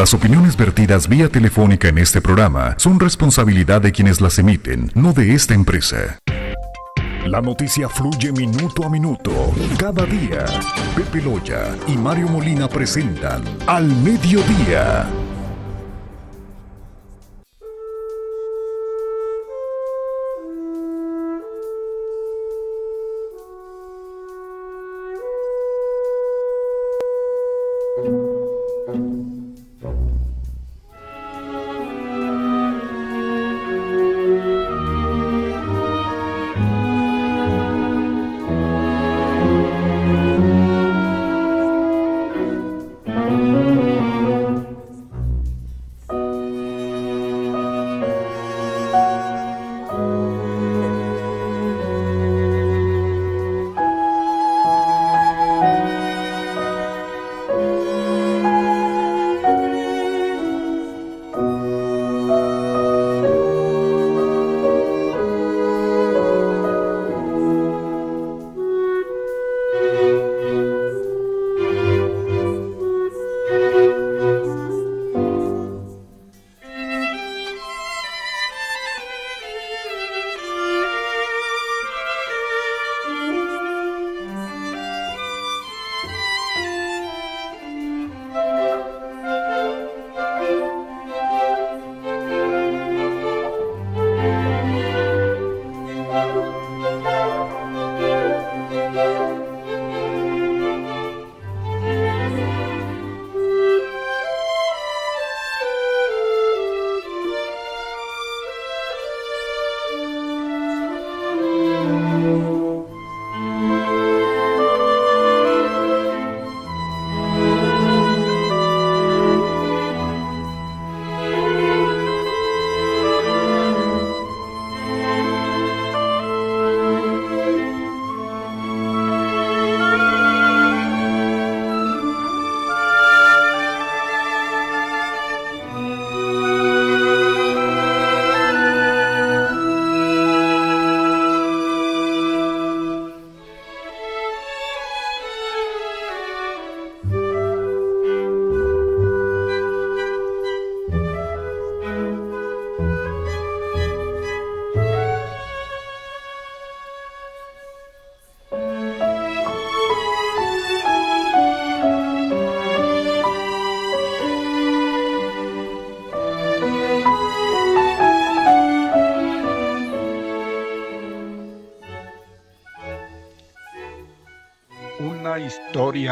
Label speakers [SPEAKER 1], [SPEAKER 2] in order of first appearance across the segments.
[SPEAKER 1] Las opiniones vertidas vía telefónica en este programa son responsabilidad de quienes las emiten, no de esta empresa. La noticia fluye minuto a minuto, cada día. Pepe Loya y Mario Molina presentan Al Mediodía.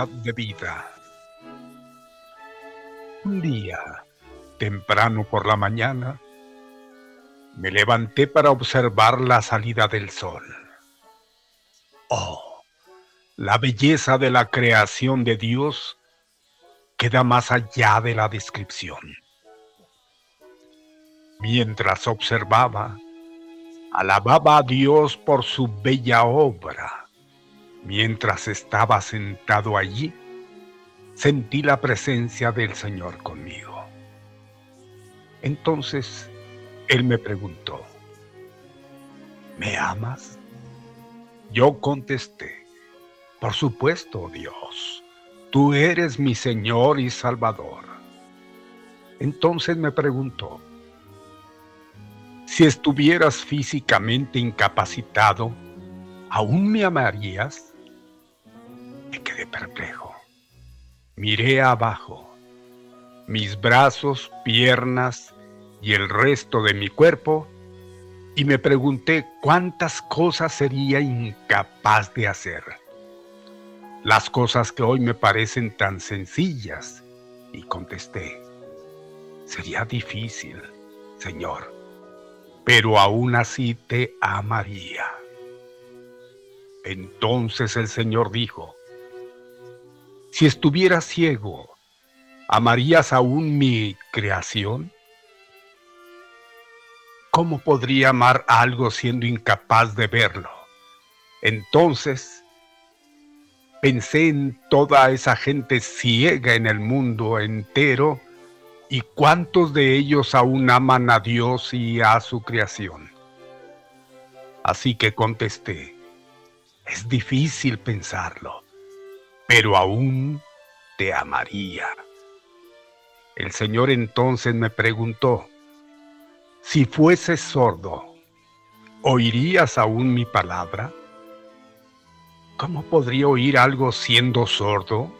[SPEAKER 2] De vida. Un día, temprano por la mañana, me levanté para observar la salida del sol. Oh, la belleza de la creación de Dios queda más allá de la descripción. Mientras observaba, alababa a Dios por su bella obra Mientras estaba sentado allí, sentí la presencia del Señor conmigo. Entonces Él me preguntó, ¿me amas? Yo contesté, por supuesto, Dios, tú eres mi Señor y Salvador. Entonces me preguntó, si estuvieras físicamente incapacitado, ¿aún me amarías? Quedé perplejo. Miré abajo. Mis brazos, piernas y el resto de mi cuerpo y me pregunté cuántas cosas sería incapaz de hacer. Las cosas que hoy me parecen tan sencillas. Y contesté, sería difícil, Señor, pero aún así te amaría. Entonces el Señor dijo, si estuviera ciego, ¿amarías aún mi creación? ¿Cómo podría amar algo siendo incapaz de verlo? Entonces, pensé en toda esa gente ciega en el mundo entero y cuántos de ellos aún aman a Dios y a su creación. Así que contesté, es difícil pensarlo pero aún te amaría. El Señor entonces me preguntó, si fueses sordo, ¿oirías aún mi palabra? ¿Cómo podría oír algo siendo sordo?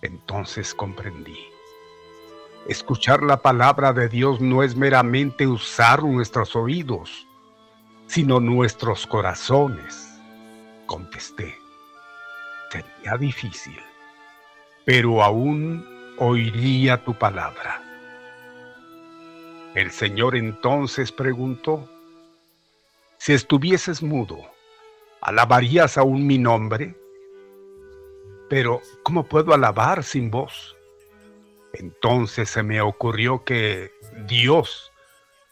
[SPEAKER 2] Entonces comprendí. Escuchar la palabra de Dios no es meramente usar nuestros oídos, sino nuestros corazones. Contesté. Difícil, pero aún oiría tu palabra. El Señor entonces preguntó, si estuvieses mudo, ¿alabarías aún mi nombre? Pero, ¿cómo puedo alabar sin voz? Entonces se me ocurrió que Dios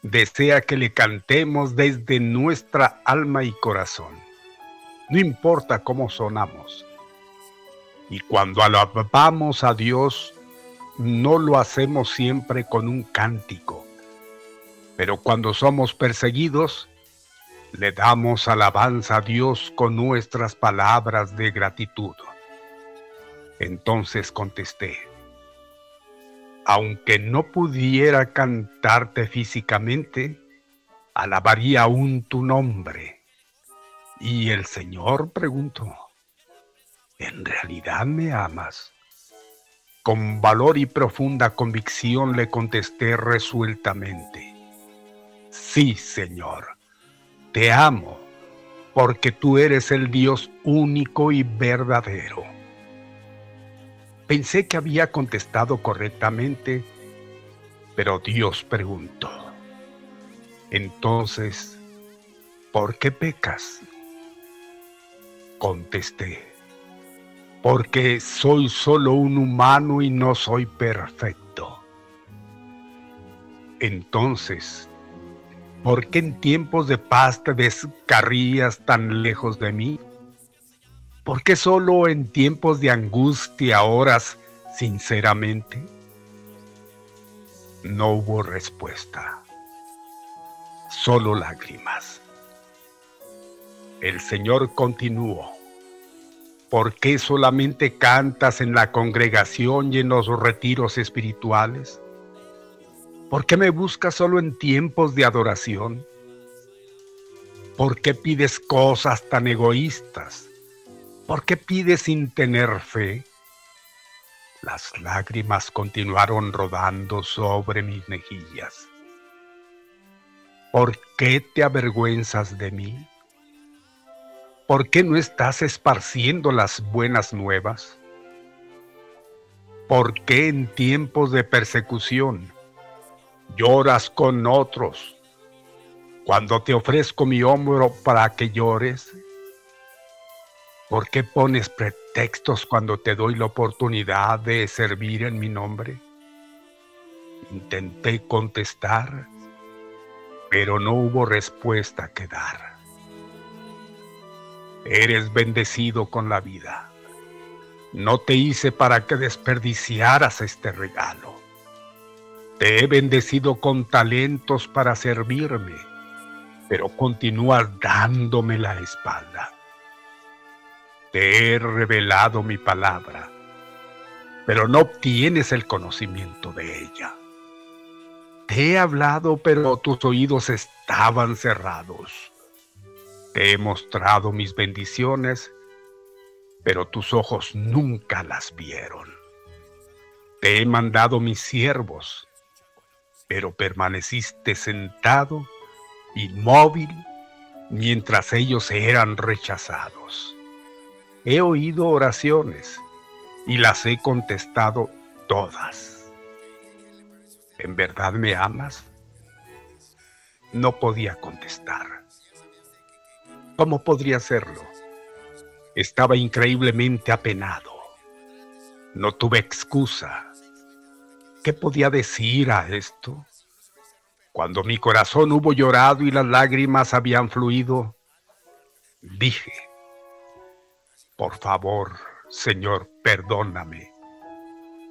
[SPEAKER 2] desea que le cantemos desde nuestra alma y corazón. No importa cómo sonamos. Y cuando alabamos a Dios, no lo hacemos siempre con un cántico, pero cuando somos perseguidos, le damos alabanza a Dios con nuestras palabras de gratitud. Entonces contesté, aunque no pudiera cantarte físicamente, alabaría aún tu nombre. Y el Señor preguntó, ¿en realidad me amas? Con valor y profunda convicción le contesté resueltamente. Sí, Señor, te amo, porque tú eres el Dios único y verdadero. Pensé que había contestado correctamente, pero Dios preguntó. Entonces, ¿por qué pecas? Contesté porque soy solo un humano y no soy perfecto. Entonces, ¿por qué en tiempos de paz te descarrías tan lejos de mí? ¿Por qué solo en tiempos de angustia oras sinceramente? No hubo respuesta, solo lágrimas. El Señor continuó. ¿Por qué solamente cantas en la congregación y en los retiros espirituales? ¿Por qué me buscas solo en tiempos de adoración? ¿Por qué pides cosas tan egoístas? ¿Por qué pides sin tener fe? Las lágrimas continuaron rodando sobre mis mejillas. ¿Por qué te avergüenzas de mí? ¿Por qué no estás esparciendo las buenas nuevas? ¿Por qué en tiempos de persecución lloras con otros cuando te ofrezco mi hombro para que llores? ¿Por qué pones pretextos cuando te doy la oportunidad de servir en mi nombre? Intenté contestar, pero no hubo respuesta que dar. Eres bendecido con la vida. No te hice para que desperdiciaras este regalo. Te he bendecido con talentos para servirme, pero continúas dándome la espalda. Te he revelado mi palabra, pero no obtienes el conocimiento de ella. Te he hablado, pero tus oídos estaban cerrados. Te he mostrado mis bendiciones, pero tus ojos nunca las vieron. Te he mandado mis siervos, pero permaneciste sentado, inmóvil, mientras ellos eran rechazados. He oído oraciones y las he contestado todas. ¿En verdad me amas? No podía contestar. ¿Cómo podría hacerlo? Estaba increíblemente apenado. No tuve excusa. ¿Qué podía decir a esto? Cuando mi corazón hubo llorado y las lágrimas habían fluido, dije, por favor, Señor, perdóname.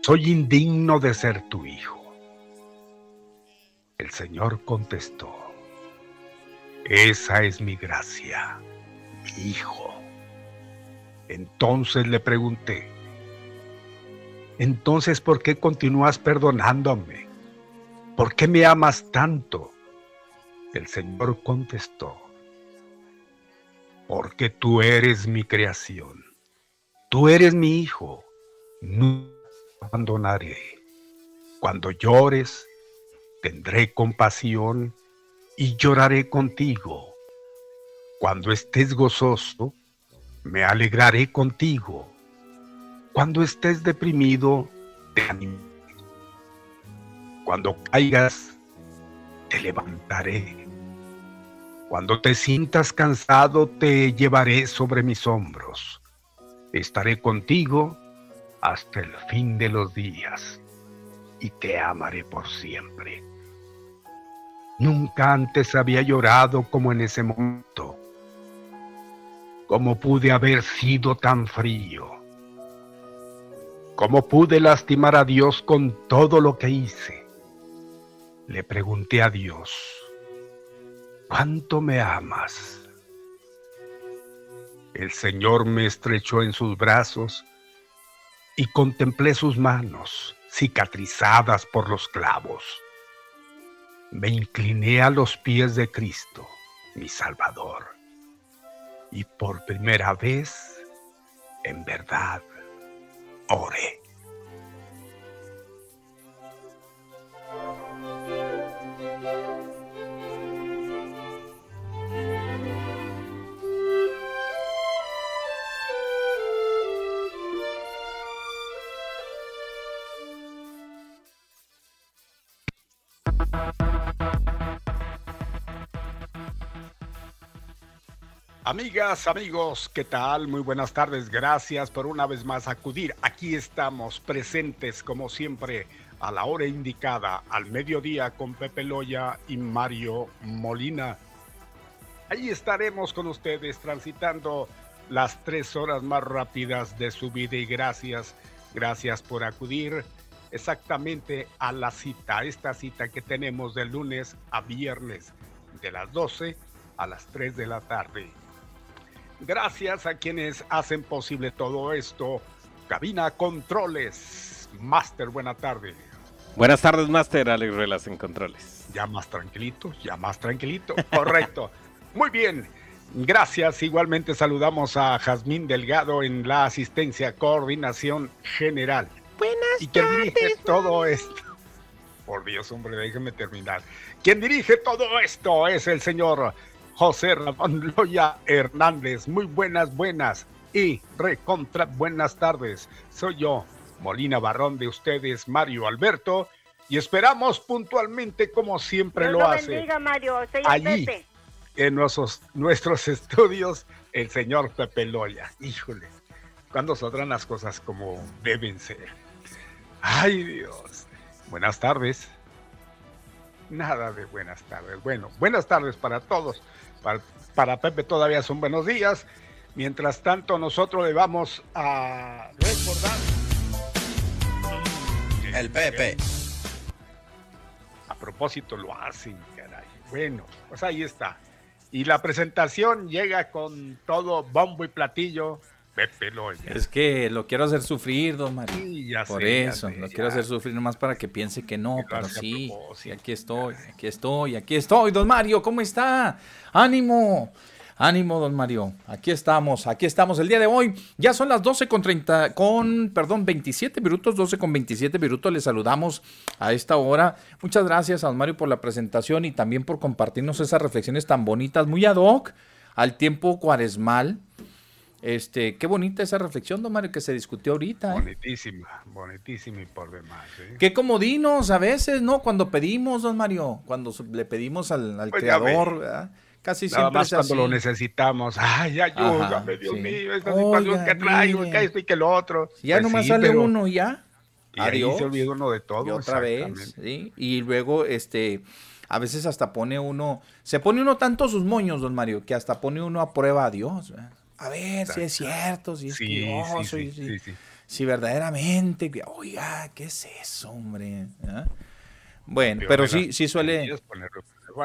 [SPEAKER 2] Soy indigno de ser tu hijo. El Señor contestó, esa es mi gracia, mi hijo. Entonces le pregunté, entonces ¿por qué continúas perdonándome? ¿Por qué me amas tanto? El Señor contestó, porque tú eres mi creación, tú eres mi hijo, no te abandonaré. Cuando llores, tendré compasión y lloraré contigo. Cuando estés gozoso, me alegraré contigo. Cuando estés deprimido, te animaré. Cuando caigas, te levantaré. Cuando te sientas cansado, te llevaré sobre mis hombros. Estaré contigo hasta el fin de los días y te amaré por siempre. Nunca antes había llorado como en ese momento. ¿Cómo pude haber sido tan frío? ¿Cómo pude lastimar a Dios con todo lo que hice? Le pregunté a Dios, ¿cuánto me amas? El Señor me estrechó en sus brazos y contemplé sus manos cicatrizadas por los clavos. Me incliné a los pies de Cristo, mi Salvador, y por primera vez, en verdad, oré. Amigas, amigos, ¿qué tal? Muy buenas tardes. Gracias por una vez más acudir. Aquí estamos presentes como siempre a la hora indicada, al mediodía con Pepe Loya y Mario Molina. Ahí estaremos con ustedes transitando las tres horas más rápidas de su vida y gracias, gracias por acudir exactamente a la cita, esta cita que tenemos de lunes a viernes de las 12 a las 3 de la tarde. Gracias a quienes hacen posible todo esto. Cabina Controles. Master, buena tarde.
[SPEAKER 3] Buenas tardes, Master. Alex Relas en Controles.
[SPEAKER 2] Ya más tranquilito, ya más tranquilito. Correcto. Muy bien. Gracias. Igualmente saludamos a Jazmín Delgado en la asistencia coordinación general.
[SPEAKER 4] Buenas
[SPEAKER 2] y quien dirige todo esto. Por Dios, hombre, déjeme terminar. Quien dirige todo esto es el señor José Ramón Loya Hernández. Muy buenas, buenas y recontra buenas tardes. Soy yo, Molina Barrón de ustedes, Mario Alberto, y esperamos puntualmente, como siempre
[SPEAKER 4] Dios
[SPEAKER 2] lo hace,
[SPEAKER 4] bendiga, Mario. Soy
[SPEAKER 2] allí
[SPEAKER 4] Pepe.
[SPEAKER 2] en nuestros, nuestros estudios, el señor Pepe Loya. Híjole, ¿cuándo saldrán las cosas como deben ser? Ay, Dios. Buenas tardes. Nada de buenas tardes. Bueno, buenas tardes para todos. Para, para Pepe todavía son buenos días. Mientras tanto, nosotros le vamos a recordar.
[SPEAKER 5] El Pepe.
[SPEAKER 2] A propósito, lo hacen, caray. Bueno, pues ahí está. Y la presentación llega con todo bombo y platillo. Pepe Loya.
[SPEAKER 6] Es que lo quiero hacer sufrir, don Mario.
[SPEAKER 2] Sí, ya
[SPEAKER 6] Por
[SPEAKER 2] sé, ya
[SPEAKER 6] eso,
[SPEAKER 2] sé,
[SPEAKER 6] lo
[SPEAKER 2] ya.
[SPEAKER 6] quiero hacer sufrir nomás para que piense que no, pero sí, aquí estoy, aquí estoy, aquí estoy, don Mario, ¿cómo está? Ánimo, ánimo, don Mario, aquí estamos, aquí estamos el día de hoy, ya son las 12 con 30, con, perdón, 27 minutos, 12 con 27 minutos, les saludamos a esta hora, muchas gracias a don Mario por la presentación y también por compartirnos esas reflexiones tan bonitas, muy ad hoc, al tiempo cuaresmal, este, qué bonita esa reflexión, don Mario, que se discutió ahorita, ¿eh?
[SPEAKER 2] Bonitísima, bonitísima y por demás. ¿eh?
[SPEAKER 6] Qué comodinos a veces, ¿no? Cuando pedimos, don Mario, cuando le pedimos al, al
[SPEAKER 2] Pues
[SPEAKER 6] creador,
[SPEAKER 2] ve.
[SPEAKER 6] ¿verdad? Casi
[SPEAKER 2] Nada
[SPEAKER 6] siempre
[SPEAKER 2] más
[SPEAKER 6] es
[SPEAKER 2] cuando lo necesitamos. Ay, ayúdame, Dios
[SPEAKER 6] sí.
[SPEAKER 2] mío, esta situación que traigo, que esto y que lo otro.
[SPEAKER 6] Ya
[SPEAKER 2] Pues
[SPEAKER 6] nomás
[SPEAKER 2] sí,
[SPEAKER 6] sale
[SPEAKER 2] pero-
[SPEAKER 6] uno y ya.
[SPEAKER 2] Y ahí se olvida uno de todo.
[SPEAKER 6] y otra vez. Y luego, este, a veces hasta pone uno, se pone uno tanto sus moños, don Mario, que hasta pone uno a prueba a Dios. ¿verdad? A ver si es cierto, si es
[SPEAKER 2] Sí,
[SPEAKER 6] que yo
[SPEAKER 2] sí,
[SPEAKER 6] si- verdaderamente, oiga, ¿qué es eso, hombre? ¿Ah? Bueno, pero sí, sí suele,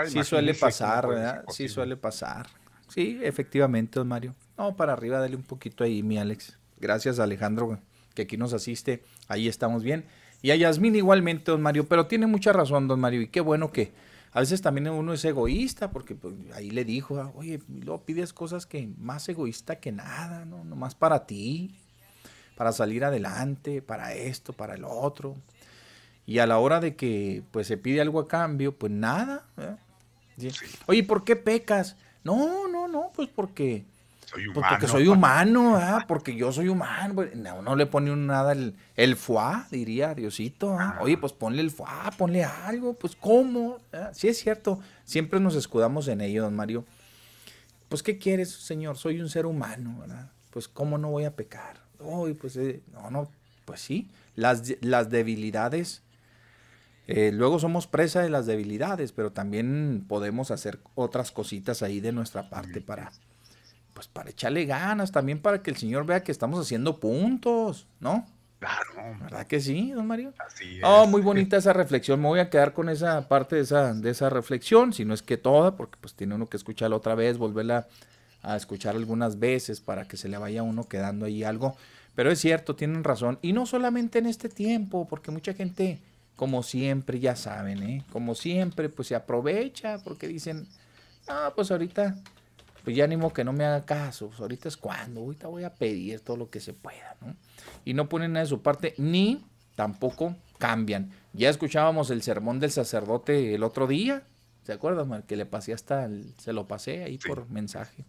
[SPEAKER 6] Sí suele pasar, ¿verdad? Sí suele pasar. Sí, efectivamente, don Mario. No, para arriba, dale un poquito ahí, mi Alex. Gracias, Alejandro, que aquí nos asiste, ahí estamos bien. Y a Yasmín igualmente, don Mario, pero tiene mucha razón, don Mario, y qué bueno que a veces también uno es egoísta, porque pues, ahí le dijo, oye, luego pides cosas que más egoísta que nada, ¿no? Nomás para ti, para salir adelante, para esto, para el otro. Y a la hora de que pues se pide algo a cambio, pues nada. Oye, ¿por qué pecas? No, no, no, pues porque soy pues. Porque soy humano, porque yo soy humano. Pues, no, no le pone nada el, el fuá, diría Diosito. Oye, pues ponle el fuá, ponle algo, pues ¿cómo? Sí es cierto, siempre nos escudamos en ello, don Mario. Pues ¿qué quieres, Señor? Soy un ser humano, ¿verdad? Pues ¿cómo no voy a pecar? Oye, pues eh, no, no, pues sí. Las, las debilidades, eh, luego somos presa de las debilidades, pero también podemos hacer otras cositas ahí de nuestra parte para pues para echarle ganas, también para que el Señor vea que estamos haciendo puntos, ¿no?
[SPEAKER 2] Claro.
[SPEAKER 6] ¿Verdad que sí, don Mario?
[SPEAKER 2] Así
[SPEAKER 6] Oh, muy bonita esa reflexión. Me voy a quedar con esa parte de esa, de esa reflexión, si no es que toda, porque pues tiene uno que escucharla otra vez, volverla a escuchar algunas veces para que se le vaya a uno quedando ahí algo. Pero es cierto, tienen razón. Y no solamente en este tiempo, porque mucha gente, como siempre, ya saben, ¿eh? Como siempre, pues se aprovecha porque dicen, ah, pues ahorita pues ya animo que no me haga caso, pues ahorita es cuando, ahorita voy a pedir todo lo que se pueda, ¿no? Y no ponen nada de su parte, ni tampoco cambian. Ya escuchábamos el sermón del sacerdote el otro día, ¿se acuerdan? Que le pasé hasta, se lo pasé ahí por mensaje.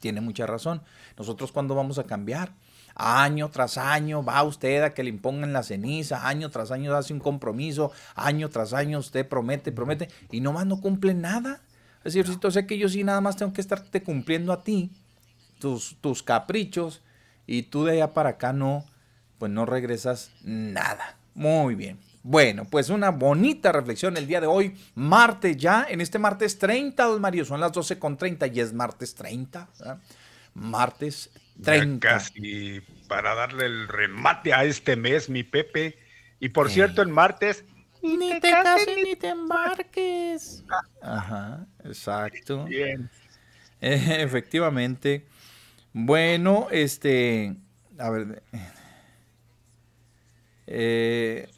[SPEAKER 6] Tiene mucha razón. Nosotros cuando vamos a cambiar, año tras año va usted a que le impongan la ceniza, año tras año hace un compromiso, año tras año usted promete, promete y nomás no cumple nada. Es decir, si sé que yo sí nada más tengo que estarte cumpliendo a ti tus, tus caprichos y tú de allá para acá no, pues no regresas nada. Muy bien. Bueno, pues una bonita reflexión el día de hoy, martes ya, en este martes 30, don Mario, son las 12 con 30 y es martes 30, martes 30.
[SPEAKER 2] casi para darle el remate a este mes, mi Pepe. Y por cierto, el martes
[SPEAKER 6] ni, te, cases ni te embarques. Ajá, exacto.
[SPEAKER 2] Bien.
[SPEAKER 6] efectivamente. Bueno, este. A ver. Eh,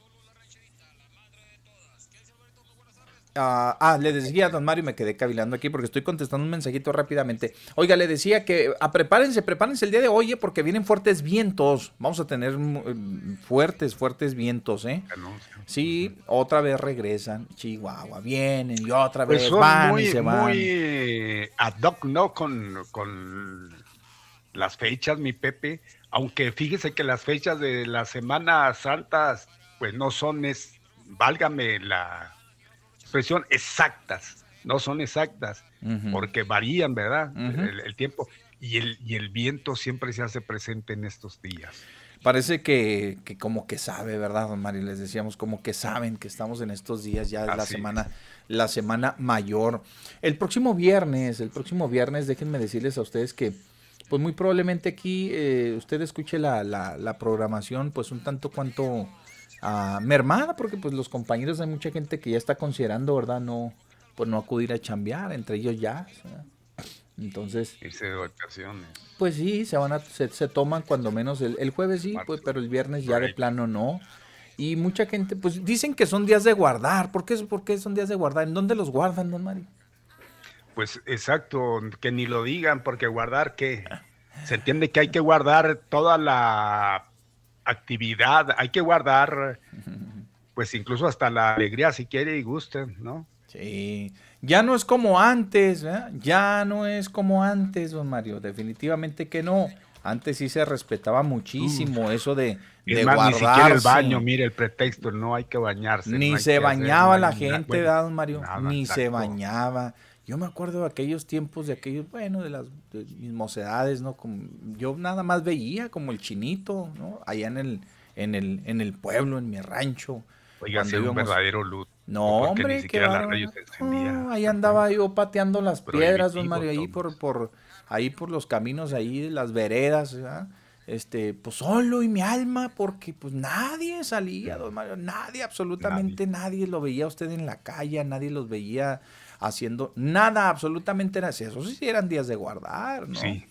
[SPEAKER 6] Ah, ah, le decía a don Mario, me quedé cavilando aquí porque estoy contestando un mensajito rápidamente. Oiga, le decía que a, ah, prepárense, prepárense el día de hoy, eh, porque vienen fuertes vientos. Vamos a tener mm, fuertes, fuertes vientos, ¿eh? Sí, otra vez regresan. Chihuahua, vienen y otra pues vez van y se van.
[SPEAKER 2] Muy ad hoc, ¿no? Con, con las fechas, mi Pepe. Aunque fíjese que las fechas de las Semanas Santas, pues no son, es, válgame la expresión exactas, no son exactas, porque varían, ¿verdad? el, tiempo. Y el, y el viento siempre se hace presente en estos días.
[SPEAKER 6] Parece que, como que sabe, ¿verdad, don Mario? Les decíamos como que saben que estamos en estos días ya de la semana, la semana mayor. El próximo viernes, el próximo viernes, déjenme decirles a ustedes que, pues muy probablemente aquí eh, usted escuche la, la, la programación, pues un tanto cuanto mermada, porque pues los compañeros hay mucha gente que ya está considerando, ¿verdad? No, pues no acudir a chambear, entre ellos ya. Entonces.
[SPEAKER 2] Irse de vacaciones.
[SPEAKER 6] Pues sí, se van a, se, toman cuando menos el, jueves sí, pues, pero el viernes ya de plano no. Y mucha gente, pues dicen que son días de guardar. ¿Por qué, ¿Por qué son días de guardar? ¿En dónde los guardan, don Mario?
[SPEAKER 2] Pues exacto, que ni lo digan, porque guardar qué. Se entiende que hay que guardar toda la actividad, hay que guardar, pues incluso hasta la alegría si quiere y guste, ¿no?
[SPEAKER 6] Sí, ya no es como antes, ya no es como antes, don Mario, definitivamente que no. Antes sí se respetaba muchísimo eso de, de
[SPEAKER 2] Ni siquiera el baño, mire el pretexto, no hay que bañarse.
[SPEAKER 6] Ni se bañaba la gente, don Mario? ni se bañaba. Yo me acuerdo de aquellos tiempos, de aquellos, bueno, de las mis mocedades, ¿no? Como, yo nada más veía como el chinito, ¿no? Allá en el, en el, en el pueblo, en mi rancho.
[SPEAKER 2] Oiga, un verdadero luz.
[SPEAKER 6] No, hombre, que ahí andaba yo pateando las piedras, don Mario, ahí por, por, ahí por los caminos ahí, de las veredas, este, pues solo y mi alma, porque pues nadie salía, don Mario, nadie, absolutamente nadie, nadie lo veía usted en la calle, nadie los veía haciendo nada, absolutamente nada. Eso sí eran días de guardar, ¿no? Sí.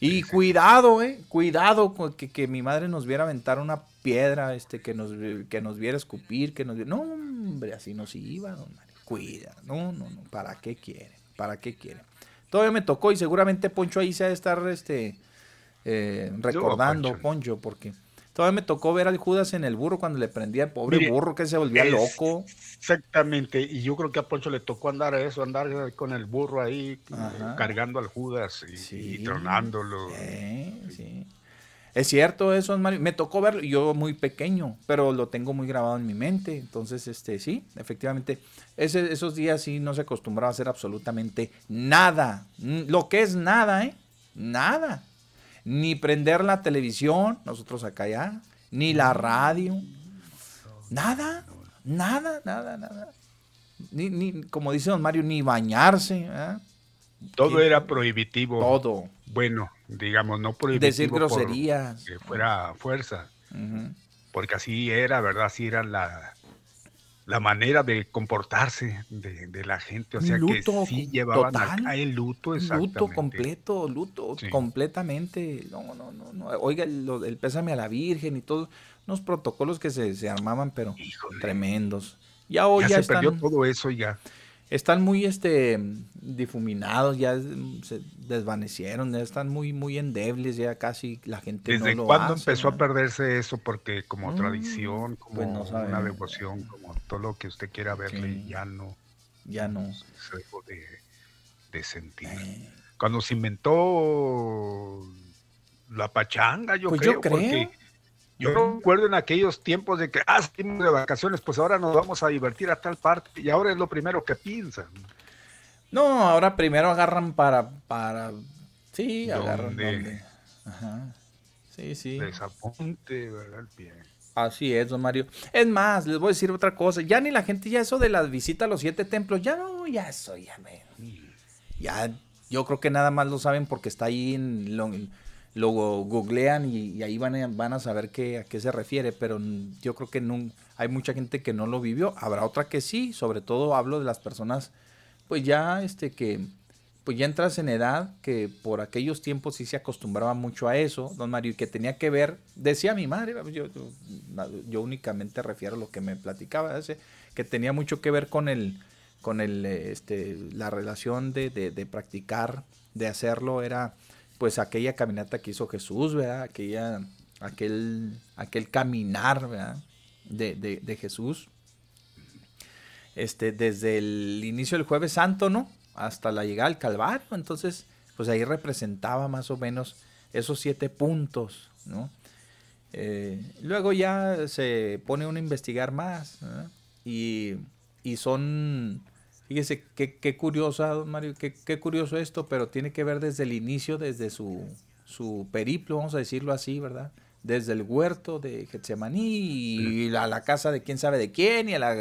[SPEAKER 6] Y cuidado, eh, cuidado que, que, mi madre nos viera aventar una piedra, este, que nos, que nos viera escupir, que nos No, hombre, así nos iba, don Mario. Cuida, no, no, no, ¿para qué quiere? ¿Para qué quiere? Todavía me tocó y seguramente Poncho ahí se ha de estar este, eh, recordando, Poncho, porque todavía me tocó ver al Judas en el burro cuando le prendía el pobre burro que se volvía loco.
[SPEAKER 2] Exactamente, y yo creo que a Poncho le tocó andar eso, andar con el burro ahí, cargando al Judas y, tronándolo.
[SPEAKER 6] sí. Es cierto eso, Mario. Me tocó verlo, yo muy pequeño, pero lo tengo muy grabado en mi mente. Entonces, este, sí, efectivamente, ese, esos días sí no se acostumbraba a hacer absolutamente nada. Lo que es nada, ¿eh? Nada. Ni prender la televisión, nosotros acá ya, ni la radio. Nada, nada, nada, nada. Ni, ni como dice don Mario, ni bañarse. ¿eh?
[SPEAKER 2] Todo era prohibitivo.
[SPEAKER 6] Todo.
[SPEAKER 2] Bueno, digamos, no prohibitivo.
[SPEAKER 6] Decir groserías.
[SPEAKER 2] Que fuera fuerza. Porque así era, ¿verdad? Así era la, la manera de comportarse de, la gente. O sea que sí llevaban total, el luto,
[SPEAKER 6] exactamente. Luto completo, luto completamente. No, no, no, no. Oiga, el pésame a la Virgen y todos unos protocolos que se, se armaban, pero tremendos.
[SPEAKER 2] Ya hoy ya, se perdió todo eso ya
[SPEAKER 6] están muy este difuminados, ya se desvanecieron, ya están muy muy endebles, ya casi la gente
[SPEAKER 2] ¿Desde no lo cuándo empezó a perderse eso? Porque como mm, tradición, pues como una devoción, como todo lo que usted quiera verle, ya no.
[SPEAKER 6] Ya no.
[SPEAKER 2] Se dejó de, sentir. Eh. Cuando se inventó la pachanga, yo pues creo, yo creo. Porque yo recuerdo en aquellos tiempos de que, ah, salimos de vacaciones, pues ahora nos vamos a divertir a tal parte, y ahora es lo primero que piensan.
[SPEAKER 6] No, ahora primero agarran para, para, sí, agarran donde. Ajá. Sí, sí.
[SPEAKER 2] Desaponte, ¿verdad?
[SPEAKER 6] Así es, don Mario. Es más, les voy a decir otra cosa. Ya ni la gente, ya eso de la visita a los siete templos, ya no, ya eso, ya me. Ya, yo creo que nada más lo saben porque está ahí en, lo googlean y, ahí van a, van a saber qué, a qué se refiere, pero yo creo que no, hay mucha gente que no lo vivió, habrá otra que sí, sobre todo hablo de las personas, pues ya este que, pues ya entras en edad, que por aquellos tiempos sí se acostumbraba mucho a eso, don Mario, y que tenía que ver, decía mi madre, yo, únicamente refiero a lo que me platicaba, que tenía mucho que ver con el, con el, este, la relación de, de, de practicar, de hacerlo, era pues aquella caminata que hizo Jesús, ¿verdad? Aquella, aquel, aquel caminar, ¿verdad? De, de, Jesús. Este, desde el inicio del jueves santo, ¿no? Hasta la llegada al Calvario. Entonces, pues ahí representaba más o menos esos siete puntos, ¿no? Eh, luego ya se pone uno a investigar más, y, y son Fíjese qué, qué curiosa, Mario, qué, qué, curioso esto, pero tiene que ver desde el inicio, desde su, su periplo, vamos a decirlo así, ¿verdad? Desde el huerto de Getsemaní y a la casa de quién sabe de quién y a la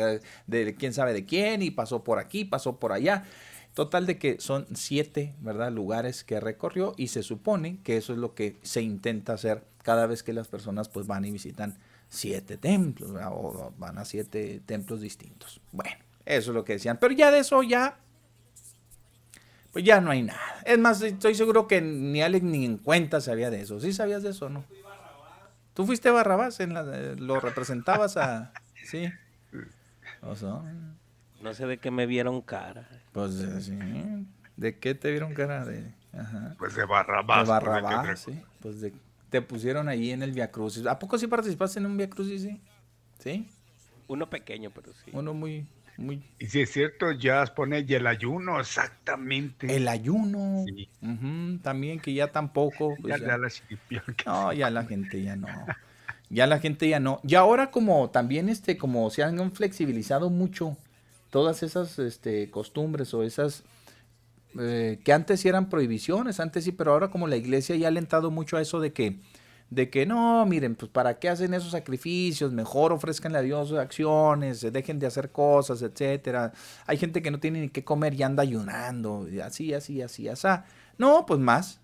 [SPEAKER 6] de quién sabe de quién y pasó por aquí, pasó por allá. Total de que son siete, ¿verdad? Lugares que recorrió y se supone que eso es lo que se intenta hacer cada vez que las personas pues van y visitan siete templos, o van a siete templos distintos. Bueno, eso es lo que decían. Pero ya de eso ya. Pues ya no hay nada. Es más, estoy seguro que ni Alex ni en cuenta sabía de eso. ¿Sí sabías de eso no? Tú fuiste Barrabás, en la, lo representabas a. Sí. O sea,
[SPEAKER 3] no sé de qué me vieron cara.
[SPEAKER 6] Pues sí. ¿De qué te vieron cara? De,
[SPEAKER 2] Pues de Barrabás.
[SPEAKER 6] De Barrabás, sí. Pues de, te pusieron ahí en el Via Crucis. ¿A poco sí participaste en un Via Crucis? Sí. ¿Sí?
[SPEAKER 3] Uno pequeño, pero sí.
[SPEAKER 6] Uno muy,
[SPEAKER 2] y si es cierto, ya pone y el ayuno, exactamente.
[SPEAKER 6] El ayuno, también que ya tampoco. Pues ya, la no, ya la gente ya no. Ya la gente ya no. Y ahora como también este, como se han flexibilizado mucho todas esas este, costumbres o esas eh, que antes eran prohibiciones, antes sí, pero ahora como la iglesia ya ha alentado mucho a eso de que de que no, miren, pues para qué hacen esos sacrificios, mejor ofrezcanle a Dios acciones, dejen de hacer cosas, etcétera. Hay gente que no tiene ni qué comer y anda ayunando, y así, así, así, así. No, pues más.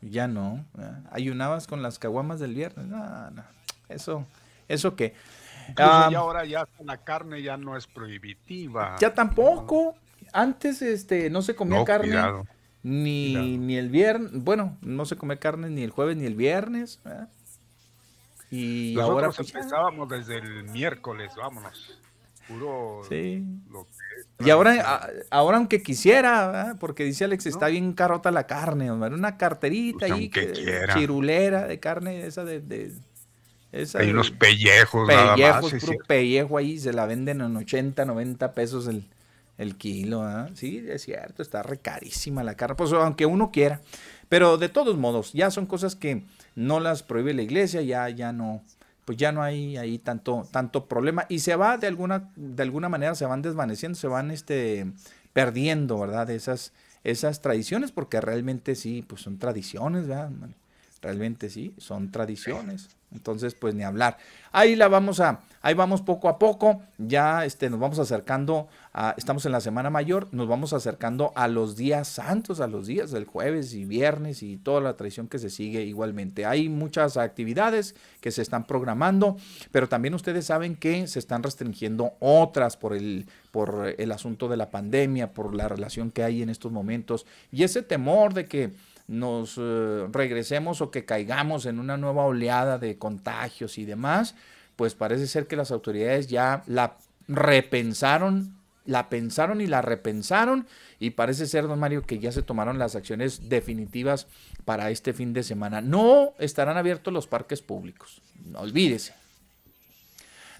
[SPEAKER 6] Ya no. Ayunabas con las caguamas del viernes. No, no. Eso, eso qué.
[SPEAKER 2] Ya ahora ya la carne ya no es prohibitiva.
[SPEAKER 6] Ya tampoco. Antes este no se comía carne ni, ni el viernes, bueno, no se come carne ni el jueves ni el viernes. ¿verdad? Y
[SPEAKER 2] Nosotros
[SPEAKER 6] ahora pues,
[SPEAKER 2] empezábamos desde el miércoles, vámonos. Puro
[SPEAKER 6] Sí.
[SPEAKER 2] lo que
[SPEAKER 6] Y ahora, a- ahora aunque quisiera, ¿verdad? porque dice Alex, está bien carota la carne, una carterita
[SPEAKER 2] Pues
[SPEAKER 6] ahí, que- chirulera de carne, esa de... de- esa
[SPEAKER 2] hay unos pellejos, nada
[SPEAKER 6] pellejos,
[SPEAKER 2] más. sí,
[SPEAKER 6] puro
[SPEAKER 2] sí.
[SPEAKER 6] pellejo ahí, se la venden en 80, 90 pesos el, el kilo, ¿ah? Sí, es cierto, está re carísima la carne, pues aunque uno quiera. Pero de todos modos, ya son cosas que no las prohíbe la iglesia, ya, ya no, pues ya no hay ahí tanto, tanto problema. Y se va de alguna, de alguna manera, se van desvaneciendo, se van este, perdiendo, ¿verdad? Esas, esas tradiciones, porque realmente sí, pues son tradiciones, ¿verdad? Realmente sí, son tradiciones. Entonces, pues ni hablar. Ahí la vamos a, ahí vamos poco a poco. Ya este, nos vamos acercando a, estamos en la Semana Mayor, nos vamos acercando a los días santos, a los días del jueves y viernes y toda la tradición que se sigue igualmente. Hay muchas actividades que se están programando, pero también ustedes saben que se están restringiendo otras por el, por el asunto de la pandemia, por la relación que hay en estos momentos y ese temor de que nos eh, regresemos o que caigamos en una nueva oleada de contagios y demás, pues parece ser que las autoridades ya la repensaron, la pensaron y la repensaron y parece ser, don Mario, que ya se tomaron las acciones definitivas para este fin de semana. No estarán abiertos los parques públicos, no olvídese.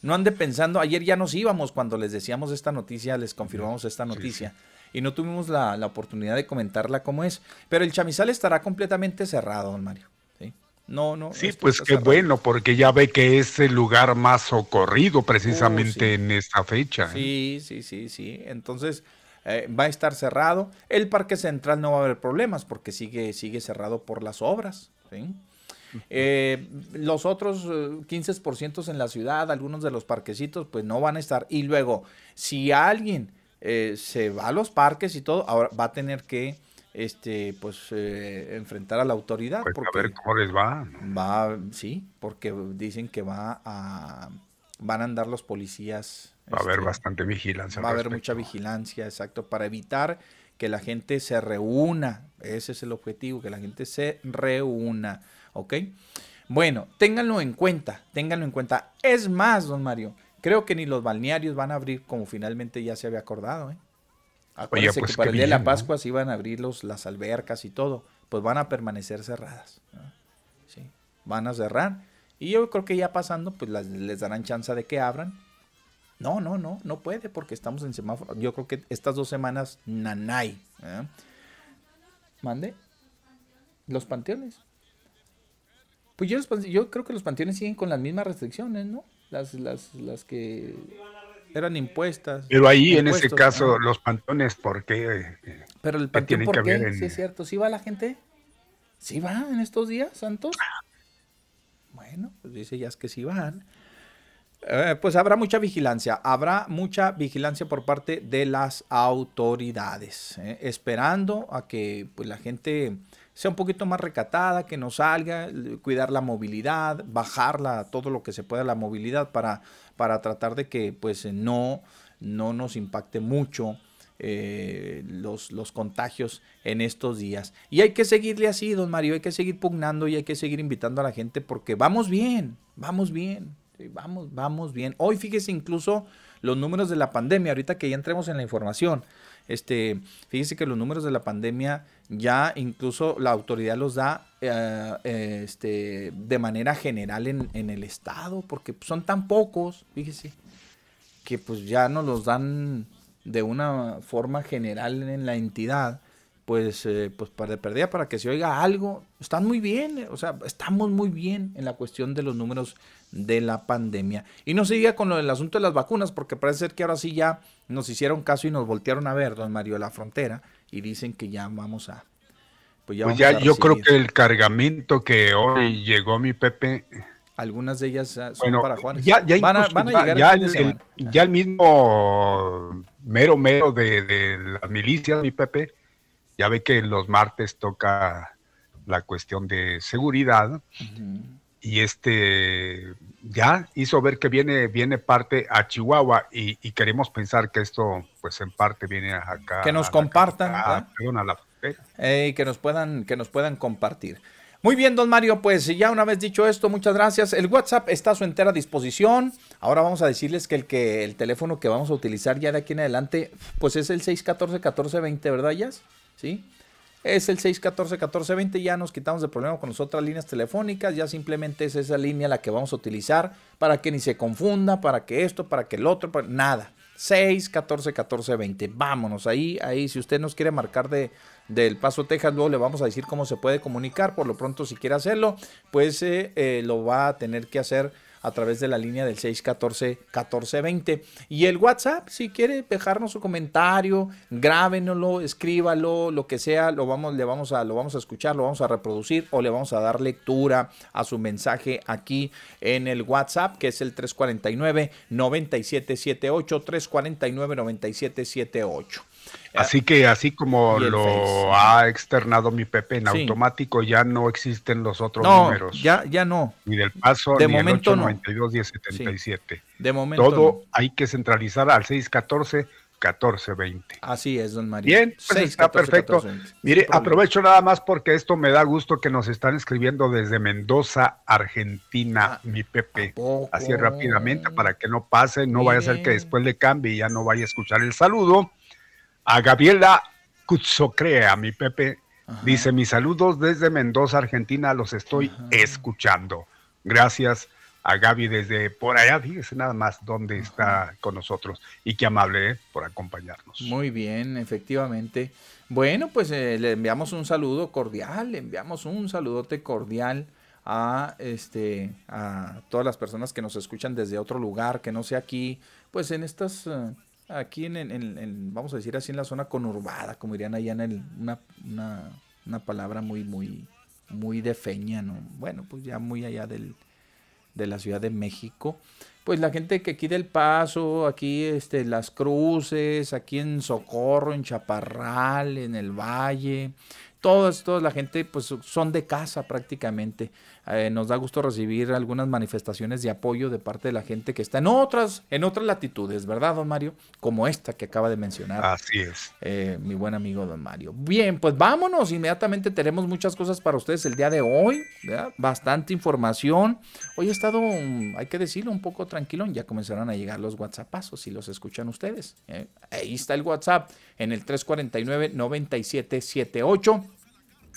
[SPEAKER 6] No ande pensando, ayer ya nos íbamos cuando les decíamos esta noticia, les confirmamos esta
[SPEAKER 2] Sí,
[SPEAKER 6] noticia y no tuvimos la, la oportunidad de comentarla como es. Pero el chamizal estará completamente cerrado, don Mario. ¿sí? No, no.
[SPEAKER 2] Sí, pues qué
[SPEAKER 6] cerrado.
[SPEAKER 2] bueno, porque ya ve que es el lugar más socorrido precisamente
[SPEAKER 6] sí.
[SPEAKER 2] en esta fecha. ¿eh?
[SPEAKER 6] Sí, sí, sí, sí. Entonces eh, va a estar cerrado. El Parque Central no va a haber problemas porque sigue, sigue cerrado por las obras. ¿sí? Eh, los otros eh, 15% en la ciudad, algunos de los parquecitos, pues no van a estar. Y luego, si alguien eh, se va a los parques y todo, ahora va a tener que este, pues, eh, enfrentar a la autoridad.
[SPEAKER 2] Pues
[SPEAKER 6] porque
[SPEAKER 2] a ver cómo les va.
[SPEAKER 6] va, sí, porque dicen que va a, van a andar los policías.
[SPEAKER 2] Va a haber
[SPEAKER 6] este,
[SPEAKER 2] bastante vigilancia.
[SPEAKER 6] Va a haber mucha vigilancia, exacto, para evitar que la gente se reúna. Ese es el objetivo, que la gente se reúna. ¿Ok? Bueno, ténganlo en cuenta, ténganlo en cuenta. Es más, don Mario, creo que ni los balnearios van a abrir como finalmente ya se había acordado. ¿eh? Acuérdense
[SPEAKER 2] pues
[SPEAKER 6] que para
[SPEAKER 2] qué
[SPEAKER 6] el día de la. Pascua se iban a abrir los, las albercas y todo. Pues van a permanecer cerradas. ¿no? Sí, van a cerrar. Y yo creo que ya pasando, pues las- les darán chance de que abran. No, no, no, no puede porque estamos en semáforo. Yo creo que estas dos semanas, nanay. ¿eh? Mande. Los panteones. Pues yo, yo creo que los panteones siguen con las mismas restricciones, ¿no? Las, las, las que eran impuestas.
[SPEAKER 2] Pero ahí en ese caso, los pantones, ¿por qué? Eh,
[SPEAKER 6] Pero el panteón, ¿por qué?
[SPEAKER 2] en-
[SPEAKER 6] Sí, es cierto. ¿Sí va la gente? ¿Sí va en estos días, Santos? Bueno, pues dice ya es que sí van. Eh, pues habrá mucha vigilancia, habrá mucha vigilancia por parte de las autoridades, eh, esperando a que pues, la gente sea un poquito más recatada, que no salga, l- cuidar la movilidad, bajarla todo lo que se pueda la movilidad para, para tratar de que pues eh, no, no nos impacte mucho eh, los, los contagios en estos días. Y hay que seguirle así, don Mario, hay que seguir pugnando y hay que seguir invitando a la gente porque vamos bien, vamos bien, vamos, vamos bien. Hoy fíjese incluso los números de la pandemia, ahorita que ya entremos en la información, este, fíjese que los números de la pandemia ya incluso la autoridad los da eh, eh, este, de manera general en, en el estado, porque son tan pocos, fíjese, que pues ya nos los dan de una forma general en la entidad, pues, eh, pues para de perdida, para que se oiga algo, están muy bien, eh, o sea, estamos muy bien en la cuestión de los números de la pandemia. Y no se diga con lo del asunto de las vacunas, porque parece ser que ahora sí ya nos hicieron caso y nos voltearon a ver, don Mario, la frontera, y dicen que ya vamos a... Pues ya,
[SPEAKER 2] Pues ya yo creo que el cargamento que hoy llegó mi Pepe,
[SPEAKER 6] Algunas de ellas ah, son
[SPEAKER 2] bueno,
[SPEAKER 6] para Juárez.
[SPEAKER 2] ya, ya,
[SPEAKER 6] van, a, van a
[SPEAKER 2] ya-
[SPEAKER 6] llegar
[SPEAKER 2] ya
[SPEAKER 6] el
[SPEAKER 2] el, ya el mismo mero mero de, de las milicias, mi Pepe, ya ve que los martes toca la cuestión de seguridad y este ya hizo ver que viene viene parte a Chihuahua y, y queremos pensar que esto pues en parte viene acá
[SPEAKER 6] Que nos compartan,
[SPEAKER 2] perdón, a la.
[SPEAKER 6] Eh, que nos puedan, que nos puedan compartir. Muy bien, don Mario, pues ya una vez dicho esto, muchas gracias. El WhatsApp está a su entera disposición. Ahora vamos a decirles que el, que el teléfono que vamos a utilizar ya de aquí en adelante, pues es el 614-1420, ¿verdad, Jazz? Sí. Es el 614-1420, ya nos quitamos de problema con las otras líneas telefónicas, ya simplemente es esa línea la que vamos a utilizar para que ni se confunda, para que esto, para que el otro, nada. 6, 14, 14, 20. Vámonos ahí, ahí. Si usted nos quiere marcar de del Paso, Texas, luego le vamos a decir cómo se puede comunicar. Por lo pronto, si quiere hacerlo, pues eh, eh, lo va a tener que hacer a través de la línea del 614-1420. Y el WhatsApp, si quiere dejarnos su comentario, grábenoslo, escríbalo, lo que sea, lo vamos, le vamos a, lo vamos a escuchar, lo vamos a reproducir o le vamos a dar lectura a su mensaje aquí en el WhatsApp, que es el 349-9778, 349-9778.
[SPEAKER 2] Así que así como lo ha externado mi Pepe en automático, ya no existen los otros números.
[SPEAKER 6] Ya, ya no.
[SPEAKER 2] Ni del paso,
[SPEAKER 6] de
[SPEAKER 2] ni
[SPEAKER 6] momento
[SPEAKER 2] el 892 1077.
[SPEAKER 6] De momento.
[SPEAKER 2] Todo hay que centralizar al 614 1420.
[SPEAKER 6] Así es, don María.
[SPEAKER 2] Bien, pues está perfecto. Mire, aprovecho nada más porque esto me da gusto que nos están escribiendo desde Mendoza, Argentina, ah, mi Pepe. Así rápidamente para que no pase, no vaya a ser que después le cambie y ya no vaya a escuchar el saludo. A Gabriela Cutzocrea, mi Pepe, dice, mis saludos desde Mendoza, Argentina, los estoy escuchando. Gracias a Gaby desde por allá, fíjese nada más dónde está con nosotros. Y qué amable ¿eh? por acompañarnos.
[SPEAKER 6] Muy bien, efectivamente. Bueno, pues eh, le enviamos un saludo cordial, le enviamos un saludote cordial a este a todas las personas que nos escuchan desde otro lugar que no sea aquí, pues en estas eh, aquí en, en, vamos a decir así, en la zona conurbada, como dirían allá en una, una, una, palabra muy, muy, muy de feña, ¿no? Bueno, pues ya muy allá del, de la Ciudad de México. Pues la gente que aquí del Paso, aquí este, Las Cruces, aquí en Socorro, en Chaparral, en el Valle, todas, toda la gente pues son de casa prácticamente. Eh, nos da gusto recibir algunas manifestaciones de apoyo de parte de la gente que está en otras, en otras latitudes, ¿verdad, don Mario? Como esta que acaba de mencionar.
[SPEAKER 2] Así es.
[SPEAKER 6] Eh, mi buen amigo don Mario. Bien, pues vámonos. Inmediatamente tenemos muchas cosas para ustedes el día de hoy. Bastante información. Hoy ha estado, hay que decirlo, un poco tranquilo. Ya comenzaron a llegar los WhatsAppazos, si los escuchan ustedes. ¿eh? Ahí está el WhatsApp en el 349 9778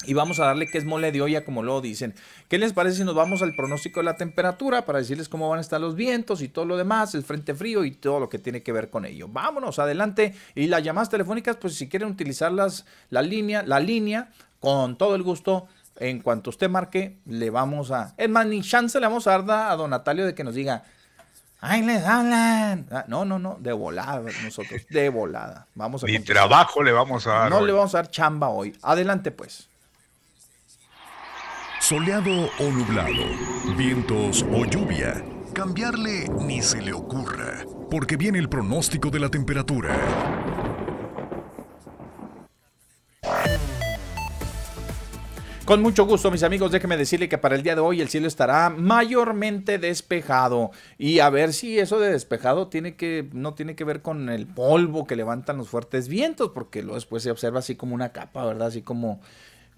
[SPEAKER 6] y vamos a darle que es mole de olla, como lo dicen. ¿Qué les parece si nos vamos al pronóstico de la temperatura para decirles cómo van a estar los vientos y todo lo demás, el frente frío y todo lo que tiene que ver con ello? Vámonos adelante. Y las llamadas telefónicas, pues si quieren utilizarlas, la línea, la línea, con todo el gusto. En cuanto usted marque, le vamos a. Es más, ni chance le vamos a dar a don Natalio de que nos diga. ¡Ay, les hablan! Ah, no, no, no, de volada nosotros, de volada. Vamos a.
[SPEAKER 2] Ni trabajo le vamos a dar.
[SPEAKER 6] No le vamos a dar chamba hoy. Adelante, pues
[SPEAKER 1] soleado o nublado, vientos o lluvia. Cambiarle ni se le ocurra, porque viene el pronóstico de la temperatura.
[SPEAKER 6] Con mucho gusto, mis amigos, déjenme decirle que para el día de hoy el cielo estará mayormente despejado. Y a ver si eso de despejado tiene que, no tiene que ver con el polvo que levantan los fuertes vientos, porque luego después se observa así como una capa, ¿verdad? Así como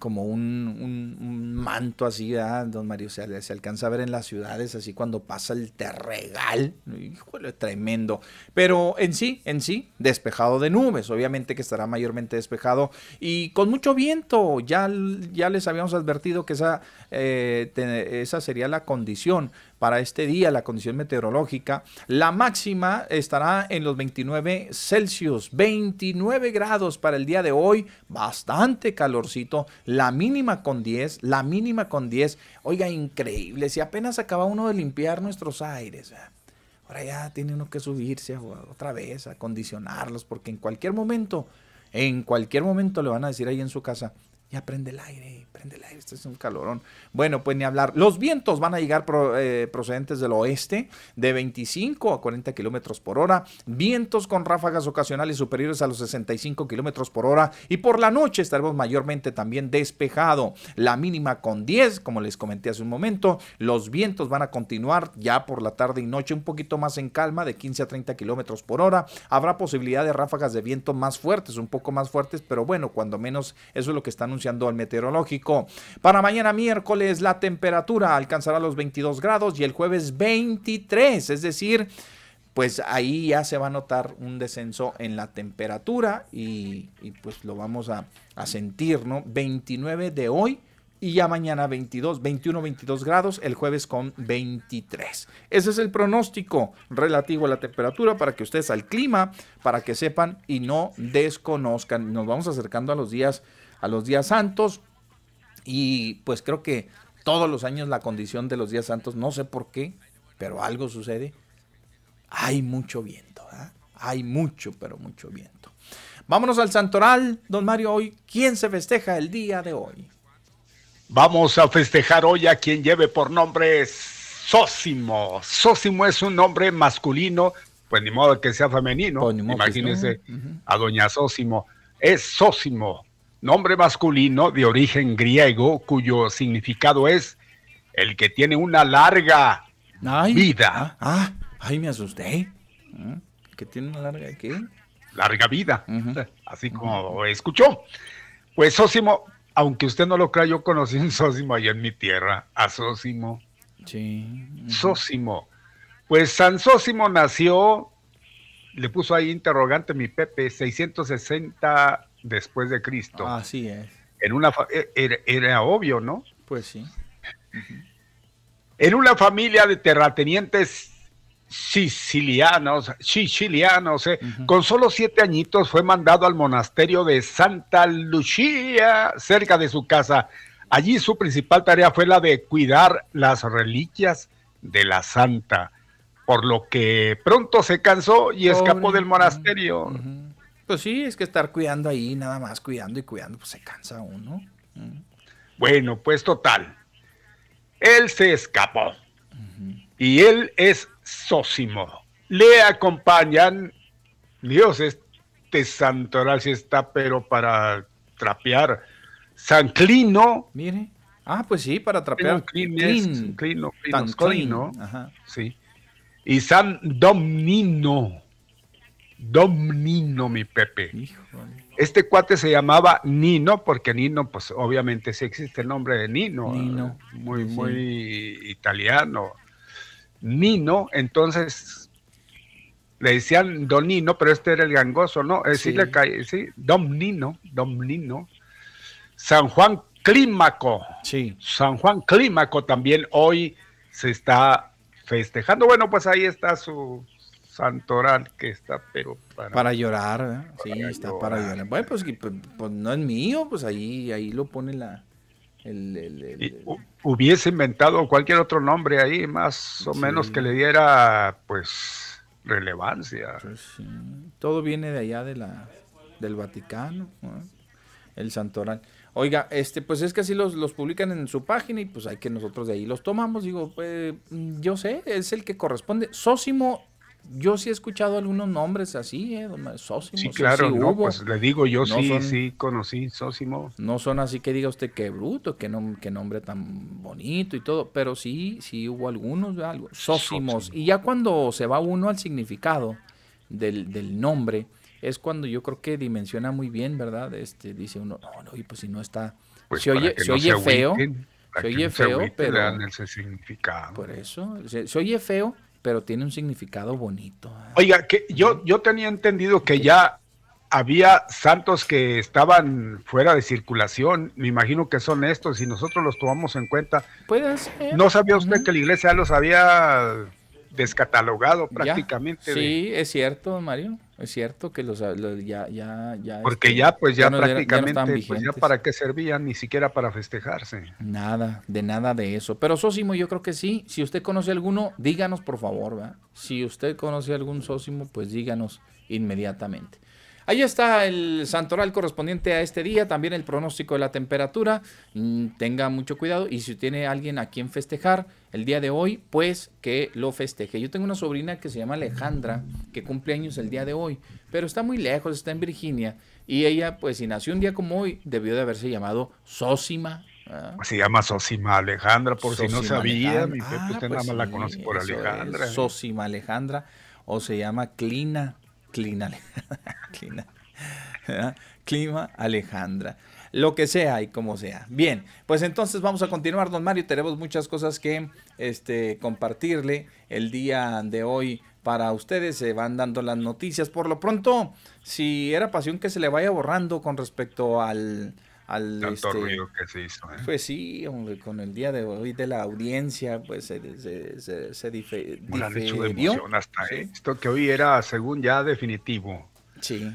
[SPEAKER 6] como un, manto así, don Mario, se, se alcanza a ver en las ciudades, así cuando pasa el terregal, híjole, tremendo. Pero en sí, en sí, despejado de nubes, obviamente que estará mayormente despejado y con mucho viento, ya, ya les habíamos advertido que esa, eh, esa sería la condición para este día, la condición meteorológica. La máxima estará en los 29 Celsius, 29 grados para el día de hoy, bastante calorcito. La mínima con 10, la mínima con 10. Oiga, increíble, si apenas acaba uno de limpiar nuestros aires. Ahora ya tiene uno que subirse otra vez, acondicionarlos, porque en cualquier momento, en cualquier momento le van a decir ahí en su casa, ya prende el aire, prende el aire, este es un calorón. Bueno, pues ni hablar. Los vientos van a llegar eh, procedentes del oeste de 25 a 40 kilómetros por hora, vientos con ráfagas ocasionales superiores a los 65 kilómetros por hora y por la noche estaremos mayormente también despejado. La mínima con 10, como les comenté hace un momento, los vientos van a continuar ya por la tarde y noche un poquito más en calma, de 15 a 30 kilómetros por hora. Habrá posibilidad de ráfagas de viento más fuertes, un poco más fuertes, pero bueno, cuando menos eso es lo que está anunciando el meteorológico. Para mañana miércoles la temperatura alcanzará los 22 grados y el jueves 23, es decir, pues ahí ya se va a notar un descenso en la temperatura y, pues lo vamos a, a sentir, ¿no? 29 de hoy y ya mañana 22, 21, 22 grados, el jueves con 23. Ese es el pronóstico relativo a la temperatura para que ustedes al clima, para que sepan y no desconozcan. Nos vamos acercando a los días a los días santos y pues creo que todos los años la condición de los días santos, no sé por qué, pero algo sucede. Hay mucho viento, ¿eh? hay mucho, pero mucho viento. Vámonos al santoral, don Mario, hoy, ¿quién se festeja el día de hoy?
[SPEAKER 2] Vamos a festejar hoy a quien lleve por nombre Sósimo. Sósimo es un nombre masculino, pues ni modo que sea femenino. Pues, Imagínense a doña Sósimo. Es Sósimo, nombre masculino de origen griego cuyo significado es el que tiene una larga vida.
[SPEAKER 6] Ah, ah, ay, me asusté. ¿Mm? ¿Que tiene una larga qué?
[SPEAKER 2] Larga vida, así como escuchó. Pues Sósimo aunque usted no lo crea, yo conocí un Sósimo allá en mi tierra, a Sósimo.
[SPEAKER 6] Sí.
[SPEAKER 2] Sósimo. Pues San Sósimo nació, le puso ahí interrogante mi Pepe, 660 después de Cristo.
[SPEAKER 6] Así es.
[SPEAKER 2] En una e, era, obvio, ¿no?
[SPEAKER 6] Pues sí.
[SPEAKER 2] En una familia de terratenientes sicilianos, sicilianos, eh. con solo siete añitos fue mandado al monasterio de Santa Lucía, cerca de su casa. Allí su principal tarea fue la de cuidar las reliquias de la santa, por lo que pronto se cansó y escapó del monasterio.
[SPEAKER 6] Pues sí, es que estar cuidando ahí, nada más cuidando y cuidando, pues se cansa uno.
[SPEAKER 2] Bueno, pues total. Él se escapó. Y él es Sósimo. Le acompañan, Dios, este santoral si está, pero para trapear. San Clino.
[SPEAKER 6] Mire. Ah, pues sí, para trapear.
[SPEAKER 2] Clin, clino, clino, Sí. Y San Domnino. Domnino, mi Pepe. Este cuate se llamaba Nino, porque Nino, pues obviamente sí existe el nombre de Nino. Nino. Muy, muy italiano. Nino, entonces le decían Don Nino, pero este era el gangoso, ¿no? Es decir, le sí, Don Nino, Don Nino. San Juan Clímaco.
[SPEAKER 6] Sí.
[SPEAKER 2] San Juan Clímaco también hoy se está festejando. Bueno, pues ahí está su santoral que está, pero
[SPEAKER 6] para, para llorar, ¿eh? sí, está para llorar. Bueno, pues, pues, pues, no es mío, pues ahí, ahí lo pone la,
[SPEAKER 2] hubiese inventado cualquier otro nombre ahí, más o menos que le diera, pues, relevancia.
[SPEAKER 6] Pues Todo viene de allá de la, del Vaticano, el santoral. Oiga, este, pues es que así los, los publican en su página y pues hay que nosotros de ahí los tomamos. Digo, pues, yo sé, es el que corresponde. Sósimo yo sí he escuchado algunos nombres así, ¿eh? Sósimo.
[SPEAKER 2] Sí, claro, no, pues le digo, yo sí, sí conocí Sósimo.
[SPEAKER 6] No son así que diga usted qué bruto, qué, qué nombre tan bonito y todo, pero sí, sí hubo algunos, algo, Sósimos. Y ya cuando se va uno al significado del, nombre, es cuando yo creo que dimensiona muy bien, ¿verdad? Este, dice uno, no, no, y pues si no está,
[SPEAKER 2] pues se oye, se oye feo,
[SPEAKER 6] se oye feo, pero...
[SPEAKER 2] ese significado.
[SPEAKER 6] Por eso, se oye feo, pero tiene un significado bonito.
[SPEAKER 2] ¿eh? Oiga, que yo, yo tenía entendido que ya había santos que estaban fuera de circulación. Me imagino que son estos y nosotros los tomamos en cuenta.
[SPEAKER 6] Puede ser.
[SPEAKER 2] ¿No sabía usted que la iglesia los había descatalogado prácticamente?
[SPEAKER 6] Sí, es cierto, Mario. Es cierto que los, ya, ya, ya.
[SPEAKER 2] Porque este, ya, pues ya, prácticamente, pues ya para qué servían, ni siquiera para festejarse.
[SPEAKER 6] Nada, de nada de eso. Pero Sósimo, yo creo que sí. Si usted conoce alguno, díganos por favor, ¿verdad? Si usted conoce algún Sósimo, pues díganos inmediatamente. Ahí está el santoral correspondiente a este día, también el pronóstico de la temperatura. Mm, tenga mucho cuidado y si tiene alguien a quien festejar el día de hoy, pues que lo festeje. Yo tengo una sobrina que se llama Alejandra, que cumple años el día de hoy, pero está muy lejos, está en Virginia. Y ella, pues si nació un día como hoy, debió de haberse llamado Sósima.
[SPEAKER 2] Se llama Sosima Alejandra, por si no sabía.
[SPEAKER 6] Alejandra.
[SPEAKER 2] Mi
[SPEAKER 6] Ah,
[SPEAKER 2] usted
[SPEAKER 6] pues
[SPEAKER 2] nada más la
[SPEAKER 6] sí,
[SPEAKER 2] conoce por
[SPEAKER 6] es,
[SPEAKER 2] Alejandra.
[SPEAKER 6] Sósima Alejandra. O se llama Clina. ¿verdad? Clima Alejandra. Lo que sea y como sea. Bien, pues entonces vamos a continuar, don Mario. Tenemos muchas cosas que este, compartirle el día de hoy para ustedes. Se van dando las noticias. Por lo pronto, si era pasión que se le vaya borrando con respecto al... al
[SPEAKER 2] Tanto
[SPEAKER 6] este,
[SPEAKER 2] ruido que se hizo. ¿eh?
[SPEAKER 6] pues sí, hombre, con el día de hoy de la audiencia, pues se, se, se, se dife-
[SPEAKER 2] han hecho de
[SPEAKER 6] diferió.
[SPEAKER 2] emoción hasta
[SPEAKER 6] Sí.
[SPEAKER 2] esto, que hoy era según ya definitivo.
[SPEAKER 6] Sí.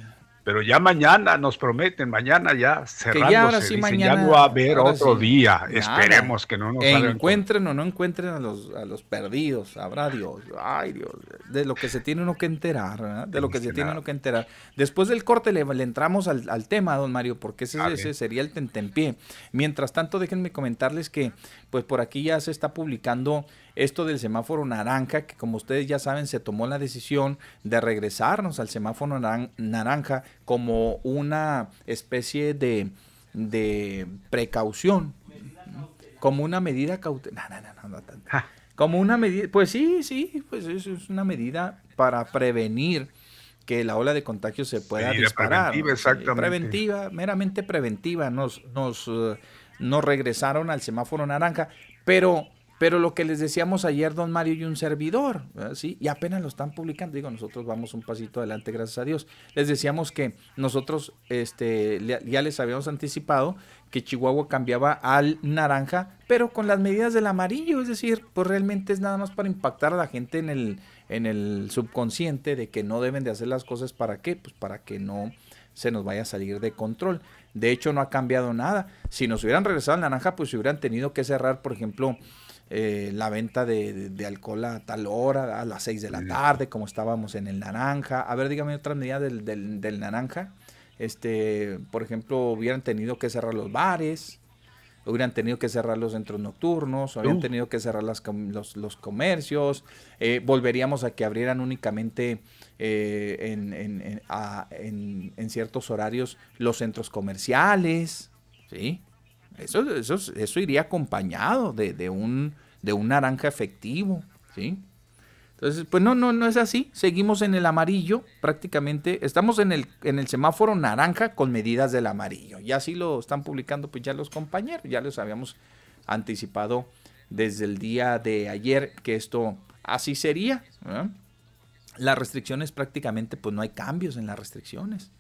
[SPEAKER 2] Pero ya mañana nos prometen, mañana ya cerrándose.
[SPEAKER 6] ahora sí,
[SPEAKER 2] dicen,
[SPEAKER 6] mañana-
[SPEAKER 2] ya no va a haber
[SPEAKER 6] ahora
[SPEAKER 2] otro
[SPEAKER 6] sí.
[SPEAKER 2] día.
[SPEAKER 6] Nada.
[SPEAKER 2] Esperemos que no nos
[SPEAKER 6] Encuentren o no encuentren a los, a los perdidos, sabrá Dios. Ay, Dios, de lo que se tiene uno que enterar, ¿verdad? De lo que se tiene uno que enterar. Después del corte le, le entramos al, al tema, don Mario, porque ese, ese sería el tentempié. Mientras tanto, déjenme comentarles que, pues por aquí ya se está publicando esto del semáforo naranja, que como ustedes ya saben, se tomó la decisión de regresarnos al semáforo naran- naranja como una especie de, de precaución, como una medida cautelar. No, no, no, no. Como una medida, pues sí, sí, pues eso es una medida para prevenir que la ola de contagio se pueda
[SPEAKER 2] Medida
[SPEAKER 6] disparar.
[SPEAKER 2] preventiva, exactamente.
[SPEAKER 6] preventiva, meramente preventiva. Nos, nos, eh, nos regresaron al semáforo naranja, pero, pero lo que les decíamos ayer, don Mario y un servidor. ¿sí? y apenas lo están publicando, digo, nosotros vamos un pasito adelante, gracias a Dios. Les decíamos que nosotros este, ya les habíamos anticipado que Chihuahua cambiaba al naranja, pero con las medidas del amarillo, es decir, pues realmente es nada más para impactar a la gente en el, en el subconsciente de que no deben de hacer las cosas para qué, pues para que no se nos vaya a salir de control. De hecho, no ha cambiado nada. Si nos hubieran regresado al naranja, pues hubieran tenido que cerrar, por ejemplo, eh, la venta de, de- de alcohol a tal hora, a las 6 de la tarde, como estábamos en el naranja. A ver, dígame otra medida del, del, del naranja. Este, por ejemplo, hubieran tenido que cerrar los bares, hubieran tenido que cerrar los centros nocturnos, hubieran
[SPEAKER 2] Uh.
[SPEAKER 6] tenido que cerrar las los, los comercios, eh, volveríamos a que abrieran únicamente eh, en, en- en- a- en- en ciertos horarios los centros comerciales, ¿sí? Eso, eso, eso iría acompañado de, de un, de un naranja efectivo, ¿sí? Entonces, pues no, no, no es así. Seguimos en el amarillo, prácticamente. Estamos en el, en el semáforo naranja con medidas del amarillo. Y así lo están publicando pues ya los compañeros. Ya les habíamos anticipado desde el día de ayer que esto así sería. Las restricciones prácticamente, pues no hay cambios en las restricciones.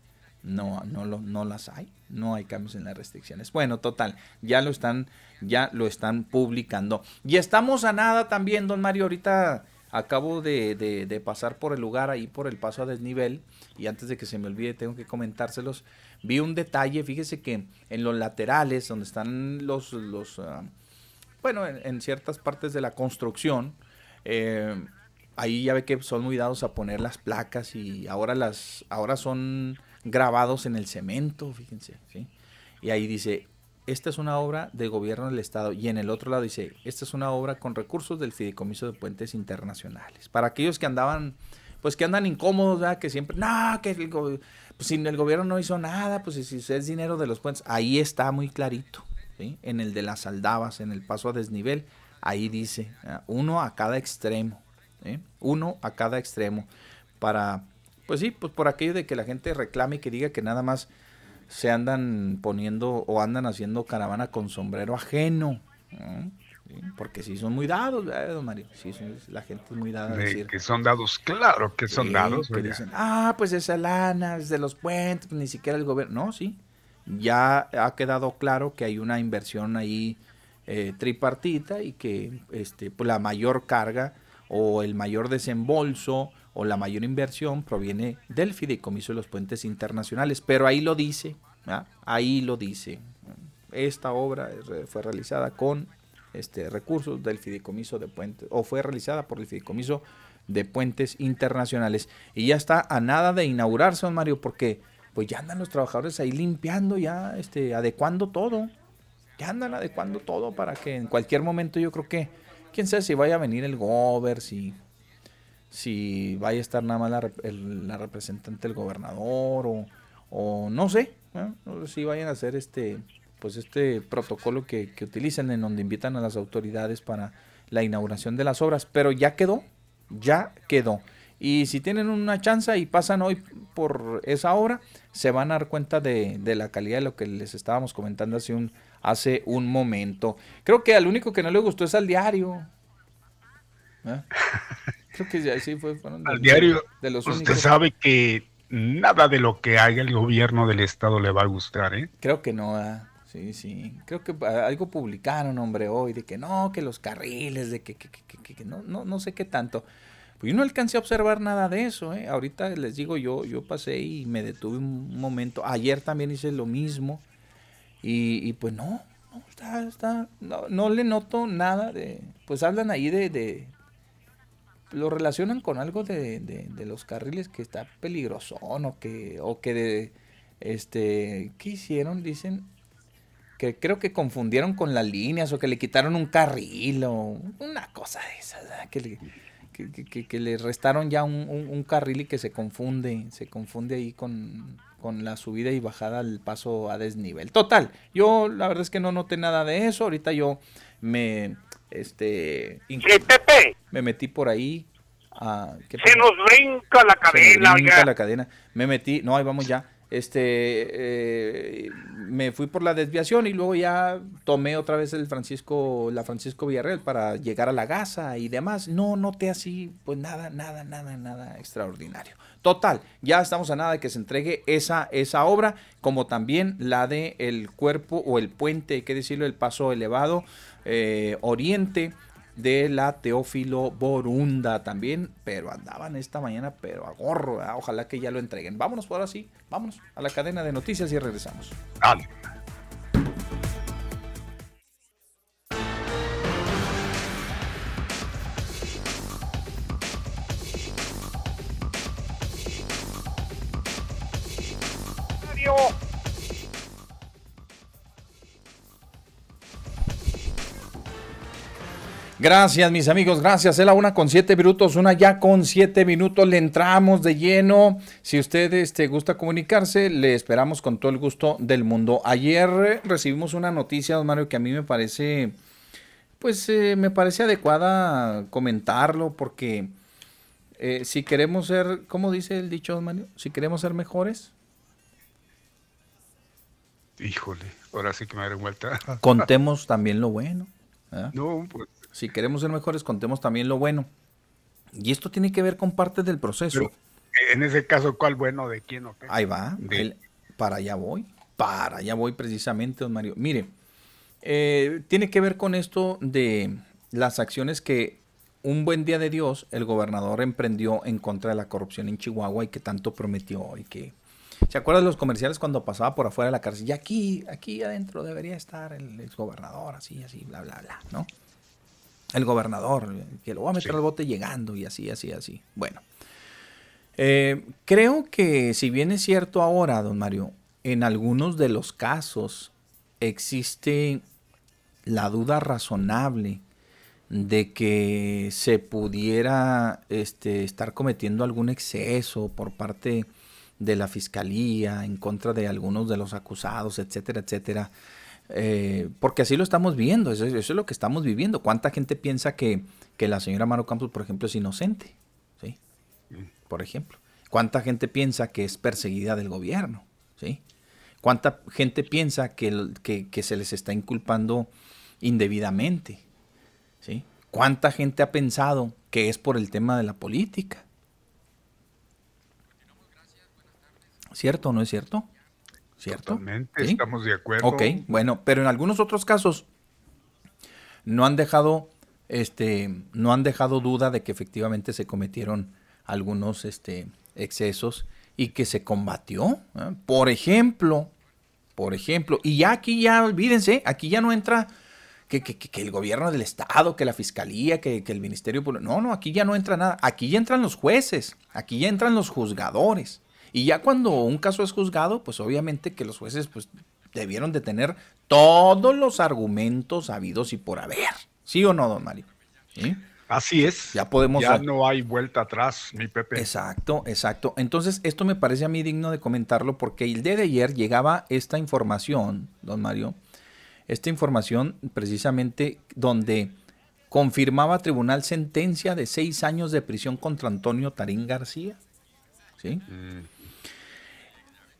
[SPEAKER 6] No, no, lo, no las hay. No hay cambios en las restricciones. Bueno, total, ya lo están, ya lo están publicando. Y estamos a nada también, don Mario. Ahorita acabo de, de- de pasar por el lugar ahí por el paso a desnivel. Y antes de que se me olvide, tengo que comentárselos. Vi un detalle, fíjese que en los laterales, donde están los, los ah, bueno, en, en ciertas partes de la construcción, eh, ahí ya ve que son muy dados a poner las placas y ahora las, ahora son grabados en el cemento, fíjense, ¿sí? Y ahí dice, esta es una obra de gobierno del Estado. Y en el otro lado dice, esta es una obra con recursos del Fideicomiso de Puentes Internacionales. Para aquellos que andaban, pues que andan incómodos, ¿verdad? que siempre, no, que el, pues, si el gobierno no hizo nada, pues si es dinero de los puentes, ahí está muy clarito, ¿sí? En el de las aldabas, en el paso a desnivel, ahí dice, uno a cada extremo, ¿sí? Uno a cada extremo, para, pues sí, pues por aquello de que la gente reclame y que diga que nada más se andan poniendo o andan haciendo caravana con sombrero ajeno. ¿no? Sí, Porque sí son muy dados, ¿verdad, don Mario? Sí, son- la gente es muy dada a decir.
[SPEAKER 2] que son dados, claro que son
[SPEAKER 6] Sí,
[SPEAKER 2] dados.
[SPEAKER 6] que dicen, ah, pues esa lana es de los puentes, ni siquiera el gobierno. No, sí. Ya ha quedado claro que hay una inversión ahí eh, tripartita y que este, pues, la mayor carga o el mayor desembolso o la mayor inversión proviene del fideicomiso de los puentes internacionales. Pero ahí lo dice, ahí lo dice. Esta obra fue realizada con este, recursos del fideicomiso de puentes, o fue realizada por el fideicomiso de puentes internacionales. Y ya está a nada de inaugurarse, don Mario, porque pues ya andan los trabajadores ahí limpiando, ya este, adecuando todo. Ya andan adecuando todo para que en cualquier momento yo creo que, quién sabe si vaya a venir el gober, si, si vaya a estar nada más la, la representante del gobernador o, o no sé, si vayan a hacer este, pues este protocolo que, que utilizan en donde invitan a las autoridades para la inauguración de las obras, pero ya quedó, ya quedó. Y si tienen una chance y pasan hoy por esa obra, se van a dar cuenta de, la calidad de lo que les estábamos comentando hace un, hace un momento. Creo que al único que no le gustó es al diario.
[SPEAKER 2] ¿Eh? Creo que sí fue. al diario. De los usted sabe que nada de lo que haga el gobierno del estado le va a gustar, ¿eh?
[SPEAKER 6] Creo que no. Sí, sí. Creo que algo publicaron, hombre, hoy, de que no, que los carriles, de que, que, que, que no, no, no sé qué tanto. Pues yo no alcancé a observar nada de eso, ¿eh? Ahorita les digo, yo, yo pasé y me detuve un momento. Ayer también hice lo mismo. Y, pues no, no, está, está, no, le noto nada de. Pues hablan ahí de. de lo relacionan con algo de, de, los carriles que está peligroso o que, o que de. Este, ¿qué hicieron? Dicen que creo que confundieron con las líneas o que le quitaron un carril o una cosa de esas, que le, que, le restaron ya un, carril y que se confunde, se confunde ahí con, la subida y bajada al paso a desnivel. Total, yo la verdad es que no noté nada de eso, ahorita yo me, este, me metí por ahí.
[SPEAKER 4] A, se nos brinca la cadena.
[SPEAKER 6] Se brinca la cadena. Me metí, no, ahí vamos ya este eh, me fui por la desviación y luego ya tomé otra vez el Francisco la Francisco Villarreal para llegar a la Gaza y demás no noté así pues nada nada nada nada extraordinario total ya estamos a nada de que se entregue esa esa obra como también la de el cuerpo o el puente hay que decirlo el paso elevado eh, oriente de la Teófilo Borunda también, pero andaban esta mañana, pero a gorro, ojalá que ya lo entreguen. Vámonos por ahora sí, vámonos a la cadena de noticias y regresamos. Dale. Gracias, mis amigos, gracias. Es la una con siete minutos, una ya con siete minutos. Le entramos de lleno. Si usted este, gusta comunicarse, le esperamos con todo el gusto del mundo. Ayer recibimos una noticia, don Mario, que a mí me parece, pues eh, me parece adecuada comentarlo, porque eh, si queremos ser, ¿cómo dice el dicho, don Mario? Si queremos ser mejores.
[SPEAKER 2] Híjole, ahora sí que me daré vuelta.
[SPEAKER 6] Contemos también lo bueno.
[SPEAKER 2] No, pues
[SPEAKER 6] si queremos ser mejores, contemos también lo bueno. Y esto tiene que ver con parte del proceso.
[SPEAKER 2] en ese caso, ¿cuál bueno de quién o qué?
[SPEAKER 6] Ahí va. para allá voy. Para allá voy precisamente, don Mario. Mire, eh, tiene que ver con esto de las acciones que un buen día de Dios el gobernador emprendió en contra de la corrupción en Chihuahua y que tanto prometió y que ¿Se acuerdan de los comerciales cuando pasaba por afuera de la cárcel? Y aquí, aquí adentro debería estar el exgobernador, así, así, bla, bla, bla, ¿no? El gobernador, que lo va a meter al bote llegando y así, así, así. Bueno, eh, creo que si bien es cierto ahora, don Mario, en algunos de los casos existe la duda razonable de que se pudiera este, estar cometiendo algún exceso por parte de la fiscalía en contra de algunos de los acusados, etcétera, etcétera. Eh, porque así lo estamos viendo, eso, es lo que estamos viviendo. ¿Cuánta gente piensa que, la señora Maro Campos, por ejemplo, es inocente? ¿Sí? Por ejemplo. ¿Cuánta gente piensa que es perseguida del gobierno? ¿Sí? ¿Cuánta gente piensa que, que, se les está inculpando indebidamente? ¿Sí? ¿Cuánta gente ha pensado que es por el tema de la política? ¿Cierto o no es cierto? ¿Cierto?
[SPEAKER 2] Totalmente, estamos de acuerdo.
[SPEAKER 6] Ok, bueno, pero en algunos otros casos no han dejado, este, no han dejado duda de que efectivamente se cometieron algunos este, excesos y que se combatió. ¿eh? Por ejemplo, por ejemplo, y ya aquí ya olvídense, aquí ya no entra que, que, el gobierno del Estado, que la fiscalía, que, que el ministerio. No, no, aquí ya no entra nada. Aquí ya entran los jueces, aquí ya entran los juzgadores Y ya cuando un caso es juzgado, pues obviamente que los jueces pues debieron de tener todos los argumentos habidos y por haber. ¿Sí o no, don Mario?
[SPEAKER 2] Así es.
[SPEAKER 6] Ya podemos.
[SPEAKER 2] Ya no hay vuelta atrás, mi Pepe.
[SPEAKER 6] Exacto, exacto. Entonces, esto me parece a mí digno de comentarlo porque el día de ayer llegaba esta información, don Mario, esta información precisamente donde confirmaba tribunal sentencia de seis años de prisión contra Antonio Tarín García. ¿Sí? Mm.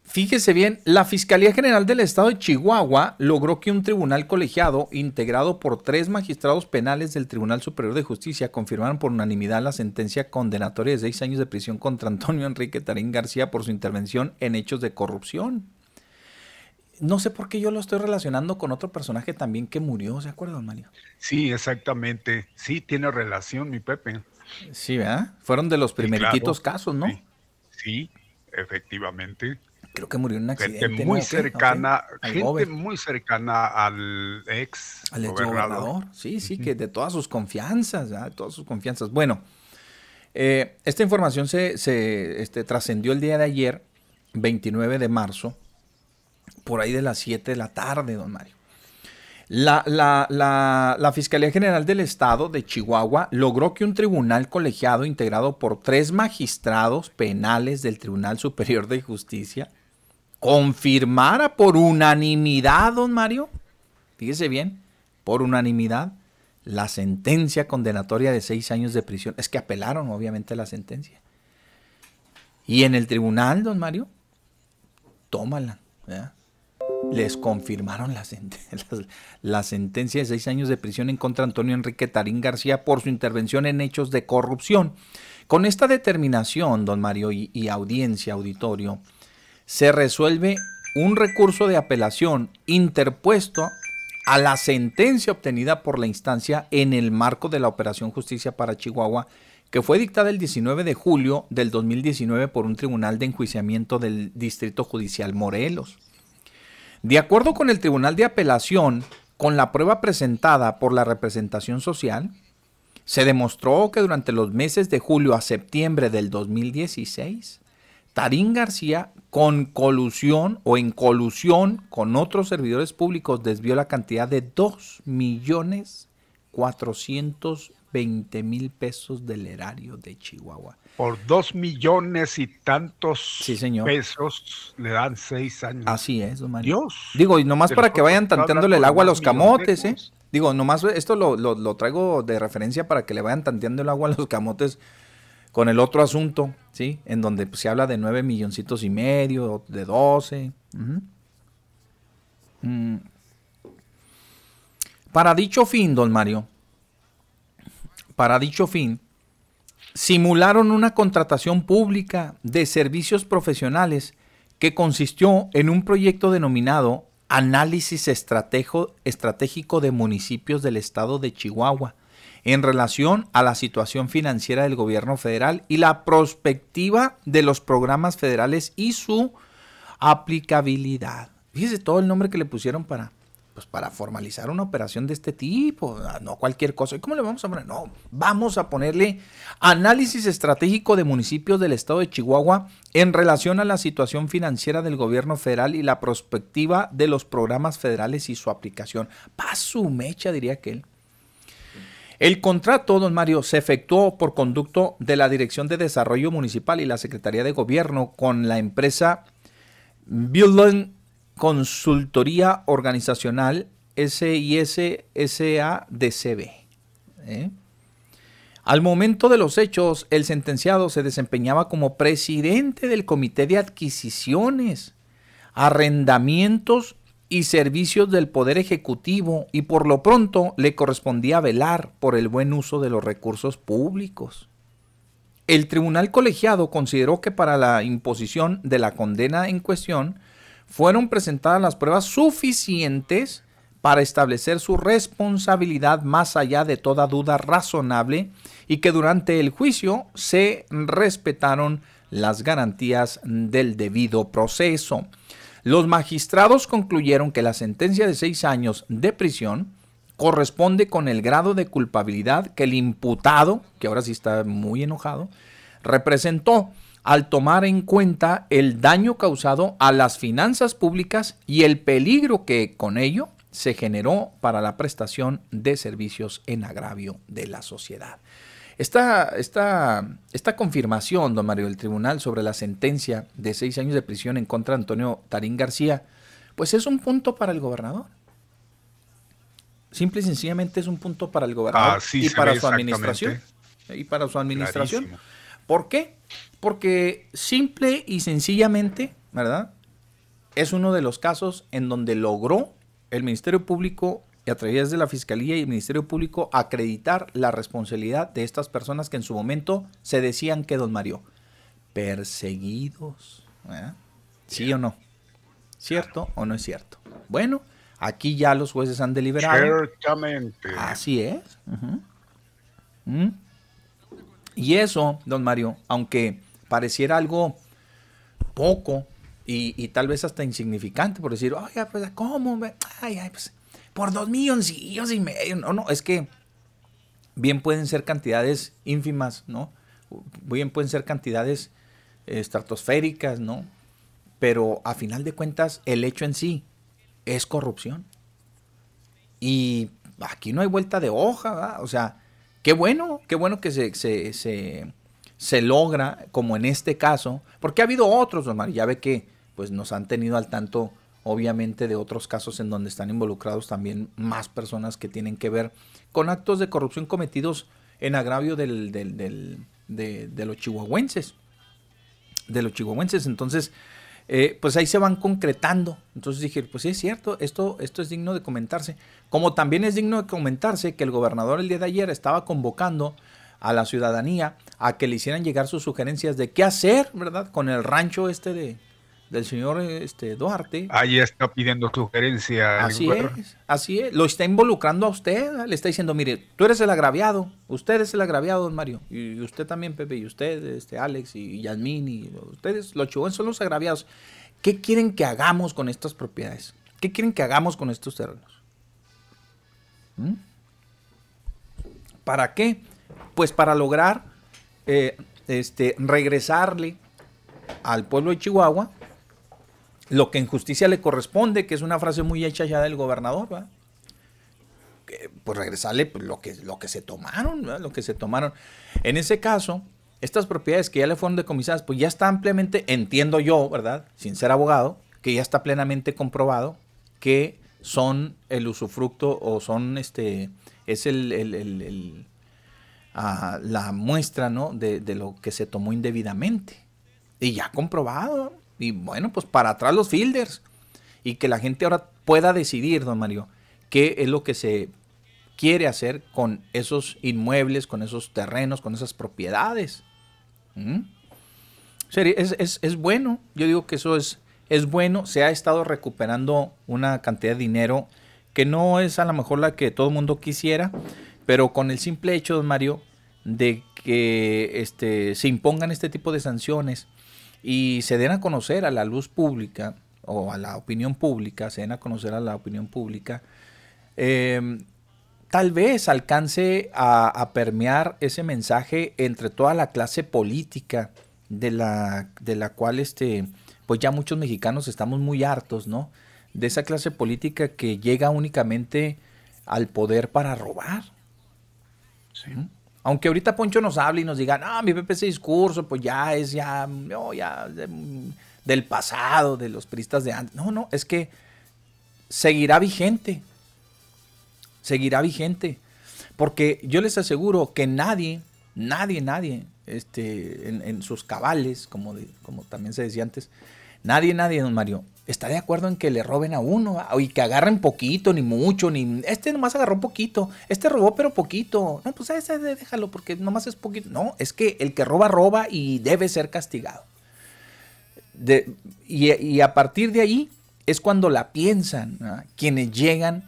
[SPEAKER 6] Fíjese bien, la Fiscalía General del Estado de Chihuahua logró que un tribunal colegiado integrado por tres magistrados penales del Tribunal Superior de Justicia confirmaran por unanimidad la sentencia condenatoria de seis años de prisión contra Antonio Enrique Tarín García por su intervención en hechos de corrupción. No sé por qué yo lo estoy relacionando con otro personaje también que murió, ¿se acuerdan, Mario?
[SPEAKER 2] Sí, exactamente. Sí, tiene relación, mi Pepe.
[SPEAKER 6] Sí, ¿verdad? Fueron de los primeritos casos, ¿no?
[SPEAKER 2] sí, efectivamente
[SPEAKER 6] creo que murió en un accidente.
[SPEAKER 2] Gente muy cercana, gente muy cercana al ex,
[SPEAKER 6] al gobernador. Sí, sí, que de todas sus confianzas, de todas sus confianzas. Bueno, eh, esta información se, se este, trascendió el día de ayer, 29 de marzo, por ahí de las 7 de la tarde, don Mario. La, la, la, la, Fiscalía General del Estado de Chihuahua logró que un tribunal colegiado integrado por tres magistrados penales del Tribunal Superior de Justicia confirmara por unanimidad, don Mario, fíjese bien, por unanimidad, la sentencia condenatoria de seis años de prisión. Es que apelaron, obviamente, la sentencia. Y en el tribunal, don Mario, tómala. Les confirmaron la, la, sentencia de seis años de prisión en contra de Antonio Enrique Tarín García por su intervención en hechos de corrupción. Con esta determinación, don Mario, y audiencia, auditorio, se resuelve un recurso de apelación interpuesto a la sentencia obtenida por la instancia en el marco de la Operación Justicia para Chihuahua, que fue dictada el 19 de julio del 2019 por un tribunal de enjuiciamiento del Distrito Judicial Morelos. De acuerdo con el Tribunal de Apelación, con la prueba presentada por la representación social, se demostró que durante los meses de julio a septiembre del 2016, Tarín García, con colusión o en colusión con otros servidores públicos, desvió la cantidad de 2 millones 420 mil pesos del erario de Chihuahua.
[SPEAKER 2] Por 2 millones y tantos pesos le dan 6 años.
[SPEAKER 6] Así es, don Dios. Digo, y nomás para que vayan tanteándole el agua a los camotes, ¿eh? Digo, nomás esto lo, lo, traigo de referencia para que le vayan tanteando el agua a los camotes con el otro asunto, ¿sí? En donde pues, se habla de 9 milloncitos y medio, de 12. Mm. Para dicho fin, don Mario, para dicho fin, simularon una contratación pública de servicios profesionales que consistió en un proyecto denominado Análisis Estratégico de Municipios del Estado de Chihuahua, en relación a la situación financiera del gobierno federal y la prospectiva de los programas federales y su aplicabilidad. Fíjese todo el nombre que le pusieron para, pues para formalizar una operación de este tipo, ah, no cualquier cosa. ¿Y cómo le vamos a poner? No, vamos a ponerle análisis estratégico de municipios del estado de Chihuahua en relación a la situación financiera del gobierno federal y la prospectiva de los programas federales y su aplicación. Pa' su mecha, diría aquel. El contrato, don Mario, se efectuó por conducto de la Dirección de Desarrollo Municipal y la Secretaría de Gobierno con la empresa Building Consultoría Organizacional SIS SADCB. ¿eh? Al momento de los hechos, el sentenciado se desempeñaba como presidente del Comité de Adquisiciones, Arrendamientos y servicios del Poder Ejecutivo y por lo pronto le correspondía velar por el buen uso de los recursos públicos. El tribunal colegiado consideró que para la imposición de la condena en cuestión fueron presentadas las pruebas suficientes para establecer su responsabilidad más allá de toda duda razonable y que durante el juicio se respetaron las garantías del debido proceso. Los magistrados concluyeron que la sentencia de seis años de prisión corresponde con el grado de culpabilidad que el imputado, que ahora sí está muy enojado, representó, al tomar en cuenta el daño causado a las finanzas públicas y el peligro que con ello se generó para la prestación de servicios en agravio de la sociedad. Esta, esta, esta confirmación, don Mario, del tribunal sobre la sentencia de seis años de prisión en contra de Antonio Tarín García, pues es un punto para el gobernador. Simple y sencillamente es un punto para el gobernador y, para su administración. Y para su administración. ¿Por qué? Porque simple y sencillamente, ¿verdad? Es uno de los casos en donde logró el Ministerio Público y a través de la Fiscalía y el Ministerio Público acreditar la responsabilidad de estas personas que en su momento se decían que, don Mario, perseguidos. ¿Sí o no? ¿Cierto o no es cierto? Bueno, aquí ya los jueces han deliberado. Ciertamente. Así es. ¿Mm? Y eso, don Mario, aunque pareciera algo poco y, tal vez hasta insignificante, por decir, oiga, pues, ¿cómo? Ay, ay, pues, por dos milloncillos y medio. No, no, es que bien pueden ser cantidades ínfimas, ¿no? Bien pueden ser cantidades estratosféricas, ¿no? Pero a final de cuentas, el hecho en sí es corrupción. Y aquí no hay vuelta de hoja, ¿verdad? O sea, qué bueno, qué bueno que se, se, se, logra, como en este caso, porque ha habido otros, Omar, ya ve que pues nos han tenido al tanto obviamente de otros casos en donde están involucrados también más personas que tienen que ver con actos de corrupción cometidos en agravio de, los chihuahuenses. De los chihuahuenses. Entonces, eh, pues ahí se van concretando. Entonces dije, pues sí es cierto, esto, esto es digno de comentarse. Como también es digno de comentarse que el gobernador el día de ayer estaba convocando a la ciudadanía a que le hicieran llegar sus sugerencias de qué hacer, ¿verdad? Con el rancho este de, del señor este, Duarte.
[SPEAKER 2] Ahí está pidiendo sugerencia.
[SPEAKER 6] Así es, así es. Lo está involucrando a usted. Le está diciendo, mire, tú eres el agraviado. Usted es el agraviado, don Mario. Y usted también, Pepe. Y usted, este, Alex y Yasmín. Y ustedes, los chihuahuas, son los agraviados. ¿Qué quieren que hagamos con estas propiedades? ¿Qué quieren que hagamos con estos terrenos? ¿Mm? ¿Para qué? Pues para lograr eh, este, regresarle al pueblo de Chihuahua lo que en justicia le corresponde, que es una frase muy hecha ya del gobernador, ¿verdad? pues regresarle pues, lo, que, lo que se tomaron, ¿verdad? lo que se tomaron. En ese caso, estas propiedades que ya le fueron decomisadas, pues ya está ampliamente, entiendo yo, ¿verdad? Sin ser abogado, que ya está plenamente comprobado que son el usufructo o son este, es el, el, ah, la muestra, ¿no? De, de, lo que se tomó indebidamente. Y ya comprobado, y bueno, pues para atrás los fielders. Y que la gente ahora pueda decidir, don Mario, qué es lo que se quiere hacer con esos inmuebles, con esos terrenos, con esas propiedades. ¿Mm? Es, es, bueno, yo digo que eso es, es bueno, se ha estado recuperando una cantidad de dinero que no es a lo mejor la que todo el mundo quisiera, pero con el simple hecho, don Mario, de que este, se impongan este tipo de sanciones, y se den a conocer a la luz pública o a la opinión pública, se den a conocer a la opinión pública, em, tal vez alcance a, permear ese mensaje entre toda la clase política de la, de la cual este, pues ya muchos mexicanos estamos muy hartos, ¿no? De esa clase política que llega únicamente al poder para robar. Sí. Aunque ahorita Poncho nos hable y nos diga, no, mi Pepe discurso, pues ya es ya, no, ya del pasado, de los pristas de antes. No, no, es que seguirá vigente. Seguirá vigente. Porque yo les aseguro que nadie, nadie, nadie, este, en, sus cabales, como, como también se decía antes, nadie, nadie, don Mario, está de acuerdo en que le roben a uno y que agarren poquito, ni mucho, ni este nomás agarró poquito, este robó pero poquito. No, pues ese déjalo porque nomás es poquito. No, es que el que roba roba y debe ser castigado. y, a partir de ahí es cuando la piensan, quienes llegan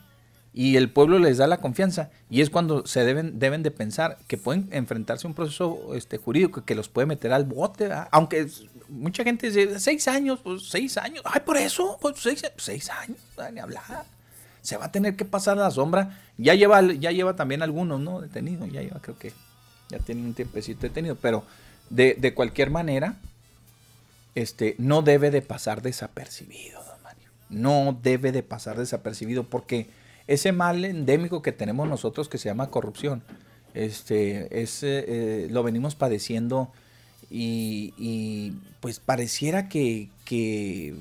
[SPEAKER 6] y el pueblo les da la confianza y es cuando se deben, deben de pensar que pueden enfrentarse a un proceso este, jurídico que los puede meter al bote, aunque mucha gente dice, seis años, pues seis años, ay, por eso, pues seis, seis años, ni hablar. Se va a tener que pasar la sombra. Ya lleva, ya lleva también algunos, ¿no? Detenidos, ya lleva, creo que ya tiene un tiempecito detenido, pero de, de cualquier manera, este, no debe de pasar desapercibido, don Mario. No debe de pasar desapercibido porque ese mal endémico que tenemos nosotros que se llama corrupción, este, es, eh, eh, lo venimos padeciendo y, pues pareciera que, que,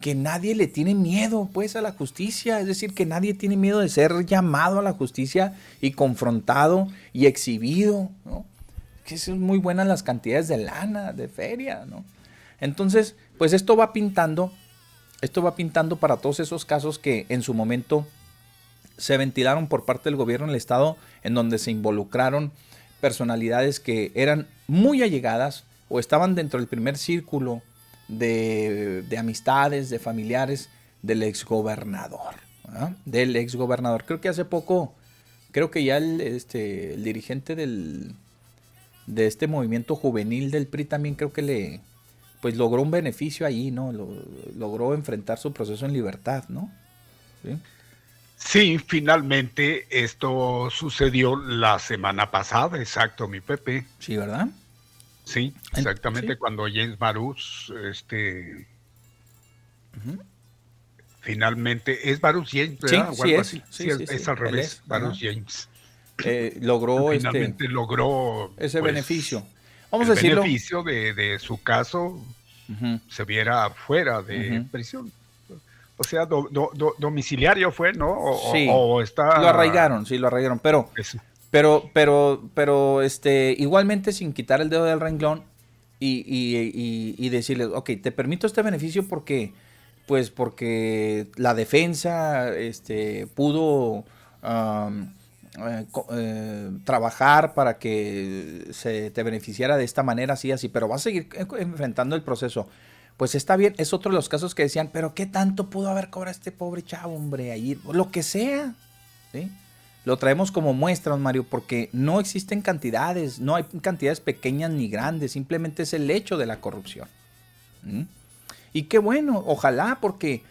[SPEAKER 6] que, nadie le tiene miedo pues a la justicia, es decir, que nadie tiene miedo de ser llamado a la justicia y confrontado y exhibido, ¿no? Que son muy buenas las cantidades de lana, de feria, ¿no? Entonces, pues esto va pintando, esto va pintando para todos esos casos que en su momento se ventilaron por parte del gobierno del estado en donde se involucraron personalidades que eran muy allegadas o estaban dentro del primer círculo de, amistades, de familiares del exgobernador. Del exgobernador. Creo que hace poco, creo que ya el, este, el dirigente del, de este movimiento juvenil del PRI también creo que le, pues logró un beneficio ahí, ¿no? logró enfrentar su proceso en libertad, ¿no?
[SPEAKER 2] Finalmente esto sucedió la semana pasada, exacto, mi Pepe.
[SPEAKER 6] Sí, ¿verdad?
[SPEAKER 2] Sí, exactamente cuando James Barus, este, finalmente es Barus James,
[SPEAKER 6] ¿verdad? Sí, sí,
[SPEAKER 2] es, es, al revés, Barus James.
[SPEAKER 6] Eh, logró
[SPEAKER 2] este finalmente logró
[SPEAKER 6] ese pues, beneficio.
[SPEAKER 2] Vamos a decirlo. beneficio de, de su caso se viera fuera de prisión. O sea, domiciliario fue, ¿no? O,
[SPEAKER 6] sí, está... lo arraigaron, sí, lo arraigaron, pero, pero, pero, pero, este, igualmente sin quitar el dedo del renglón y, y, y, decirle, ok, te permito este beneficio porque, pues, porque la defensa, este, pudo eh, eh, trabajar para que se te beneficiara de esta manera, así, así, pero vas a seguir enfrentando el proceso. Pues está bien, es otro de los casos que decían, pero ¿qué tanto pudo haber cobrado este pobre chavo, hombre? Ahí, lo que sea, Lo traemos como muestra, Mario, porque no existen cantidades, no hay cantidades pequeñas ni grandes, simplemente es el hecho de la corrupción. Y qué bueno, ojalá, porque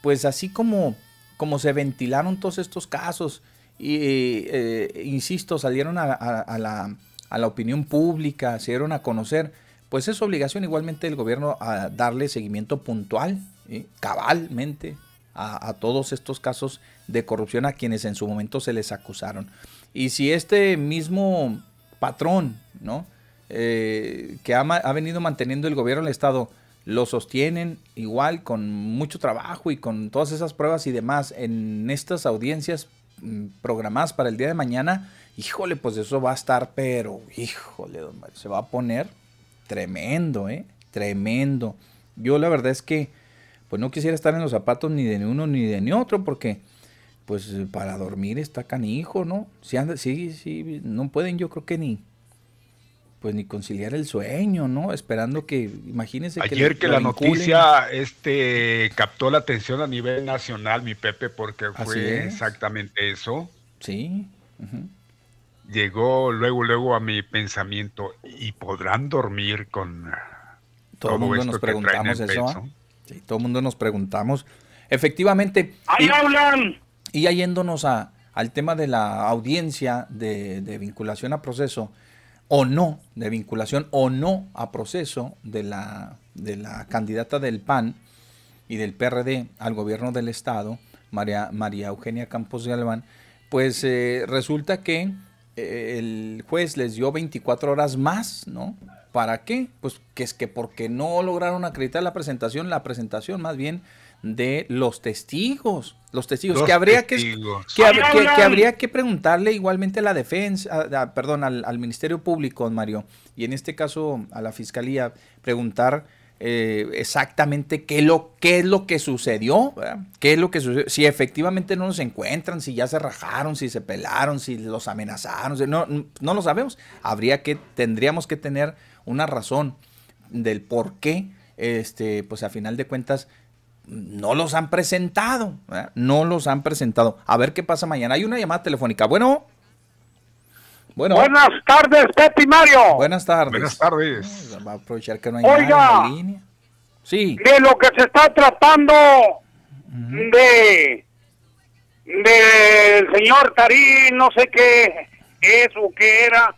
[SPEAKER 6] pues así como, como se ventilaron todos estos casos, y, eh, insisto, salieron a, la, a, la, opinión pública, se dieron a conocer, pues es obligación igualmente del gobierno a darle seguimiento puntual, cabalmente, a, todos estos casos de corrupción a quienes en su momento se les acusaron. Y si este mismo patrón, ¿no? Eh, que ha, venido manteniendo el gobierno del Estado, lo sostienen igual con mucho trabajo y con todas esas pruebas y demás en estas audiencias Mm, programadas para el día de mañana, híjole, pues eso va a estar, pero, híjole, don se va a poner tremendo, ¿eh? Tremendo. Yo la verdad es que, pues no quisiera estar en los zapatos ni de uno ni de ni otro, porque, pues para dormir está canijo, ¿no? Si anda, sí, sí, no pueden, yo creo que ni, pues ni conciliar el sueño, ¿no? Esperando que, imagínense
[SPEAKER 2] Ayer que, la noticia este captó la atención a nivel nacional, mi Pepe, porque fue exactamente eso.
[SPEAKER 6] Sí.
[SPEAKER 2] Llegó luego, luego a mi pensamiento, ¿y podrán dormir con
[SPEAKER 6] todo, el mundo nos preguntamos eso? ¿ah? Sí, todo el mundo nos preguntamos. Efectivamente.
[SPEAKER 4] ¡Ahí hablan!
[SPEAKER 6] Y ya yéndonos a, al tema de la audiencia de, de vinculación a proceso, o no de vinculación o no a proceso de la, de la candidata del PAN y del PRD al gobierno del estado, María, María Eugenia Campos Galván, pues eh, resulta que eh, el juez les dio 24 horas más, ¿no? ¿Para qué? Pues que es que porque no lograron acreditar la presentación, la presentación más bien de los testigos. Los testigos, que, habría Que, que, habría que preguntarle igualmente a la defensa, perdón, al, Ministerio Público, Mario, y en este caso a la Fiscalía, preguntar eh, exactamente qué, lo, qué es lo que sucedió, qué es lo que si efectivamente no nos encuentran, si ya se rajaron, si se pelaron, si los amenazaron, no, no lo sabemos. Habría que, tendríamos que tener una razón del por qué, este, pues a final de cuentas, no los han presentado, no los han presentado. A ver qué pasa mañana. Hay una llamada telefónica. Bueno.
[SPEAKER 4] Bueno. Buenas tardes, Pepe Mario.
[SPEAKER 6] Buenas tardes.
[SPEAKER 2] Buenas tardes.
[SPEAKER 6] Va a aprovechar que no hay Oiga, en línea. Sí.
[SPEAKER 4] De lo que se está tratando de del señor Tarín, no sé qué es o qué era,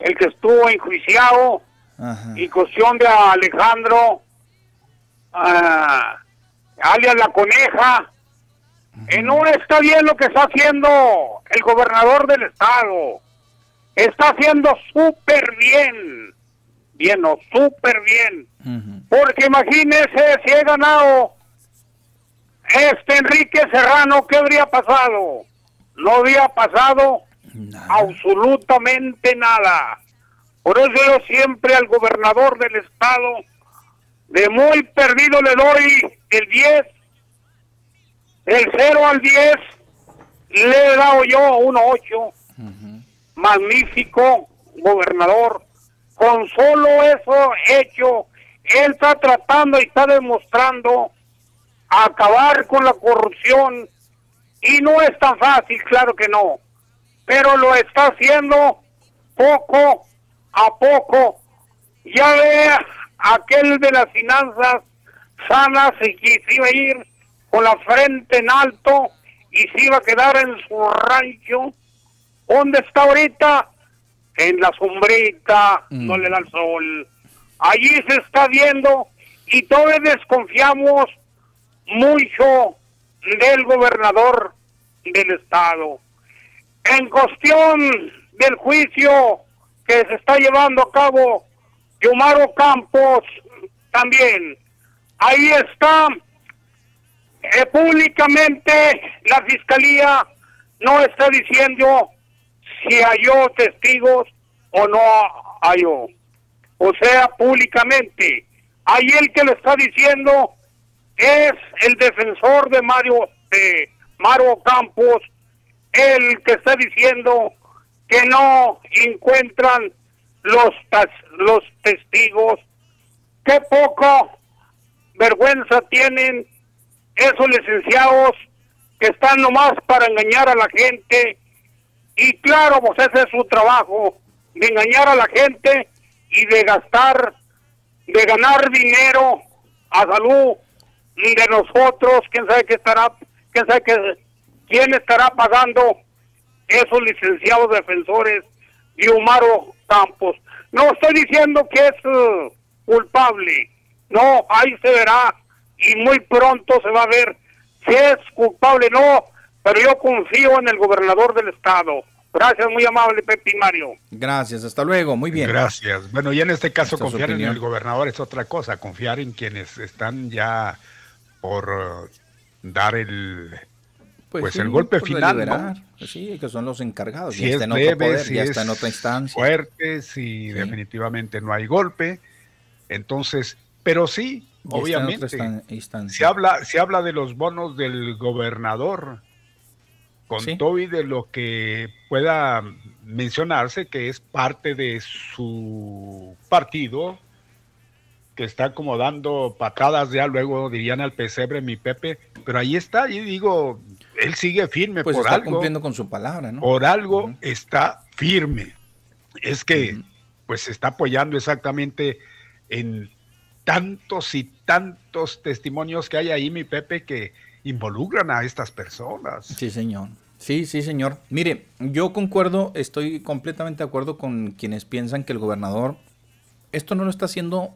[SPEAKER 4] el que estuvo enjuiciado y cuestión de Alejandro ah, alias la coneja, eh, no está bien lo que está haciendo el gobernador del estado. Está haciendo súper bien. Bien, o súper bien. Porque imagínese si he ganado este Enrique Serrano, ¿qué habría pasado? No había pasado
[SPEAKER 6] Nada.
[SPEAKER 4] absolutamente nada. Por eso yo siempre al gobernador del estado, de muy perdido le doy el 10, el 0 al 10, le he dado yo un 8. Magnífico gobernador. Con solo eso hecho, él está tratando y está demostrando acabar con la corrupción. Y no es tan fácil, claro que no. Pero lo está haciendo poco a poco. Ya ve aquel de las finanzas sanas y que se iba a ir con la frente en alto y se iba a quedar en su rancho. ¿Dónde está ahorita? En la sombrita,
[SPEAKER 6] Mm.
[SPEAKER 4] no le da el sol. Allí se está viendo y todos desconfiamos mucho del gobernador del estado. En cuestión del juicio que se está llevando a cabo, Yumaro Campos también. Ahí está eh, públicamente la fiscalía no está diciendo si halló testigos o no halló. O sea, públicamente. Ahí el que le está diciendo es el defensor de Mario, de Mario Campos, el que está diciendo que no encuentran los, los testigos. Qué poco vergüenza tienen esos licenciados que están nomás para engañar a la gente. Y claro, pues ese es su trabajo, de engañar a la gente y de gastar, de ganar dinero a salud de nosotros. ¿Quién sabe qué estará, quién sabe qué, quién estará pagando esos licenciados defensores y Humaro Campos? No estoy diciendo que es eh, culpable. No, ahí se verá y muy pronto se va a ver si es culpable no, pero yo confío en el gobernador del estado. Gracias, muy amable Pepe y Mario.
[SPEAKER 6] Gracias, hasta luego, muy bien.
[SPEAKER 2] Gracias. Bueno, y en este caso
[SPEAKER 6] Esta es su
[SPEAKER 2] confiar en el gobernador es otra cosa, confiar en quienes están ya por eh, dar el pues el golpe final.
[SPEAKER 6] Pues sí, que son los encargados.
[SPEAKER 2] si
[SPEAKER 6] ya
[SPEAKER 2] es
[SPEAKER 6] está en otro
[SPEAKER 2] leve,
[SPEAKER 6] poder,
[SPEAKER 2] si
[SPEAKER 6] ya
[SPEAKER 2] es
[SPEAKER 6] está en otra instancia.
[SPEAKER 2] fuerte, si definitivamente no hay golpe. Entonces, pero sí,
[SPEAKER 6] Ya está en otra
[SPEAKER 2] obviamente, se habla, se habla de los bonos del gobernador, con
[SPEAKER 6] Sí.
[SPEAKER 2] todo y de lo que pueda mencionarse, que es parte de su partido, que está como dando patadas ya luego dirían al pesebre mi Pepe, pero ahí está, y digo, él sigue firme
[SPEAKER 6] Pues
[SPEAKER 2] por
[SPEAKER 6] está
[SPEAKER 2] algo,
[SPEAKER 6] cumpliendo con su palabra, ¿no?
[SPEAKER 2] por algo está firme. Es que pues se está apoyando exactamente en tantos y tantos testimonios que hay ahí, mi Pepe, que involucran a estas personas.
[SPEAKER 6] Sí, señor. Sí, sí, señor. Mire, yo concuerdo, estoy completamente de acuerdo con quienes piensan que el gobernador esto no lo está haciendo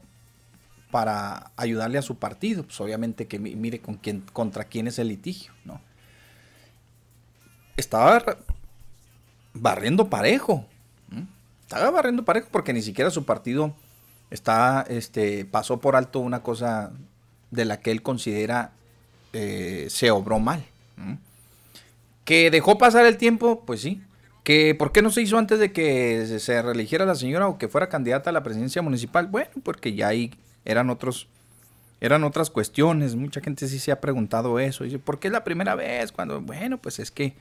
[SPEAKER 6] para ayudarle a su partido, pues obviamente que mi- mire con quién, contra quién es el litigio, ¿no? Estaba barriendo parejo, estaba barriendo parejo porque ni siquiera su partido está, este, pasó por alto una cosa de la que él considera eh, se obró mal. Que dejó pasar el tiempo, pues sí. Que por qué no se hizo antes de que se- reeligiera la señora o que fuera candidata a la presidencia municipal. Bueno, porque ya ahí eran otros, eran otras cuestiones. Mucha gente sí se ha preguntado eso. Dice, ¿por qué es la primera vez? Cuando, bueno, pues es que,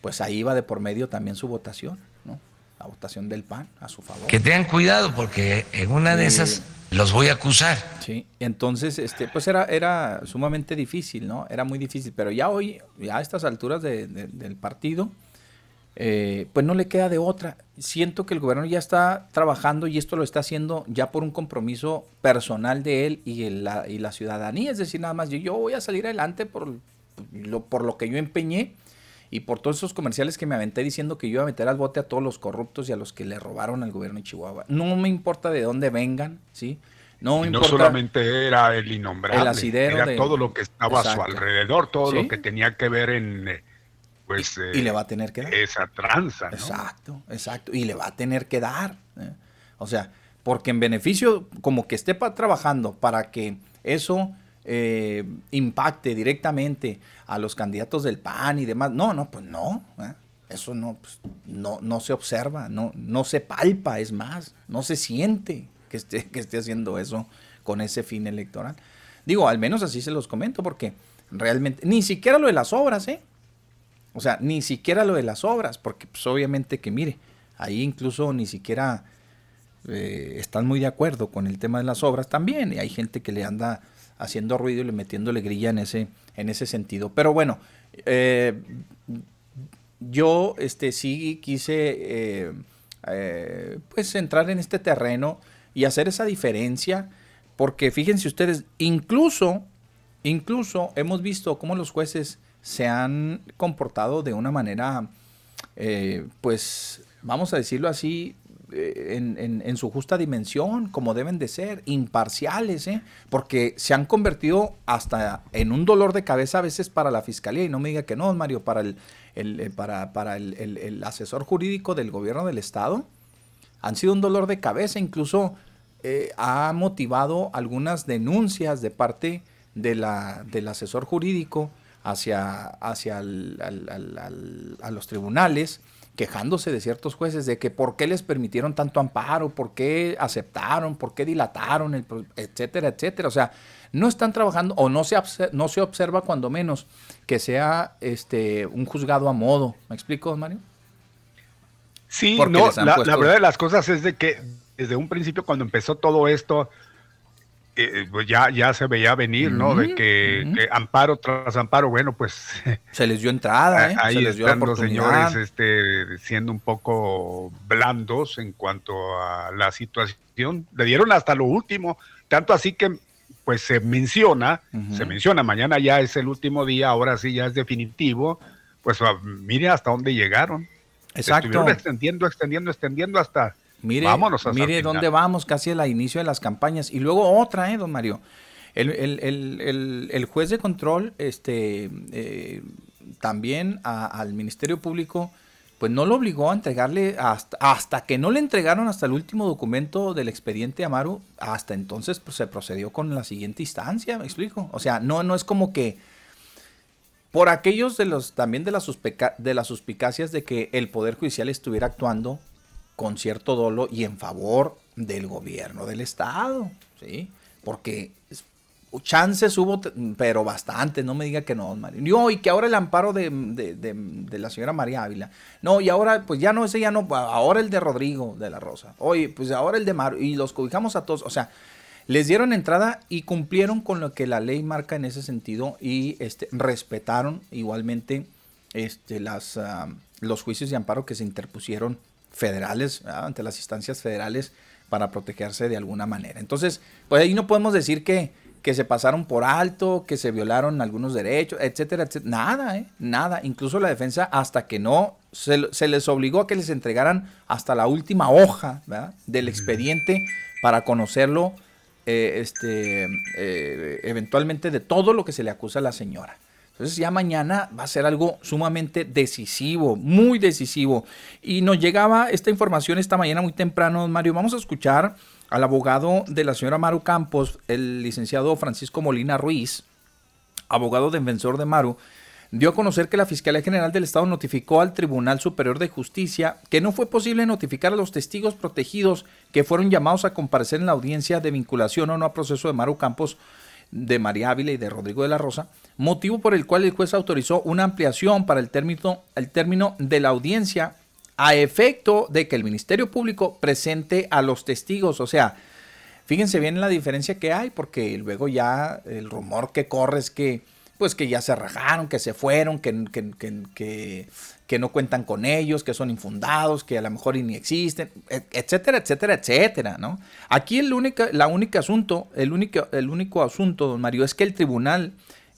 [SPEAKER 6] pues ahí va de por medio también su votación. La votación del PAN a su favor.
[SPEAKER 5] Que tengan cuidado porque en una de esas los voy a acusar.
[SPEAKER 6] Sí, entonces, este, pues era, era sumamente difícil, ¿no? Era muy difícil, pero ya hoy, ya a estas alturas de- de- del partido, eh, pues no le queda de otra. Siento que el gobierno ya está trabajando y esto lo está haciendo ya por un compromiso personal de él y, el- la, y la ciudadanía. Es decir, nada más, yo, yo voy a salir adelante por lo, por lo que yo empeñé y por todos esos comerciales que me aventé diciendo que yo iba a meter al bote a todos los corruptos y a los que le robaron al gobierno de Chihuahua. No me importa de dónde vengan, ¿sí? No
[SPEAKER 2] no solamente era el innombrable,
[SPEAKER 6] El
[SPEAKER 2] era
[SPEAKER 6] de-
[SPEAKER 2] todo lo que estaba a su alrededor, todo
[SPEAKER 6] Sí.
[SPEAKER 2] lo que tenía que ver en eh, pues
[SPEAKER 6] y
[SPEAKER 2] eh,
[SPEAKER 6] le va a tener que dar.
[SPEAKER 2] esa tranza, ¿no?
[SPEAKER 6] Exacto, exacto. Y le va a tener que dar. ¿eh? O sea, porque en beneficio, como que esté pa- trabajando para que eso eh, impacte directamente a los candidatos del PAN y demás. No, no, pues no. ¿eh? Eso no, pues, no, no se observa, no, no se palpa, es más, no se siente que esté, que esté haciendo eso con ese fin electoral. Digo, al menos así se los comento, porque realmente, ni siquiera lo de las obras, ¿eh? O sea, ni siquiera lo de las obras, porque pues obviamente que mire, ahí incluso ni siquiera eh, están muy de acuerdo con el tema de las obras también, y hay gente que le anda haciendo ruido y le metiéndole grilla en ese, en ese sentido. Pero bueno, eh, yo este, sí quise eh, eh, pues entrar en este terreno y hacer esa diferencia, porque fíjense ustedes, incluso, incluso hemos visto cómo los jueces se han comportado de una manera, eh, pues, vamos a decirlo así, en, en- su justa dimensión, como deben de ser, imparciales, ¿eh? porque se han convertido hasta en un dolor de cabeza a veces para la fiscalía, y no me diga que no, Mario, para el, el- eh, para, para el, el- asesor jurídico del gobierno del Estado, han sido un dolor de cabeza, incluso eh, ha motivado algunas denuncias de parte de la, del asesor jurídico hacia, hacia los tribunales, quejándose de ciertos jueces de que por qué les permitieron tanto amparo, por qué aceptaron, por qué dilataron, el etcétera, etcétera. O sea, no están trabajando o no se, no se observa cuando menos que sea este un juzgado a modo. ¿Me explico, don Mario?
[SPEAKER 2] Sí,
[SPEAKER 6] Porque
[SPEAKER 2] no, la,
[SPEAKER 6] puesto-
[SPEAKER 2] la verdad de las cosas es de que desde un principio cuando empezó todo esto, eh, pues ya, ya se veía venir, ¿no? De que, amparo tras amparo, bueno, pues
[SPEAKER 6] Se les dio entrada, ¿eh?
[SPEAKER 2] ahí
[SPEAKER 6] se les dio
[SPEAKER 2] están los señores este, siendo un poco blandos en cuanto a la situación. Le dieron hasta lo último, tanto así que pues se menciona, se menciona, mañana ya es el último día, ahora sí ya es definitivo, pues ah, mire hasta dónde llegaron.
[SPEAKER 6] Exacto.
[SPEAKER 2] Estuvieron extendiendo, extendiendo, extendiendo hasta.
[SPEAKER 6] Mire,
[SPEAKER 2] vámonos
[SPEAKER 6] dónde vamos, casi al inicio de las campañas. Y luego otra, ¿eh, don Mario? El, el- el- el- juez de control, este, eh, también a- al Ministerio Público, pues no lo obligó a entregarle, hasta, hasta que no le entregaron hasta el último documento del expediente Amaru, hasta entonces pues, se procedió con la siguiente instancia, ¿me explico? O sea, no, no es como que por aquellos de los también de las de las suspicacias de que el poder judicial estuviera actuando con cierto dolo y en favor del gobierno del estado, ¿sí? Porque es- chances hubo, pero bastante, no me diga que no, Mario. No, y que ahora el amparo de- de la señora María Ávila. No, y ahora, pues ya no, ese ya no, ahora el de Rodrigo de la Rosa. Oye, pues ahora el de Mario, y los cobijamos a todos, o sea, les dieron entrada y cumplieron con lo que la ley marca en ese sentido y este, respetaron igualmente este, las, ah, los juicios de amparo que se interpusieron federales, ante las instancias federales para protegerse de alguna manera. Entonces, pues ahí no podemos decir que, que se pasaron por alto, que se violaron algunos derechos, etcétera, etcétera. Nada, ¿eh? Nada. Incluso la defensa, hasta que no, se, se les obligó a que les entregaran hasta la última hoja ¿verdad? del expediente para conocerlo eh, este, eh, eventualmente de todo lo que se le acusa a la señora. Entonces ya mañana va a ser algo sumamente decisivo, muy decisivo. Y nos llegaba esta información esta mañana muy temprano, Mario. Vamos a escuchar al abogado de la señora Maru Campos, el licenciado Francisco Molina Ruiz, abogado defensor de Maru, dio a conocer que la Fiscalía General del Estado notificó al Tribunal Superior de Justicia que no fue posible notificar a los testigos protegidos que fueron llamados a comparecer en la audiencia de vinculación o no a proceso de Maru Campos, de María Ávila y de Rodrigo de la Rosa, motivo por el cual el juez autorizó una ampliación para el término, el término de la audiencia a efecto de que el Ministerio Público presente a los testigos, o sea, Fíjense bien la diferencia que hay, porque luego ya el rumor que corre es que, pues que ya se rajaron, que se fueron, que, que, que, que, no cuentan con ellos, que son infundados, que a lo mejor ni existen, et- etcétera, etcétera, etcétera, ¿no? Aquí el única, la única asunto, el único, el único asunto, don Mario, es que el tribunal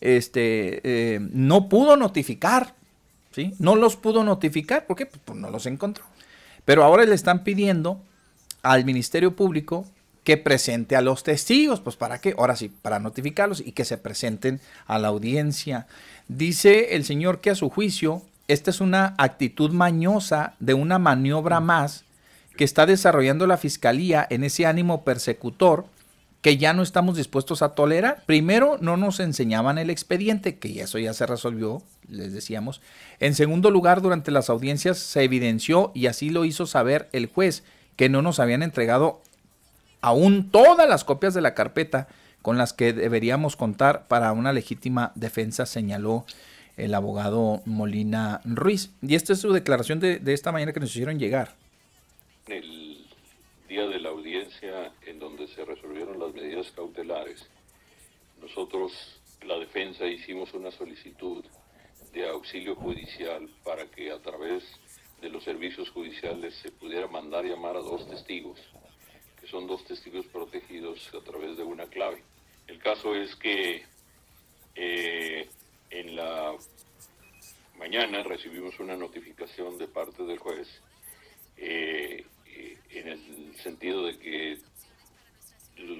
[SPEAKER 6] este, eh, no pudo notificar, ¿sí? No los pudo notificar, ¿por qué? Pues, pues no los encontró. Pero ahora le están pidiendo al Ministerio Público que presente a los testigos. Pues para qué? Ahora sí, para notificarlos y que se presenten a la audiencia. Dice el señor que a su juicio, esta es una actitud mañosa de una maniobra más que está desarrollando la fiscalía en ese ánimo persecutor que ya no estamos dispuestos a tolerar. Primero, no nos enseñaban el expediente, que eso ya se resolvió, les decíamos. En segundo lugar, durante las audiencias se evidenció, y así lo hizo saber el juez, que no nos habían entregado aún todas las copias de la carpeta con las que deberíamos contar para una legítima defensa, señaló el abogado Molina Ruiz. Y esta es su declaración de, de esta mañana que nos hicieron llegar.
[SPEAKER 7] El día de la audiencia en donde se resolvieron las medidas cautelares, nosotros, la defensa, hicimos una solicitud de auxilio judicial para que a través de los servicios judiciales se pudiera mandar llamar a dos testigos, que son dos testigos protegidos a través de una clave. El caso es que eh, en la mañana recibimos una notificación de parte del juez eh, en el sentido de que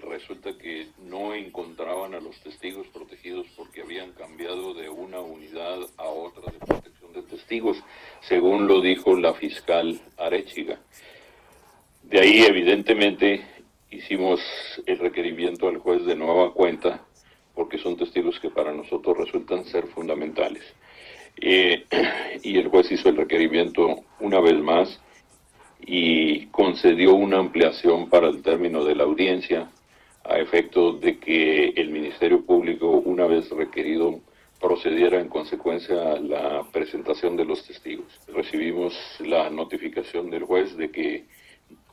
[SPEAKER 7] resulta que no encontraban a los testigos protegidos porque habían cambiado de una unidad a otra de protección de testigos, según lo dijo la fiscal Arechiga. De ahí, evidentemente, hicimos el requerimiento al juez de nueva cuenta, porque son testigos que para nosotros resultan ser fundamentales. Eh, y el juez hizo el requerimiento una vez más y concedió una ampliación para el término de la audiencia a efecto de que el Ministerio Público, una vez requerido, procediera en consecuencia a la presentación de los testigos. Recibimos la notificación del juez de que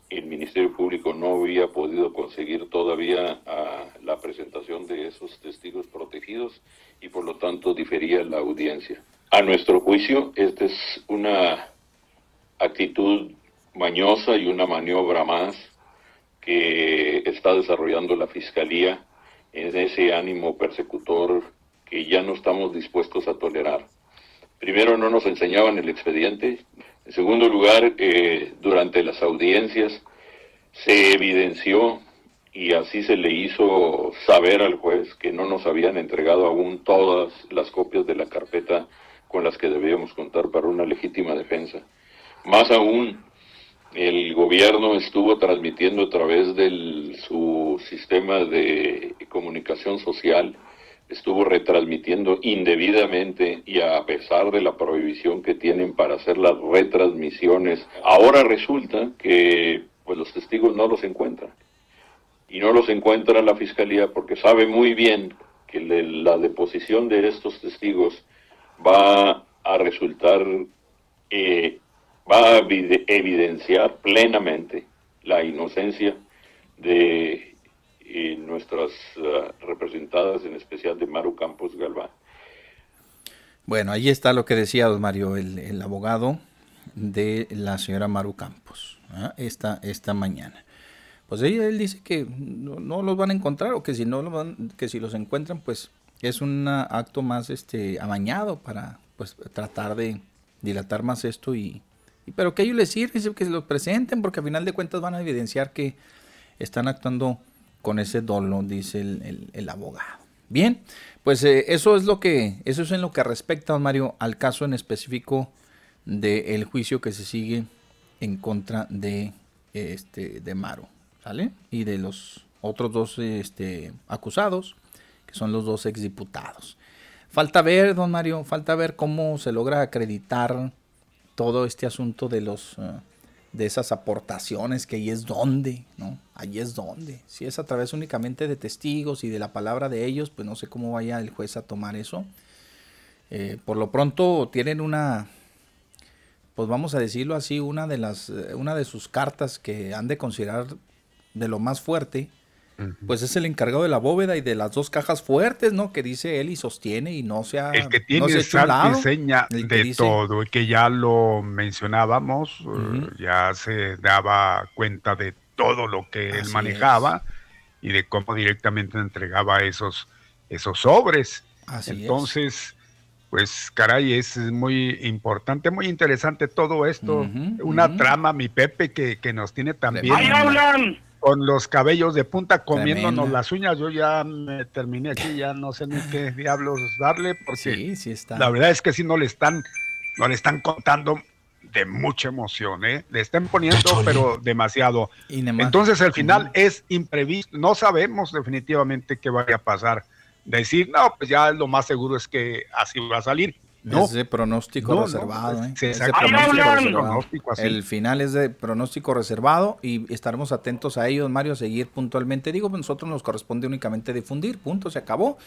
[SPEAKER 7] el Ministerio Público no había podido conseguir todavía la presentación de esos testigos protegidos y por lo tanto difería la audiencia. A nuestro juicio, esta es una actitud mañosa y una maniobra más que está desarrollando la Fiscalía en ese ánimo persecutor que ya no estamos dispuestos a tolerar. Primero, no nos enseñaban el expediente. En segundo lugar, eh, durante las audiencias se evidenció y así se le hizo saber al juez que no nos habían entregado aún todas las copias de la carpeta con las que debíamos contar para una legítima defensa. Más aún, el gobierno estuvo transmitiendo a través de su sistema de comunicación social, estuvo retransmitiendo indebidamente y a pesar de la prohibición que tienen para hacer las retransmisiones, ahora resulta que pues los testigos no los encuentran. Y no los encuentra la fiscalía porque sabe muy bien que la deposición de estos testigos va a resultar eh, va a evidenciar plenamente la inocencia de eh, nuestras ah, representadas, en especial de Maru Campos Galván.
[SPEAKER 6] Bueno, ahí está lo que decía don Mario, el, abogado de la señora Maru Campos, ¿ah? esta, esta mañana. Pues ella, él dice que no, los van a encontrar o que si no los van, que si los encuentran, pues es un acto más este amañado para pues tratar de dilatar más esto y, pero que a ellos les sirve que se los presenten, porque al final de cuentas van a evidenciar que están actuando con ese dolo, dice el, abogado. Bien, pues eh, eso es lo que, eso es en lo que respecta, Mario, al caso en específico del juicio que se sigue en contra de este de Maro, ¿sale? Y de los otros dos este, acusados, que son los dos exdiputados. Falta ver, don Mario, falta ver cómo se logra acreditar todo este asunto de los eh, de esas aportaciones que ahí es donde, ¿no? Ahí es donde. Si es a través únicamente de testigos y de la palabra de ellos, pues no sé cómo vaya el juez a tomar eso. Eh, por lo pronto tienen una, pues vamos a decirlo así, una de las, eh, una de sus cartas que han de considerar de lo más fuerte pues es el encargado de la bóveda y de las dos cajas fuertes, ¿no? Que dice él y sostiene y no se ha.
[SPEAKER 2] El que tiene no seña de todo, y que ya lo mencionábamos, eh, ya se daba cuenta de todo lo que él manejaba y de cómo directamente entregaba esos, esos sobres. Entonces. pues caray, es muy importante, muy interesante todo esto. Una trama, mi Pepe, que, que nos tiene también.
[SPEAKER 4] Ahí hablan
[SPEAKER 2] con los cabellos de punta comiéndonos las uñas. Yo ya me terminé aquí, ya no sé ni qué diablos darle, porque
[SPEAKER 6] Sí, sí está.
[SPEAKER 2] la verdad es que sí no le están, no le están contando de mucha emoción, ¿eh? Le están poniendo, pero demasiado. Entonces el final es imprevisto, no sabemos definitivamente qué vaya a pasar. Decir, no, pues ya lo más seguro es que así va a salir. No,
[SPEAKER 6] es de pronóstico
[SPEAKER 2] No, no,
[SPEAKER 6] reservado, ¿eh?
[SPEAKER 2] sí,
[SPEAKER 6] Es de pronóstico
[SPEAKER 4] es
[SPEAKER 6] reservado. El final es de pronóstico reservado y estaremos atentos a ellos, Mario, a seguir puntualmente. Digo, pues nosotros nos corresponde únicamente difundir, punto, se acabó.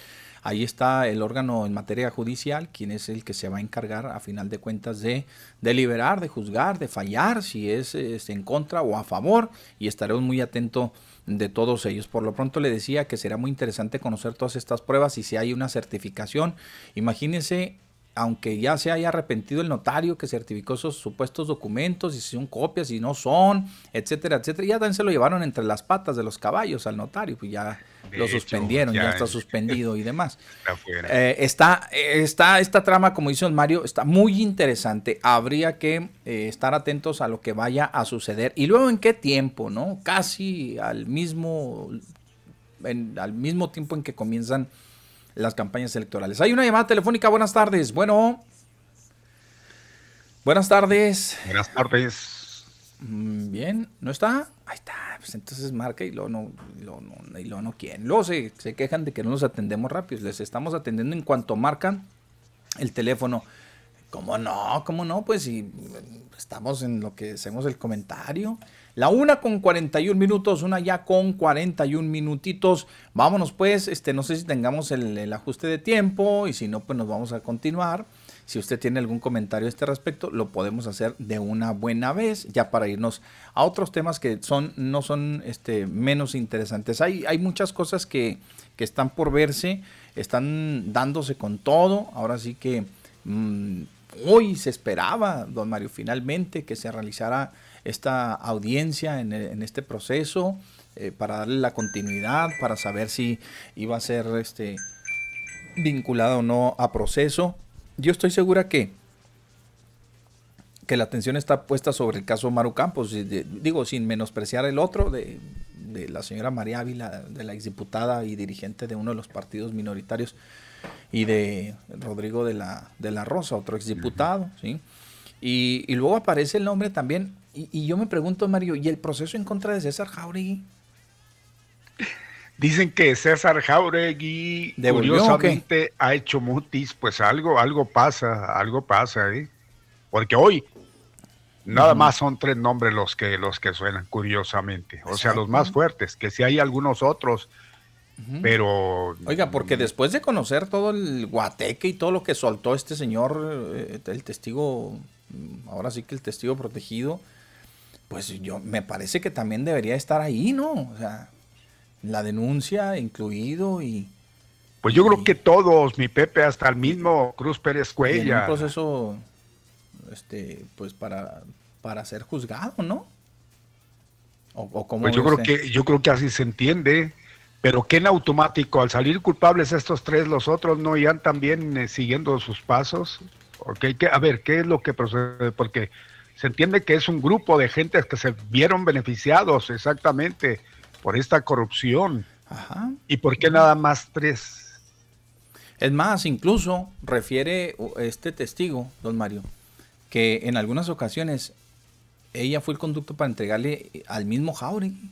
[SPEAKER 6] Ahí está el órgano en materia judicial, quien es el que se va a encargar, a final de cuentas, de deliberar, de juzgar, de fallar, si es, este, en contra o a favor, y estaremos muy atentos de todos ellos. Por lo pronto le decía que será muy interesante conocer todas estas pruebas y si hay una certificación. Imagínense aunque ya se haya arrepentido el notario que certificó esos supuestos documentos, y si son copias, si no son, etcétera, etcétera, ya también se lo llevaron entre las patas de los caballos al notario, pues ya
[SPEAKER 2] De
[SPEAKER 6] lo
[SPEAKER 2] hecho,
[SPEAKER 6] suspendieron, ya,
[SPEAKER 2] ya
[SPEAKER 6] está
[SPEAKER 2] es-
[SPEAKER 6] suspendido y demás.
[SPEAKER 2] Está.
[SPEAKER 6] Eh, está, eh, está esta trama, como dice Mario, está muy interesante. Habría que eh, estar atentos a lo que vaya a suceder. Y luego en qué tiempo, ¿no? Casi al mismo, en- al mismo tiempo en que comienzan las campañas electorales. Hay una llamada telefónica. Buenas tardes. Bueno. Buenas tardes.
[SPEAKER 2] Buenas tardes.
[SPEAKER 6] Mm, Bien, ¿no está? Ahí está, pues entonces marca y luego no, y luego no, y luego no quieren. Luego se, se quejan de que no los atendemos rápido. Les estamos atendiendo en cuanto marcan el teléfono. ¿Cómo no? ¿Cómo no? Pues si estamos en lo que hacemos el comentario. La una con 41 minutos, una ya con 41 minutitos. Vámonos pues, este, no sé si tengamos el, ajuste de tiempo y si no, pues nos vamos a continuar. Si usted tiene algún comentario a este respecto, lo podemos hacer de una buena vez, ya para irnos a otros temas que son, no son este, menos interesantes. Hay, hay muchas cosas que, que están por verse, están dándose con todo. Ahora sí que mm, hoy se esperaba, don Mario, finalmente que se realizara esta audiencia en, en este proceso eh, para darle la continuidad, para saber si iba a ser este, vinculada o no a proceso. Yo estoy segura que, que la atención está puesta sobre el caso Maru Campos, de- digo, sin menospreciar el otro, de, de la señora María Ávila, de la exdiputada y dirigente de uno de los partidos minoritarios, y de Rodrigo de la, de la Rosa, otro exdiputado, ¿sí? Y, y luego aparece el nombre también, y, y yo me pregunto, Mario, ¿y el proceso en contra de César Jauregui?
[SPEAKER 2] Dicen que César Jauregui
[SPEAKER 6] ¿Devolvió o
[SPEAKER 2] curiosamente ha hecho mutis, pues algo, algo pasa, algo pasa, ¿eh? Porque hoy nada más son tres nombres los que los que suenan, curiosamente. O sea, los más fuertes, que si hay algunos otros, pero
[SPEAKER 6] Oiga, porque después de conocer todo el guateque y todo lo que soltó este señor, eh, el testigo, mm, ahora sí que el testigo protegido, pues yo me parece que también debería estar ahí, ¿no? O sea, la denuncia incluido y,
[SPEAKER 2] pues yo creo que todos, mi Pepe, hasta el mismo Cruz Pérez
[SPEAKER 6] y en un
[SPEAKER 2] Cuella.
[SPEAKER 6] proceso, este, pues para, para ser juzgado, ¿no? O, o cómo
[SPEAKER 2] Pues yo creo que yo creo que así se entiende, pero que en automático al salir culpables estos tres, los otros no iban también eh, siguiendo sus pasos. Okay, que, a ver, ¿qué es lo que procede? Porque se entiende que es un grupo de gentes que se vieron beneficiados exactamente por esta corrupción.
[SPEAKER 6] Ajá.
[SPEAKER 2] ¿Y por qué nada más tres?
[SPEAKER 6] Es más, incluso refiere este testigo, don Mario, que en algunas ocasiones ella fue el conducto para entregarle al mismo Jauregui.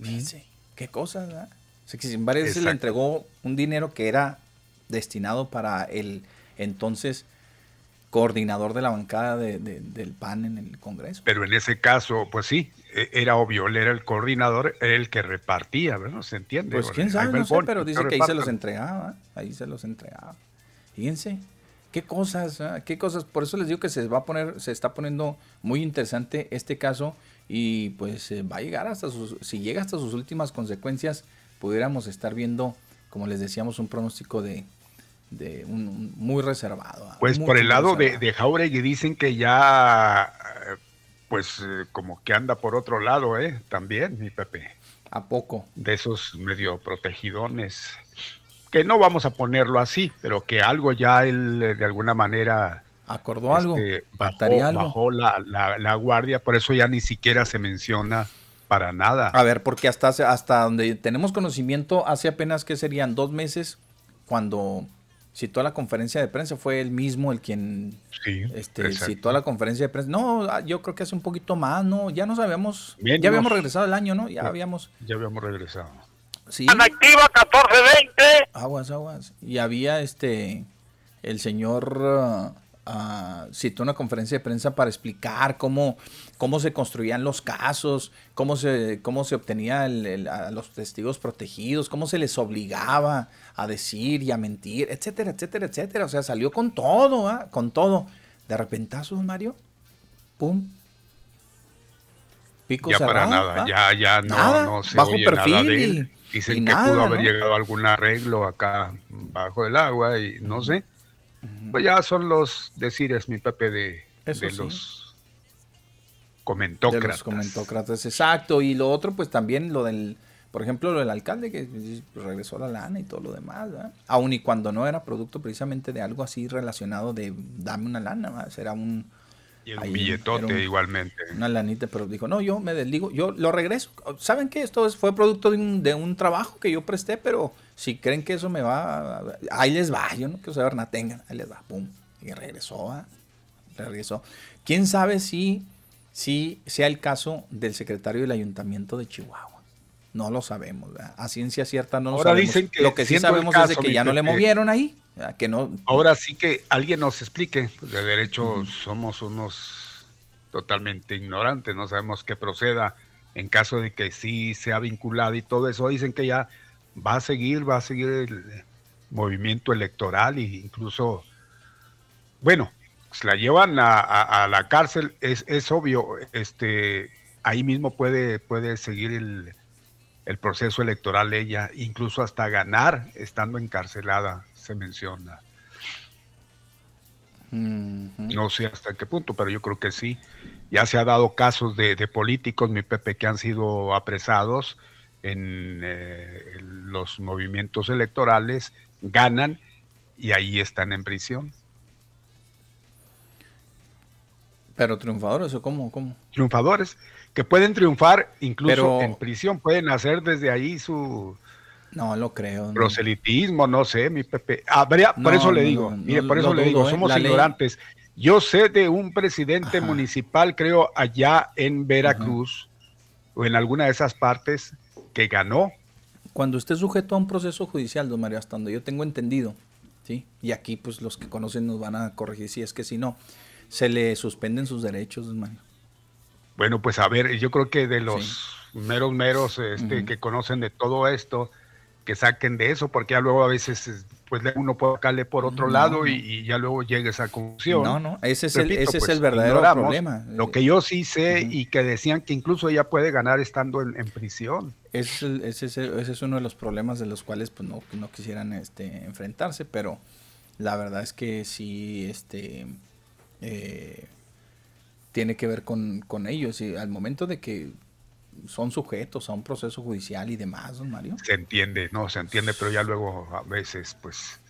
[SPEAKER 6] Fíjense, qué cosas, ¿verdad? O sea, que sin varias veces le entregó un dinero que era destinado para el entonces coordinador de la bancada de- de- del PAN en el Congreso.
[SPEAKER 2] Pero en ese caso, pues sí, e- era obvio, él era el coordinador, era el que repartía, ¿verdad? ¿Se entiende?
[SPEAKER 6] Pues quién sabe, no sé, pero dice que ahí se los entregaba, ahí se los entregaba. Fíjense, qué cosas, ah, qué cosas, por eso les digo que se va a poner, se está poniendo muy interesante este caso y pues eh, va a llegar hasta sus, si llega hasta sus últimas consecuencias, pudiéramos estar viendo, como les decíamos, un pronóstico de, de un, un- muy reservado. ah,
[SPEAKER 2] Pues por el lado de, de Jauregui dicen que ya, eh, pues eh, como que anda por otro lado, ¿eh? También, mi Pepe,
[SPEAKER 6] ¿A poco?
[SPEAKER 2] de esos medio protegidones, que no vamos a ponerlo así, pero que algo ya él eh, de alguna manera
[SPEAKER 6] ¿Acordó algo?
[SPEAKER 2] este, bajó, bajó la, la- la guardia, por eso ya ni siquiera se menciona Para nada.
[SPEAKER 6] A ver, porque hasta, hasta donde tenemos conocimiento, hace apenas que serían dos meses, cuando citó a la conferencia de prensa, fue él mismo el quien
[SPEAKER 2] Sí,
[SPEAKER 6] este, citó a la conferencia de prensa. No, ah, yo creo que hace un poquito más, ¿no? Ya nos habíamos,
[SPEAKER 2] Menos.
[SPEAKER 6] ya habíamos regresado el año, ¿no? Ya habíamos,
[SPEAKER 2] Ya habíamos regresado.
[SPEAKER 6] sí,
[SPEAKER 4] activa 1420.
[SPEAKER 6] aguas, aguas. Y había este, el señor ah, ah, citó una conferencia de prensa para explicar cómo, cómo se construían los casos, cómo se, cómo se obtenía el- el- a los testigos protegidos, cómo se les obligaba a decir y a mentir, etcétera, etcétera, etcétera. O sea, salió con todo, ¿ah? con todo. De repentazos, Mario, pum. Pico
[SPEAKER 2] ya para nada,
[SPEAKER 6] ¿ah?
[SPEAKER 2] ya, ya no,
[SPEAKER 6] Nada,
[SPEAKER 2] no se
[SPEAKER 6] bajo
[SPEAKER 2] oye
[SPEAKER 6] perfil
[SPEAKER 2] nada de
[SPEAKER 6] y-
[SPEAKER 2] él. Dicen
[SPEAKER 6] y
[SPEAKER 2] que
[SPEAKER 6] nada,
[SPEAKER 2] pudo haber
[SPEAKER 6] ¿no?
[SPEAKER 2] llegado a algún arreglo acá bajo el agua y no sé. Pues ya son los decires, mi Pepe, de, de
[SPEAKER 6] sí.
[SPEAKER 2] los
[SPEAKER 6] De
[SPEAKER 2] comentócratas.
[SPEAKER 6] los comentócratas, exacto. Y lo otro, pues también lo del, por ejemplo, lo del alcalde que regresó la lana y todo lo demás, ¿verdad? Aun y cuando no era producto precisamente de algo así relacionado de dame una lana, ¿verdad? Será un,
[SPEAKER 2] Y un billetote
[SPEAKER 6] era un-
[SPEAKER 2] igualmente.
[SPEAKER 6] una lanita, pero dijo, no, yo me desligo, yo lo regreso. ¿Saben qué? Esto es- fue producto de un, de un trabajo que yo presté, pero si creen que eso me va, ahí les va, yo no quiero saber nada, tengan, ahí les va, pum. Y regresó, ¿ah? regresó. ¿Quién sabe si, si sea el caso del secretario del ayuntamiento de Chihuahua? No lo sabemos, ¿verdad? A ciencia cierta no lo
[SPEAKER 2] Ahora
[SPEAKER 6] sabemos.
[SPEAKER 2] dicen que
[SPEAKER 6] lo que sí sabemos es de que ya no le movieron ahí. Que no,
[SPEAKER 2] Ahora sí que alguien nos explique. Pues de derecho somos unos totalmente ignorantes, no sabemos qué proceda en caso de que sí sea vinculado y todo eso. Dicen que ya va a seguir, va a seguir el movimiento electoral e incluso, bueno, se la llevan a, a- a la cárcel, es, es obvio, este, ahí mismo puede, puede seguir el, el proceso electoral ella, incluso hasta ganar estando encarcelada, se menciona. No sé hasta qué punto, pero yo creo que sí. Ya se ha dado casos de, de políticos, mi Pepe, que han sido apresados en eh, los movimientos electorales, ganan y ahí están en prisión.
[SPEAKER 6] pero triunfadores o cómo, cómo.
[SPEAKER 2] Triunfadores que pueden triunfar incluso
[SPEAKER 6] Pero-
[SPEAKER 2] en prisión, pueden hacer desde ahí su
[SPEAKER 6] No lo creo. no.
[SPEAKER 2] proselitismo, no sé, mi Pepe. Habría, por
[SPEAKER 6] No,
[SPEAKER 2] eso le digo,
[SPEAKER 6] no,
[SPEAKER 2] mire, por eso le digo,
[SPEAKER 6] ¿eh?
[SPEAKER 2] somos
[SPEAKER 6] ley-
[SPEAKER 2] ignorantes. Yo sé de un presidente
[SPEAKER 6] Ajá.
[SPEAKER 2] municipal, creo, allá en Veracruz o en alguna de esas partes que ganó.
[SPEAKER 6] Cuando esté sujeto a un proceso judicial, don Mario, hasta donde yo tengo entendido, ¿sí? Y aquí, pues, los que conocen nos van a corregir si es que si no, se le suspenden sus derechos, don Mario.
[SPEAKER 2] Bueno, pues a ver, yo creo que de los meros meros este, que conocen de todo esto, que saquen de eso, porque ya luego a veces es, pues uno puede sacarle por otro
[SPEAKER 6] No,
[SPEAKER 2] lado. Y, y ya luego llega esa confusión.
[SPEAKER 6] No, no, ese es el, ese es
[SPEAKER 2] pues,
[SPEAKER 6] el verdadero problema.
[SPEAKER 2] Lo que yo sí sé y que decían que incluso ella puede ganar estando en, en prisión.
[SPEAKER 6] Es el- ese, es el- ese es uno de los problemas de los cuales pues no, no quisieran este, enfrentarse, pero la verdad es que sí este, eh, tiene que ver con, con ellos. Y al momento de que son sujetos a un proceso judicial y demás, don Mario.
[SPEAKER 2] Se entiende, no, se entiende, pero ya luego a veces, pues,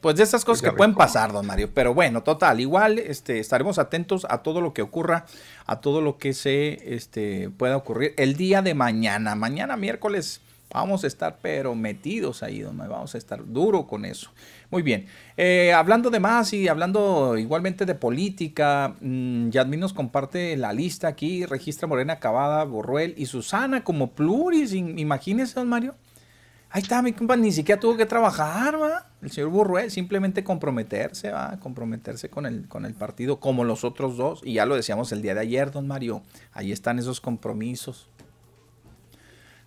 [SPEAKER 6] Pues de esas cosas
[SPEAKER 2] Pues
[SPEAKER 6] que pueden
[SPEAKER 2] cómo.
[SPEAKER 6] pasar, don Mario. Pero bueno, total, igual este, estaremos atentos a todo lo que ocurra, a todo lo que se este, pueda ocurrir el día de mañana. Mañana miércoles vamos a estar pero metidos ahí, don Mario. Vamos a estar duro con eso. Muy bien. Eh, hablando de más y hablando igualmente de política, mm, Yadmin nos comparte la lista aquí. Registra Morena Acabada, Borruel y Susana como pluris. im- Imagínese, don Mario. Ahí está, mi compa, ni siquiera tuvo que trabajar, va. El señor Burruel, simplemente comprometerse, va, comprometerse con el, con el partido, como los otros dos. Y ya lo decíamos el día de ayer, don Mario. Ahí están esos compromisos.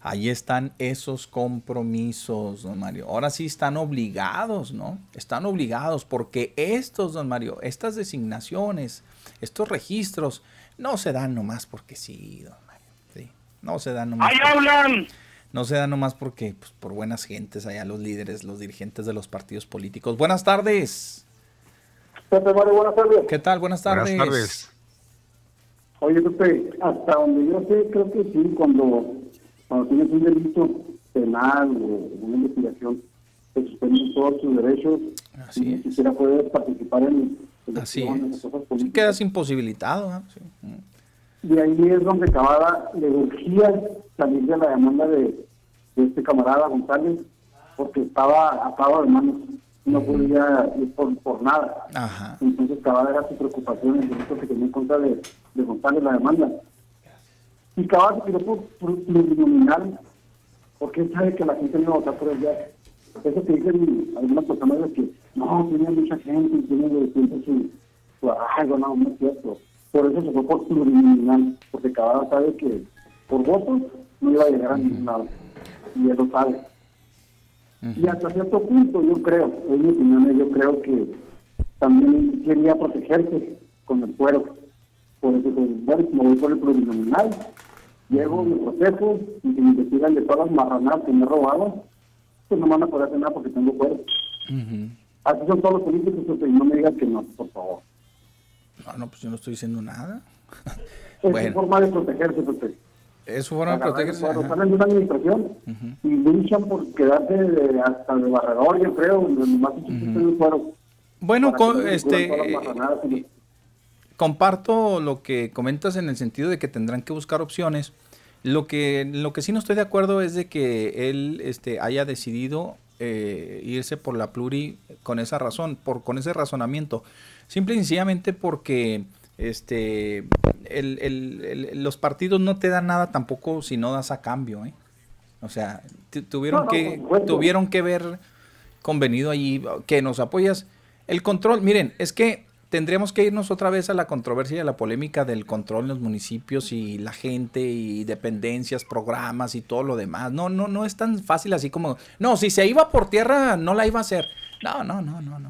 [SPEAKER 6] Ahí están esos compromisos, don Mario. Ahora sí están obligados, ¿no? Están obligados porque estos, don Mario, estas designaciones, estos registros, no se dan nomás porque sí, don Mario. Sí, no se dan nomás.
[SPEAKER 4] ¡Ahí
[SPEAKER 6] porque-
[SPEAKER 4] hablan!
[SPEAKER 6] no se da nomás porque, pues, por buenas gentes allá, los líderes, los dirigentes de los partidos políticos. Buenas tardes.
[SPEAKER 8] Pepe Mario, buenas tardes.
[SPEAKER 6] ¿Qué tal? Buenas tardes.
[SPEAKER 2] buenas tardes.
[SPEAKER 8] Oye, Pepe, hasta donde yo sé, creo que sí, cuando, cuando tienes un delito penal o una investigación, te suspenden todos tus derechos
[SPEAKER 6] Así
[SPEAKER 8] y ni siquiera puedes participar en
[SPEAKER 6] Así es. Sí, quedas imposibilitado. Sí.
[SPEAKER 8] Y ahí es donde Cavada le urgía salir de la demanda de, de este camarada González, porque estaba atado de manos, no podía ir por, por nada.
[SPEAKER 6] Ajá.
[SPEAKER 8] Entonces Cavada era su preocupación, el delito que tenía en contra de, de González la demanda. Y por por plurinominal, porque sabe que la gente no va a votar por él ya. Eso que dicen algunas personas de que no, tiene mucha gente, tiene siempre su, su algo, no, no es cierto. Por eso se fue por plurinominal, porque Cavada sabe que por votos no iba a llegar a ningún lado. Y él lo sabe. Y hasta cierto punto, yo creo, en mi opinión, yo creo que también quería protegerse con el fuero. Por eso, pues, bueno, me voy por el plurinominal, llego, me protejo, y si me investigan de todas las marranadas que me he robado, pues no me van a poder hacer nada porque tengo fuero. Así son todos los políticos, y no me digan que no, por favor.
[SPEAKER 6] No, no, pues yo no estoy diciendo nada.
[SPEAKER 8] Es su forma de protegerse, pues.
[SPEAKER 6] Es su forma de protegerse.
[SPEAKER 8] Cuando están en una administración y luchan por quedarse de- hasta de barredor, yo creo, más el fuero.
[SPEAKER 6] Bueno,
[SPEAKER 8] Para
[SPEAKER 6] co-
[SPEAKER 8] que no se cubran todas las
[SPEAKER 6] este,
[SPEAKER 8] y-
[SPEAKER 6] comparto lo que comentas en el sentido de que tendrán que buscar opciones. Lo que, lo que sí no estoy de acuerdo es de que él este, haya decidido eh, irse por la pluri con esa razón, por, con ese razonamiento. Simple y sencillamente porque este, el- el- el- los partidos no te dan nada tampoco si no das a cambio. ¿eh? O sea, tu- tuvieron,
[SPEAKER 8] No, no,
[SPEAKER 6] que, tuvieron que ver convenido allí que nos apoyas. El control, miren, es que tendríamos que irnos otra vez a la controversia y a la polémica del control en los municipios y la gente y dependencias, programas y todo lo demás. No, no, no es tan fácil así como, no, si se iba por tierra no la iba a hacer. No, no, no, no, no.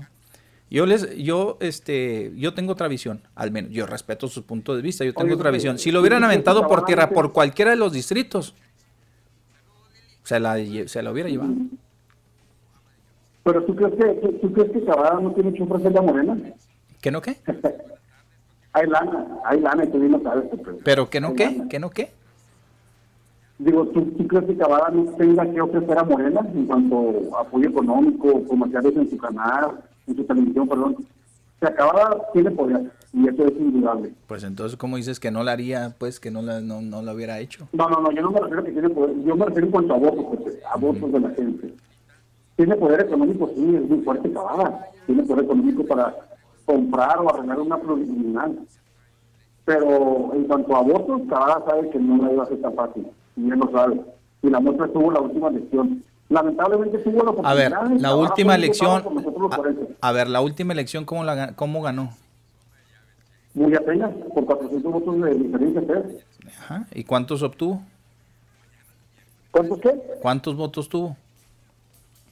[SPEAKER 6] Yo les, yo, este, yo tengo otra visión, al menos, yo respeto su punto de vista, yo tengo
[SPEAKER 8] Oye,
[SPEAKER 6] otra visión. Si
[SPEAKER 8] ¿y
[SPEAKER 6] lo hubieran
[SPEAKER 8] crees que
[SPEAKER 6] aventado por tierra por cualquiera de los distritos, se la, se la hubiera llevado.
[SPEAKER 8] Pero tú crees que, tú, crees que Cavada no tiene ofrecer la morena?
[SPEAKER 6] ¿Que no qué?
[SPEAKER 8] hay lana, hay lana y tú bien lo sabes. Pepe.
[SPEAKER 6] ¿Pero que no qué? ¿Que no qué?
[SPEAKER 8] Digo, ¿tú, ¿tú crees que Cavada no tenga que ofrecer a Morena en cuanto a apoyo económico, comerciales en su canal, en su televisión, perdón? O sea, Cavada tiene poder y eso es indudable.
[SPEAKER 6] Pues entonces, ¿cómo dices que no la haría, pues que no la, no, no la hubiera hecho?
[SPEAKER 8] No, no, no, yo no me refiero a que tiene poder, yo me refiero en cuanto a votos, Pepe, a votos de la gente. Tiene poder económico, sí, es muy fuerte Cavada. Tiene poder económico para comprar o arreglar una plurinominal. Pero en cuanto a votos, Cavada sabe que no la iba a hacer tan fácil. Y él lo sabe. Y la muestra tuvo la última elección. Lamentablemente tuvo la
[SPEAKER 6] A ver,
[SPEAKER 8] oportunidad.
[SPEAKER 6] la
[SPEAKER 8] Cavada
[SPEAKER 6] última elección, a, a ver, la última elección, ¿cómo, la, cómo ganó?
[SPEAKER 8] Muy apenas, por 400 votos de diferencia.
[SPEAKER 6] Ajá. ¿Y cuántos obtuvo?
[SPEAKER 8] ¿Cuántos qué?
[SPEAKER 6] ¿Cuántos votos tuvo?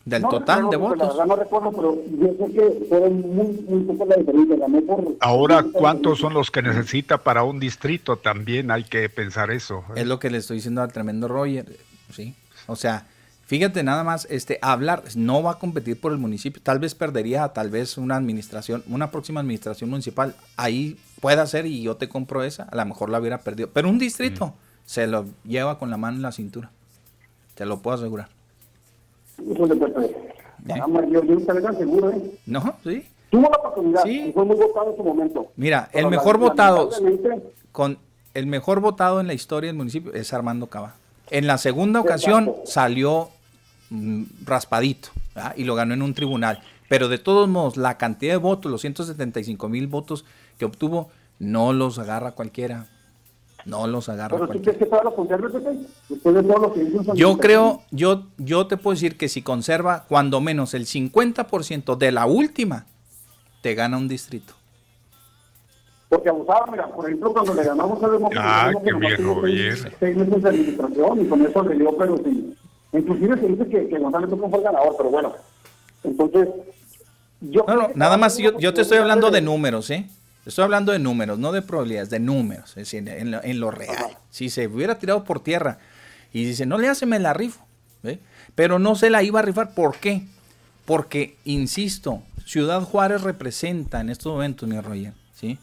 [SPEAKER 6] Del
[SPEAKER 8] No
[SPEAKER 6] total de
[SPEAKER 8] La
[SPEAKER 6] votos.
[SPEAKER 8] verdad no recuerdo, pero yo sé que fueron muy, muy pocos la diferencia. Ganó por...
[SPEAKER 2] Ahora, ¿cuántos son los que necesita para un distrito? También hay que pensar eso. ¿eh?
[SPEAKER 6] Es lo que le estoy diciendo al tremendo Roger, ¿sí? O sea, fíjate nada más, este, hablar, no va a competir por el municipio, tal vez perdería, tal vez una administración, una próxima administración municipal, ahí pueda ser y yo te compro esa, a lo mejor la hubiera perdido, pero un distrito se lo lleva con la mano en la cintura, te lo puedo asegurar.
[SPEAKER 8] Eso yo, tan seguro, ¿eh?
[SPEAKER 6] ¿No? ¿Sí?
[SPEAKER 8] Tuvo la oportunidad
[SPEAKER 6] Sí.
[SPEAKER 8] y fue muy votado en su momento.
[SPEAKER 6] Mira, el mejor
[SPEAKER 8] la-
[SPEAKER 6] votado, con el mejor votado en la historia del municipio es Armando Cava. En la segunda ocasión
[SPEAKER 8] Exacto.
[SPEAKER 6] salió mm, raspadito ¿verdad? y lo ganó en un tribunal. Pero de todos modos, la cantidad de votos, los 175 mil votos que obtuvo, no los agarra cualquiera. No los agarra
[SPEAKER 8] Pero tú crees que lo conserva, Pepe? Después de todo lo que hizo en San
[SPEAKER 6] Yo creo, yo, yo te puedo decir que si conserva cuando menos el 50% de la última, te gana un distrito.
[SPEAKER 8] Porque abusaba, mira, por ejemplo, cuando le ganamos a Demócrata.
[SPEAKER 2] Ah, qué Roger.
[SPEAKER 8] seis- Seis meses de administración y con eso le dio, pero sí. Inclusive se dice que, que González no fue el ganador, pero bueno. Entonces, yo
[SPEAKER 6] No, no, nada más yo, yo te estoy hablando de números, ¿eh? Estoy hablando de números, no de probabilidades, de números, es decir, en lo, en lo real. Si se hubiera tirado por tierra y dice, no le hace, me la rifo, pero no se la iba a rifar, ¿por qué? Porque, insisto, Ciudad Juárez representa en estos momentos, mi Roger, ¿sí?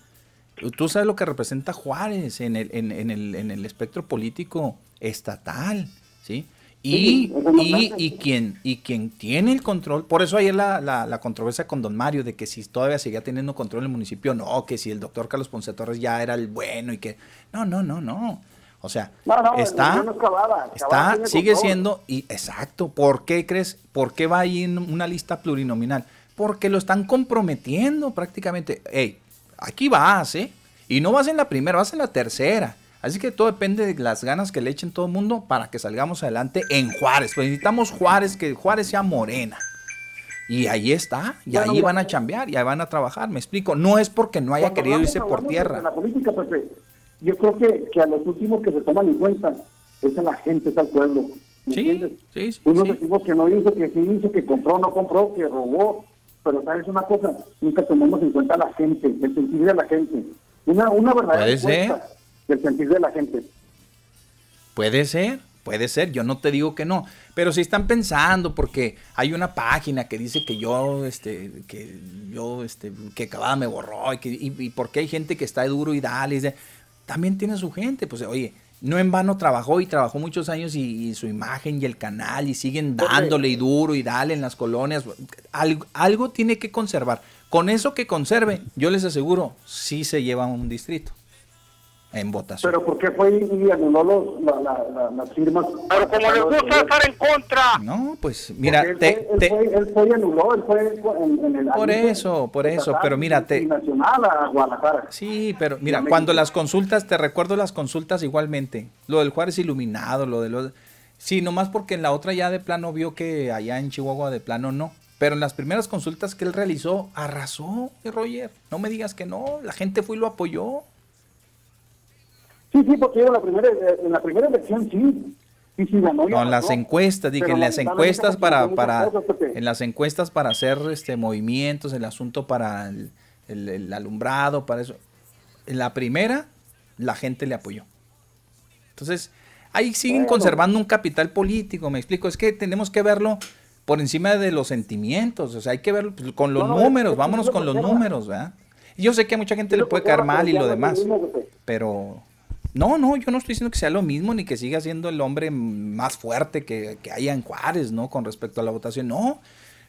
[SPEAKER 6] Tú sabes lo que representa Juárez en el, en, en el, en el espectro político estatal, ¿sí? Y, y, y, quien, y quien tiene el control, por eso ayer la, la, la, controversia con don Mario de que si todavía seguía teniendo control el municipio, no, que si el doctor Carlos Ponce Torres ya era el bueno y que... No, no, no, no. O sea, está, está sigue siendo, y exacto, ¿por qué crees? ¿Por qué va ahí en una lista plurinominal? Porque lo están comprometiendo prácticamente. Hey, aquí vas, ¿eh? Y no vas en la primera, vas en la tercera. Así que todo depende de las ganas que le echen todo el mundo para que salgamos adelante en Juárez. Pues necesitamos Juárez, que Juárez sea morena. Y ahí está, y ahí van a chambear, y ahí van a trabajar, me explico. No es porque no haya querido irse por tierra.
[SPEAKER 8] La política, yo creo que, que a los últimos que se toman en cuenta es a la gente, es al pueblo.
[SPEAKER 6] sí, sí, sí,
[SPEAKER 8] Unos decimos que no hizo, que sí hizo, que compró, no compró, que robó, pero sabes una cosa, nunca tomamos en cuenta a la gente, el sentir de la gente. Una, una verdadera del sentir de la gente.
[SPEAKER 6] Puede ser, puede ser, yo no te digo que no, pero si están pensando porque hay una página que dice que yo, este, que yo, este, que acababa me borró y, que, y, porque hay gente que está duro y dale, y también tiene su gente, pues oye, no en vano trabajó y trabajó muchos años y, su imagen y el canal y siguen dándole y duro y dale en las colonias. Algo, algo, tiene que conservar. Con eso que conserve, yo les aseguro, sí se lleva un distrito en votación.
[SPEAKER 8] Pero ¿por qué fue y anuló los, la, la, las firmas?
[SPEAKER 4] Pero como les gusta estar en contra.
[SPEAKER 6] No, pues mira,
[SPEAKER 8] él, te, él, Fue, él, fue, y anuló, él fue en, en el...
[SPEAKER 6] Por eso, por eso, pero mira, te...
[SPEAKER 8] Nacional a Guadalajara.
[SPEAKER 6] Sí, pero mira, cuando las consultas, te recuerdo las consultas igualmente, lo del Juárez Iluminado, lo de los... Sí, nomás porque en la otra ya de plano vio que allá en Chihuahua de plano no. Pero en las primeras consultas que él realizó, arrasó, Roger. No me digas que no, la gente fue y lo apoyó.
[SPEAKER 8] Sí, sí, porque en la primera, en la primera elección sí. Sí, sí, ganó,
[SPEAKER 6] no, en las encuestas, dije, en las encuestas para, para, en las encuestas para hacer este movimientos, el asunto para el, el, alumbrado, para eso. En la primera, la gente le apoyó. Entonces, ahí siguen conservando un capital político, me explico, es que tenemos que verlo por encima de los sentimientos, o sea, hay que verlo pues, con los números, vámonos con los números, ¿verdad? yo sé que a mucha gente le puede caer mal y lo demás, pero no, no, yo no estoy diciendo que sea lo mismo ni que siga siendo el hombre más fuerte que, que haya en Juárez, ¿no? Con respecto a la votación, no.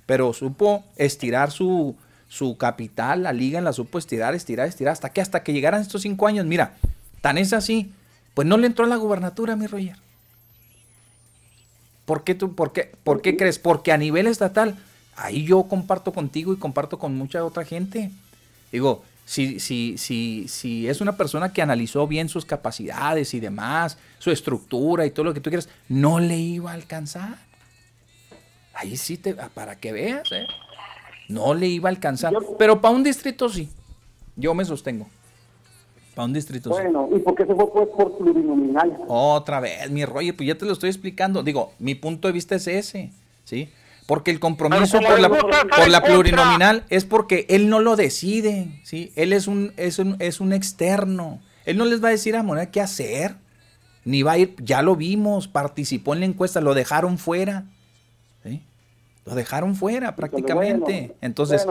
[SPEAKER 6] Pero supo estirar su, su capital, la liga la supo estirar, estirar, estirar, hasta que hasta que llegaran estos cinco años, mira, tan es así, pues no le entró a la gubernatura, mi Roger. ¿Por qué, tú, por, qué, ¿Por qué crees? Porque a nivel estatal, ahí yo comparto contigo y comparto con mucha otra gente. Digo, si, si, si, si es una persona que analizó bien sus capacidades y demás, su estructura y todo lo que tú quieras, no le iba a alcanzar. Ahí sí, te, para que veas, ¿eh? No le iba a alcanzar. Pero para un distrito sí. Yo me sostengo. Para un distrito
[SPEAKER 8] bueno, ¿y por qué se fue pues, por plurinominal?
[SPEAKER 6] Otra vez, mi rollo, pues ya te lo estoy explicando. Digo, mi punto de vista es ese, ¿sí? Porque el compromiso por la, por la plurinominal es porque él no lo decide, ¿sí? Él es un, es un, es un externo. Él no les va a decir a Moneda qué hacer, ni va a ir, ya lo vimos, participó en la encuesta, lo dejaron fuera, ¿sí? Lo dejaron fuera prácticamente. Entonces,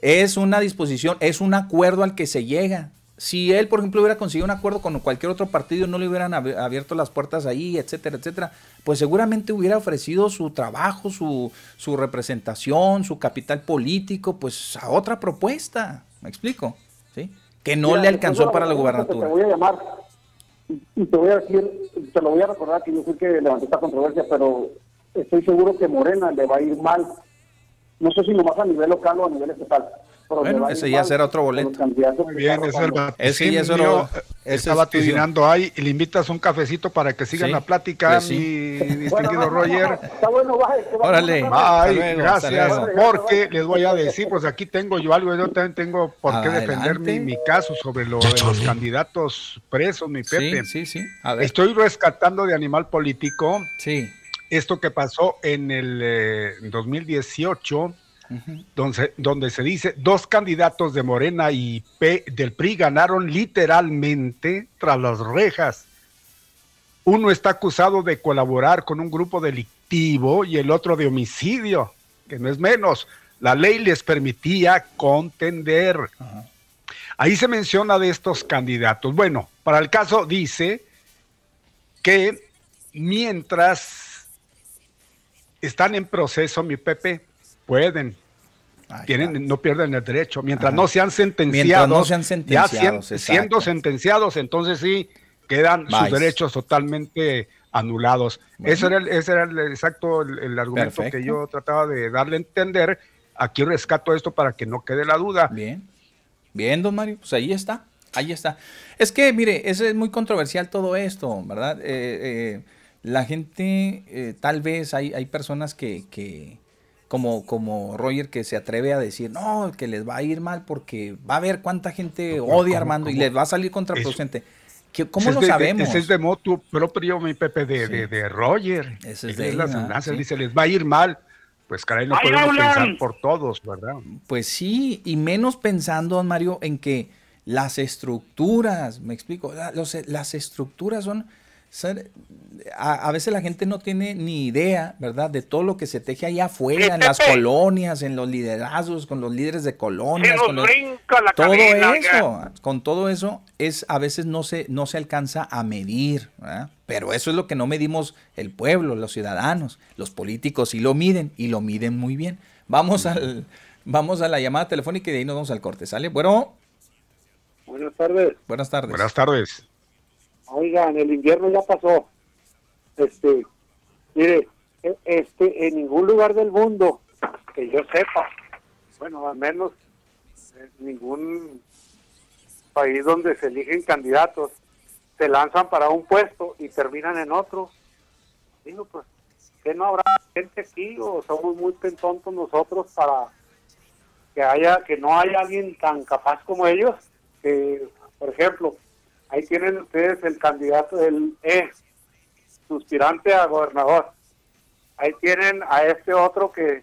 [SPEAKER 6] es una disposición, es un acuerdo al que se llega si él, por ejemplo, hubiera conseguido un acuerdo con cualquier otro partido, no le hubieran abierto las puertas ahí, etcétera, etcétera, pues seguramente hubiera ofrecido su trabajo, su, su representación, su capital político, pues a otra propuesta, ¿me explico? ¿Sí? Que no le alcanzó para la gubernatura.
[SPEAKER 8] Te voy a llamar y te voy a decir, te lo voy a recordar que yo sé que levanté esta controversia, pero estoy seguro que Morena le va a ir mal, no sé si nomás a nivel local o a nivel estatal
[SPEAKER 6] bueno, ese ya será otro boleto.
[SPEAKER 2] Muy bien, es el ese ya será Está vaticinando ahí y le invitas un cafecito para que sigan la plática, pues mi distinguido Roger.
[SPEAKER 8] Está bueno,
[SPEAKER 6] Órale.
[SPEAKER 2] Ay, gracias. Porque les voy a decir, pues aquí tengo yo algo, yo también tengo por qué defender mi, mi, caso sobre lo de los candidatos presos, mi Pepe.
[SPEAKER 6] Sí, sí, sí.
[SPEAKER 2] Estoy rescatando de Animal Político.
[SPEAKER 6] Sí.
[SPEAKER 2] Esto que pasó en el eh, 2018 donde, donde, se dice dos candidatos de Morena y P del PRI ganaron literalmente tras las rejas. Uno está acusado de colaborar con un grupo delictivo y el otro de homicidio, que no es menos. La ley les permitía contender. Ahí se menciona de estos candidatos. Bueno, para el caso dice que mientras están en proceso, mi Pepe, pueden. Tienen, no pierden el derecho. Mientras no sean sentenciados,
[SPEAKER 6] no sean sentenciados,
[SPEAKER 2] ya siendo sentenciados, entonces sí quedan sus derechos totalmente anulados. Ese era el, ese era el exacto el, argumento que yo trataba de darle a entender. Aquí rescato esto para que no quede la duda.
[SPEAKER 6] Bien, bien, don Mario, pues ahí está, ahí está. Es que, mire, es muy controversial todo esto, ¿verdad? Eh, eh, la gente, eh, tal vez hay, hay personas que, que como, como Roger que se atreve a decir, no, que les va a ir mal porque va a ver cuánta gente odia a Armando y les va a salir contraproducente. ¿Cómo lo sabemos?
[SPEAKER 2] Ese es de moto propio, mi Pepe, de, de, de Roger. Ese es de las dice, les va a ir mal. Pues caray, no podemos pensar por todos, ¿verdad?
[SPEAKER 6] Pues sí, y menos pensando, don Mario, en que las estructuras, me explico, las estructuras son a, veces la gente no tiene ni idea, ¿verdad? De todo lo que se teje allá afuera, en las colonias, en los liderazgos, con los líderes de colonias. Con todo eso, con todo eso, es a veces no se, no se alcanza a medir, Pero eso es lo que no medimos el pueblo, los ciudadanos. Los políticos sí lo miden y lo miden muy bien. Vamos, al, vamos a la llamada telefónica y de ahí nos vamos al corte, ¿sale? Bueno.
[SPEAKER 9] Buenas tardes.
[SPEAKER 6] Buenas tardes.
[SPEAKER 2] Buenas tardes.
[SPEAKER 9] Oigan, el invierno ya pasó. Este, mire, e, este, en ningún lugar del mundo que yo sepa, bueno, al menos en ningún país donde se eligen candidatos, se lanzan para un puesto y terminan en otro. Digo, pues, que no habrá gente aquí o somos muy tontos nosotros para que haya, que no haya alguien tan capaz como ellos, que, por ejemplo, Ahí tienen ustedes el candidato del E, suspirante a gobernador. Ahí tienen a este otro que,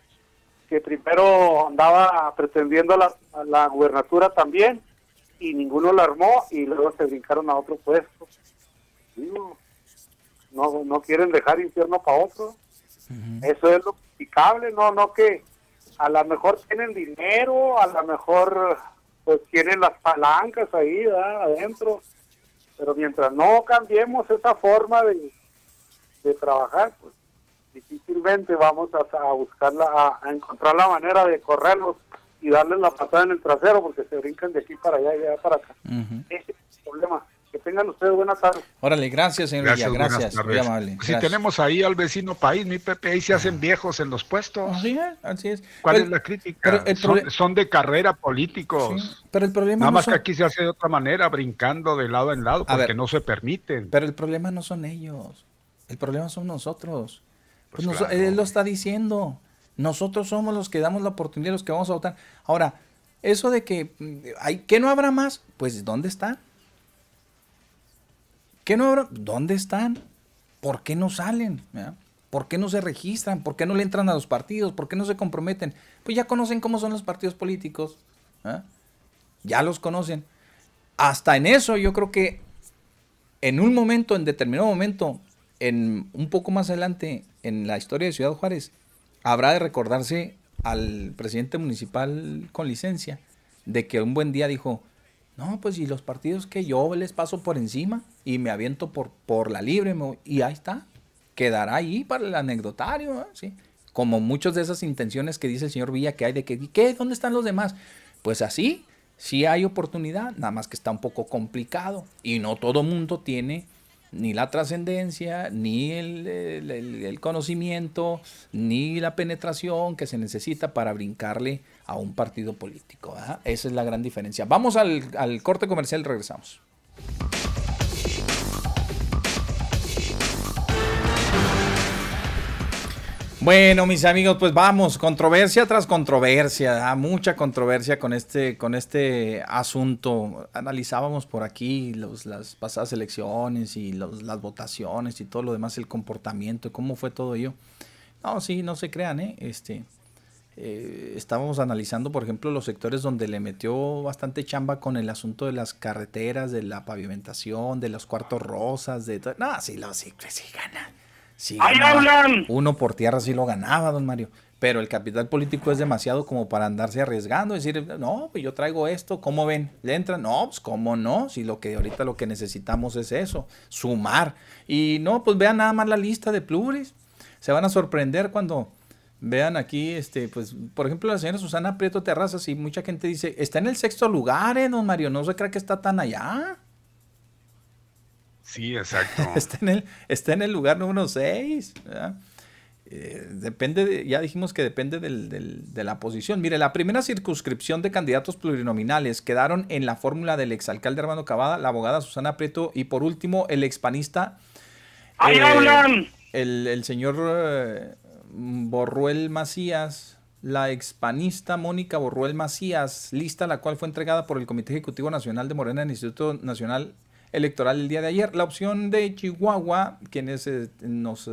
[SPEAKER 9] que primero andaba pretendiendo la, la gubernatura también y ninguno la armó y luego se brincaron a otro puesto. no, no quieren dejar infierno para otro. Eso es lo criticable, no, no que a lo mejor tienen dinero, a lo mejor pues tienen las palancas ahí adentro, pero mientras no cambiemos esa forma de, de trabajar, pues difícilmente vamos a, buscar la, a, encontrar la manera de correrlos y darles la patada en el trasero porque se brincan de aquí para allá y de allá para acá. Ese es el problema. Que tengan ustedes buenas tardes.
[SPEAKER 6] Órale, gracias, señor Gracias, gracias muy amable.
[SPEAKER 2] Si tenemos ahí al vecino país, mi Pepe, ahí se hacen viejos en los puestos.
[SPEAKER 6] Así es, así es.
[SPEAKER 2] ¿Cuál es la crítica? son, de carrera políticos.
[SPEAKER 6] pero el problema
[SPEAKER 2] Nada más que aquí se hace de otra manera, brincando de lado en lado, porque no se permiten.
[SPEAKER 6] Pero el problema no son ellos. El problema son nosotros. Pues pues él lo está diciendo. Nosotros somos los que damos la oportunidad, los que vamos a votar. Ahora, eso de que mm, hay que no habrá más, pues ¿dónde están? ¿Qué no ¿Dónde están? ¿Por qué no salen? ¿Por qué no se registran? ¿Por qué no le entran a los partidos? ¿Por qué no se comprometen? Pues ya conocen cómo son los partidos políticos. Ya los conocen. Hasta en eso yo creo que en un momento, en determinado momento, en un poco más adelante en la historia de Ciudad Juárez, habrá de recordarse al presidente municipal con licencia de que un buen día dijo, no, pues y los partidos que yo les paso por encima y me aviento por, por la libre y ahí está. Quedará ahí para el anecdotario, ¿eh? ¿sí? Como muchas de esas intenciones que dice el señor Villa que hay de que, ¿qué? ¿Dónde están los demás? Pues así, sí hay oportunidad, nada más que está un poco complicado y no todo mundo tiene ni la trascendencia, ni el, conocimiento, ni la penetración que se necesita para brincarle a un partido político. Esa es la gran diferencia. Vamos al, al corte comercial regresamos. Bueno, mis amigos, pues vamos, controversia tras controversia, mucha controversia con este, con este asunto. Analizábamos por aquí los, las pasadas elecciones y las votaciones y todo lo demás, el comportamiento, cómo fue todo ello. No, sí, no se crean, ¿eh? Este, eh, estábamos analizando, por ejemplo, los sectores donde le metió bastante chamba con el asunto de las carreteras, de la pavimentación, de los cuartos rosas, de todo. No, sí, lo, sí, sí gana Sí, Uno por tierra sí lo ganaba, don Mario. Pero el capital político es demasiado como para andarse arriesgando, decir, no, pues yo traigo esto, ¿cómo ven? ¿Le entran? No, pues cómo no, si lo que ahorita lo que necesitamos es eso, sumar. Y no, pues vean nada más la lista de pluris. se van a sorprender cuando vean aquí, este, pues, por ejemplo, la señora Susana Prieto Terrazas y mucha gente dice, está en el sexto lugar, eh, don Mario, no se cree que está tan allá.
[SPEAKER 2] Sí, exacto.
[SPEAKER 6] está, en el, está en el lugar número 6. Eh, depende, de, ya dijimos que depende del, del, de la posición. Mire, la primera circunscripción de candidatos plurinominales quedaron en la fórmula del exalcalde Armando Cavada, la abogada Susana Prieto y por último el expanista.
[SPEAKER 4] ¡Ahí hablan!
[SPEAKER 6] El, el señor eh, Borruel Macías, la expanista Mónica Borruel Macías, lista la cual fue entregada por el Comité Ejecutivo Nacional de Morena en Instituto Nacional Electoral el día de ayer. La opción de Chihuahua, quienes eh, nos eh,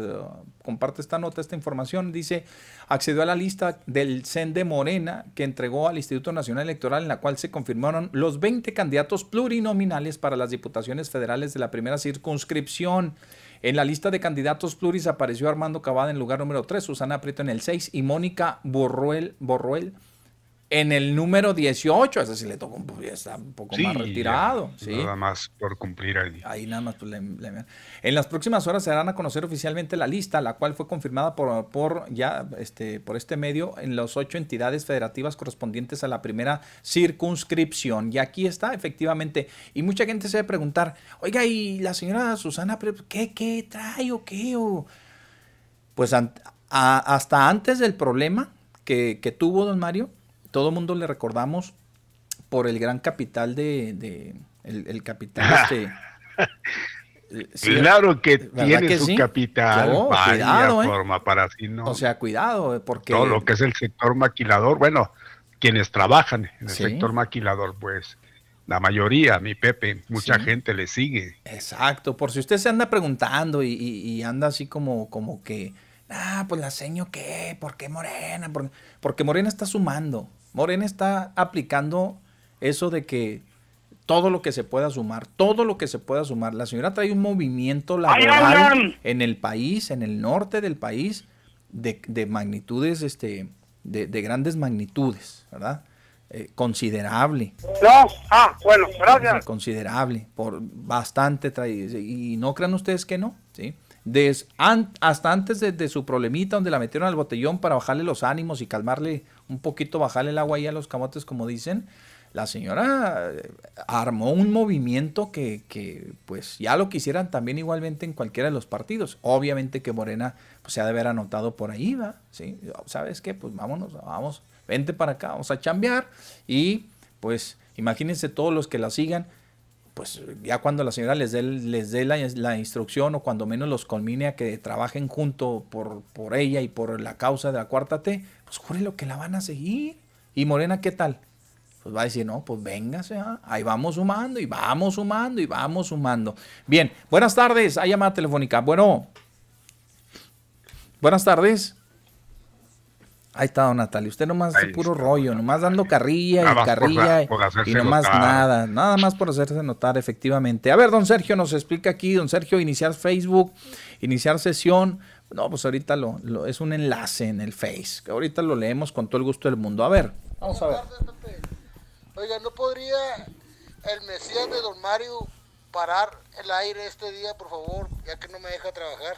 [SPEAKER 6] comparte esta nota, esta información, dice, accedió a la lista del CEN de Morena que entregó al Instituto Nacional Electoral en la cual se confirmaron los 20 candidatos plurinominales para las diputaciones federales de la primera circunscripción. En la lista de candidatos pluris apareció Armando Cavada en lugar número 3, Susana Prieto en el 6 y Mónica Borruel, Borruel en el número 18, ese sí le tocó un poco, está un poco más retirado. ¿sí?
[SPEAKER 2] Nada más por cumplir ahí.
[SPEAKER 6] Ahí nada más. Pues, le, le, en las próximas horas se darán a conocer oficialmente la lista, la cual fue confirmada por, por, ya, este, por este medio en las ocho entidades federativas correspondientes a la primera circunscripción. Y aquí está, efectivamente. Y mucha gente se debe preguntar, oiga, ¿y la señora Susana, qué, qué trae o qué? O... Pues a, hasta antes del problema que, que tuvo don Mario, todo mundo le recordamos por el gran capital de, de el, el, capital este.
[SPEAKER 2] sí, claro que tiene que su sí? capital, no, vaya cuidado, forma ¿eh? para así no.
[SPEAKER 6] O sea, cuidado, porque
[SPEAKER 2] todo lo que es el sector maquilador, bueno, quienes trabajan en el sí. sector maquilador, pues la mayoría, mi Pepe, mucha sí. gente le sigue.
[SPEAKER 6] Exacto, por si usted se anda preguntando y, y, y anda así como, como que, ah, pues la seño qué, ¿por qué Morena? Porque, porque Morena está sumando. Morena está aplicando eso de que todo lo que se pueda sumar, todo lo que se pueda sumar. La señora trae un movimiento laboral en el país, en el norte del país, de, de magnitudes, este, de, de, grandes magnitudes, ¿verdad? Eh, considerable.
[SPEAKER 4] No, ah, bueno, gracias.
[SPEAKER 6] Considerable, por bastante trae, y no crean ustedes que no, ¿sí? Des, hasta antes de, su problemita donde la metieron al botellón para bajarle los ánimos y calmarle un poquito, bajarle el agua ahí a los camotes como dicen, la señora armó un movimiento que, que, pues ya lo quisieran también igualmente en cualquiera de los partidos. Obviamente que Morena pues, se ha de haber anotado por ahí, ¿va? ¿Sí? ¿Sabes qué? Pues vámonos, vamos, vente para acá, vamos a chambear y pues imagínense todos los que la sigan, pues ya cuando la señora les dé, les dé la, instrucción o cuando menos los culmine a que trabajen junto por, por ella y por la causa de la cuarta T, pues jure lo que la van a seguir. ¿Y Morena qué tal? Pues va a decir, no, pues véngase, ¿eh? ahí vamos sumando y vamos sumando y vamos sumando. Bien, buenas tardes, hay llamada telefónica. Bueno, buenas tardes. Ahí está, don Natalia. Usted nomás Ahí puro está. rollo, nomás dando carrilla nada y carrilla por, por y nomás notar. nada, nada más por hacerse notar, efectivamente. A ver, don Sergio nos explica aquí, don Sergio, iniciar Facebook, iniciar sesión. No, pues ahorita lo, lo, es un enlace en el Face, que ahorita lo leemos con todo el gusto del mundo. A ver, vamos a ver.
[SPEAKER 10] Oiga, ¿no podría el Mesías de don Mario parar el aire este día, por favor, ya que no me deja trabajar?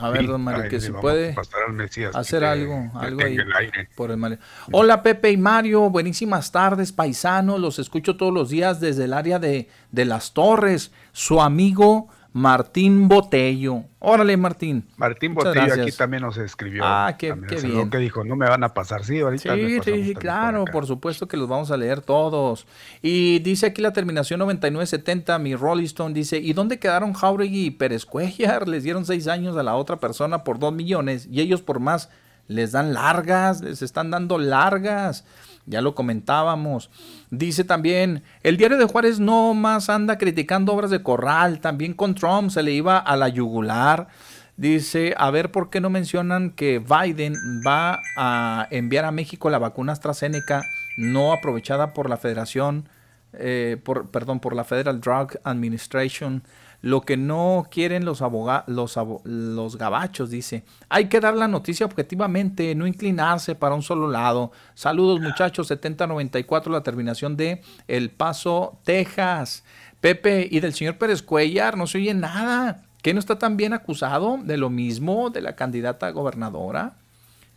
[SPEAKER 6] A ver, don Mario, que se puede
[SPEAKER 2] Mesías,
[SPEAKER 6] hacer
[SPEAKER 2] que,
[SPEAKER 6] algo,
[SPEAKER 2] que
[SPEAKER 6] algo ahí
[SPEAKER 2] el aire.
[SPEAKER 6] por el Mario. Hola Pepe y Mario, buenísimas tardes, paisanos, los escucho todos los días desde el área de, de las Torres. Su amigo Martín Botello. Órale, Martín.
[SPEAKER 2] Martín Muchas Botello gracias. aquí también nos escribió.
[SPEAKER 6] Ah, qué, qué bien.
[SPEAKER 2] que dijo, no me van a pasar. Sí, ahorita.
[SPEAKER 6] Sí, sí, claro, por, por, supuesto que los vamos a leer todos. Y dice aquí la terminación 9970, mi Rolling Stone dice, ¿y dónde quedaron Jauregui y Pérez Cuellar? Les dieron seis años a la otra persona por dos millones y ellos por más les dan largas, les están dando largas. Ya lo comentábamos. Dice también, el diario de Juárez no más anda criticando obras de corral, también con Trump se le iba a la yugular. Dice, a ver por qué no mencionan que Biden va a enviar a México la vacuna AstraZeneca no aprovechada por la Federación, eh, por, perdón, por la Federal Drug Administration. Lo que no quieren los abogados, los, gabachos, dice. Hay que dar la noticia objetivamente, no inclinarse para un solo lado. Saludos muchachos, 7094, la terminación de El Paso, Texas. Pepe y del señor Pérez Cuellar, no se oye nada. ¿Que no está también acusado de lo mismo de la candidata gobernadora?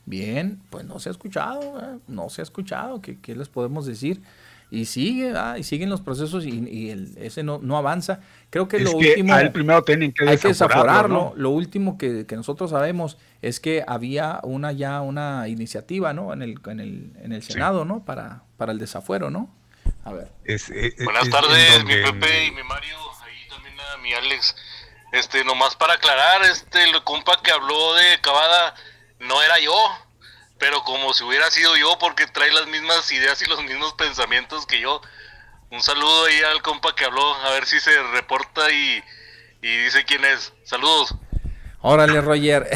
[SPEAKER 6] Bien, pues no se ha escuchado, ¿eh? no se ha escuchado, ¿qué, qué les podemos decir? Y sigue, ah, y siguen los procesos y, y el, ese no, no avanza. Creo que
[SPEAKER 2] Es
[SPEAKER 6] lo
[SPEAKER 2] que
[SPEAKER 6] último...
[SPEAKER 2] a él primero tienen que
[SPEAKER 6] hay que
[SPEAKER 2] desaforarlo.
[SPEAKER 6] Lo último que, que nosotros sabemos es que había una ya una iniciativa, ¿no? En el, en el, en el Senado, ¿no? Para, para el desafuero, ¿no? A ver.
[SPEAKER 2] Es- es-
[SPEAKER 11] Buenas
[SPEAKER 2] es
[SPEAKER 11] tardes, mi Pepe y mi Mario, ahí también a mi Alex. Este, nomás para aclarar, este, el compa que habló de Cavada no era yo, pero como si hubiera sido yo porque trae las mismas ideas y los mismos pensamientos que yo. Un saludo ahí al compa que habló, a ver si se reporta y, y dice quién es. Saludos.
[SPEAKER 6] Órale, Roger.